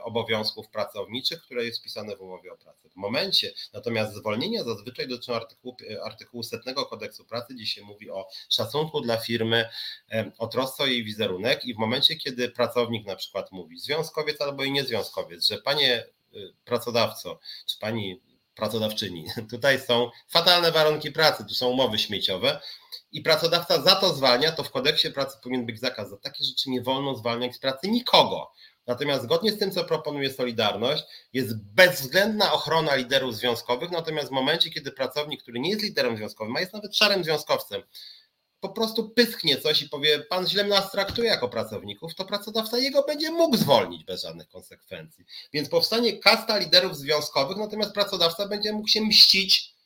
Speaker 1: obowiązków pracowniczych, które jest wpisane w umowie o pracę. W momencie natomiast zwolnienia zazwyczaj dotyczą artykułu, artykułu setnego kodeksu pracy, dzisiaj mówi o szacunku dla firmy, o trosce o jej wizerunek i w momencie, kiedy pracownik na przykład mówi, związkowiec albo i niezwiązkowiec, że panie y, pracodawco, czy pani pracodawczyni. Tutaj są fatalne warunki pracy, tu są umowy śmieciowe i pracodawca za to zwalnia, to w kodeksie pracy powinien być zakaz. Za takie rzeczy nie wolno zwalniać z pracy nikogo. Natomiast zgodnie z tym, co proponuje Solidarność, jest bezwzględna ochrona liderów związkowych, natomiast w momencie, kiedy pracownik, który nie jest liderem związkowym, a jest nawet szarym związkowcem, po prostu pysknie coś i powie, pan źle nas traktuje jako pracowników, to pracodawca jego będzie mógł zwolnić bez żadnych konsekwencji. Więc powstanie kasta liderów związkowych, natomiast pracodawca będzie mógł się mścić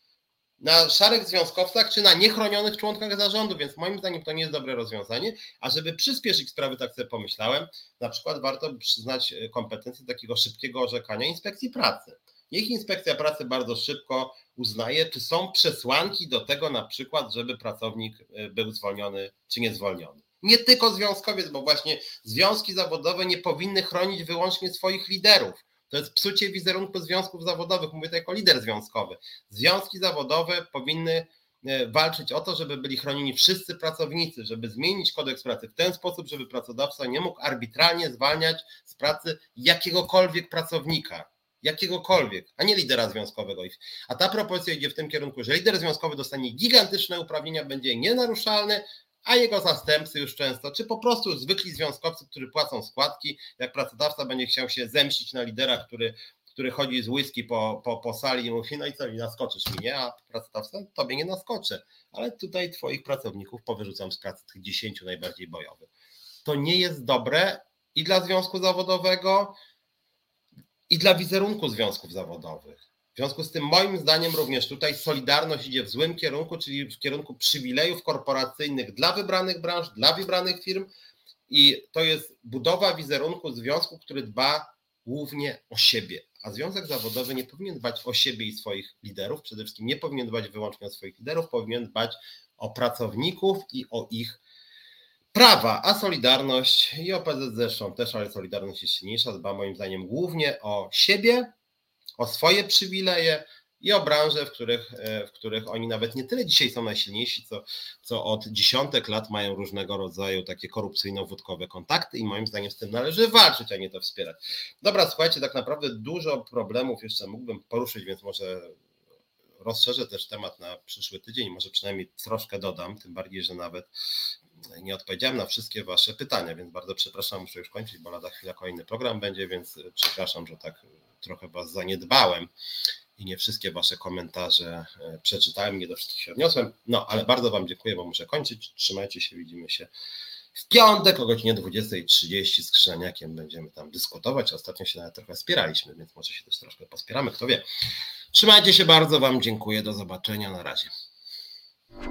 Speaker 1: na szarych związkowcach czy na niechronionych członkach zarządu, więc moim zdaniem to nie jest dobre rozwiązanie. A żeby przyspieszyć sprawy, tak sobie pomyślałem, na przykład warto przyznać kompetencje takiego szybkiego orzekania inspekcji pracy. Niech inspekcja pracy bardzo szybko uznaje, czy są przesłanki do tego na przykład, żeby pracownik e, był zwolniony czy nie zwolniony. Nie tylko związkowiec, bo właśnie związki zawodowe nie powinny chronić wyłącznie swoich liderów. To jest psucie wizerunku związków zawodowych, mówię to jako lider związkowy. Związki zawodowe powinny e, walczyć o to, żeby byli chronieni wszyscy pracownicy, żeby zmienić kodeks pracy w ten sposób, żeby pracodawca nie mógł arbitralnie zwalniać z pracy jakiegokolwiek pracownika jakiegokolwiek, a nie lidera związkowego. A ta propozycja idzie w tym kierunku, że lider związkowy dostanie gigantyczne uprawnienia, będzie nienaruszalny, a jego zastępcy już często, czy po prostu zwykli związkowcy, którzy płacą składki, jak pracodawca będzie chciał się zemścić na lidera, który, który chodzi z whisky po, po, po sali i mówi, no i co, i naskoczysz mi, nie? A pracodawca, tobie nie naskoczę, ale tutaj twoich pracowników powyrzucam z pracy tych dziesięciu najbardziej bojowych. To nie jest dobre i dla związku zawodowego, i dla wizerunku związków zawodowych. W związku z tym, moim zdaniem, również tutaj Solidarność idzie w złym kierunku, czyli w kierunku przywilejów korporacyjnych dla wybranych branż, dla wybranych firm, i to jest budowa wizerunku związku, który dba głównie o siebie. A związek zawodowy nie powinien dbać o siebie i swoich liderów, przede wszystkim nie powinien dbać wyłącznie o swoich liderów, powinien dbać o pracowników i o ich prawa, a Solidarność i OPZ zresztą też, ale Solidarność jest silniejsza, dba moim zdaniem głównie o siebie, o swoje przywileje i o branże, w których, e, w których oni nawet nie tyle dzisiaj są najsilniejsi, co, co od dziesiątek lat mają różnego rodzaju takie korupcyjno-wódkowe kontakty i moim zdaniem z tym należy walczyć, a nie to wspierać. Dobra, słuchajcie, tak naprawdę dużo problemów jeszcze mógłbym poruszyć, więc może rozszerzę też temat na przyszły tydzień, może przynajmniej troszkę dodam, tym bardziej, że nawet nie odpowiedziałem na wszystkie Wasze pytania, więc bardzo przepraszam, muszę już kończyć, bo lada chwila kolejny program będzie, więc przepraszam, że tak trochę Was zaniedbałem i nie wszystkie Wasze komentarze e, przeczytałem, nie do wszystkich się odniosłem. No, ale bardzo Wam dziękuję, bo muszę kończyć. Trzymajcie się, widzimy się w piątek o godzinie 20.30 z Krzyżaniakiem będziemy tam dyskutować. Ostatnio się nawet trochę spieraliśmy, więc może się też troszkę pospieramy, kto wie. Trzymajcie się bardzo, Wam dziękuję, do zobaczenia, na razie.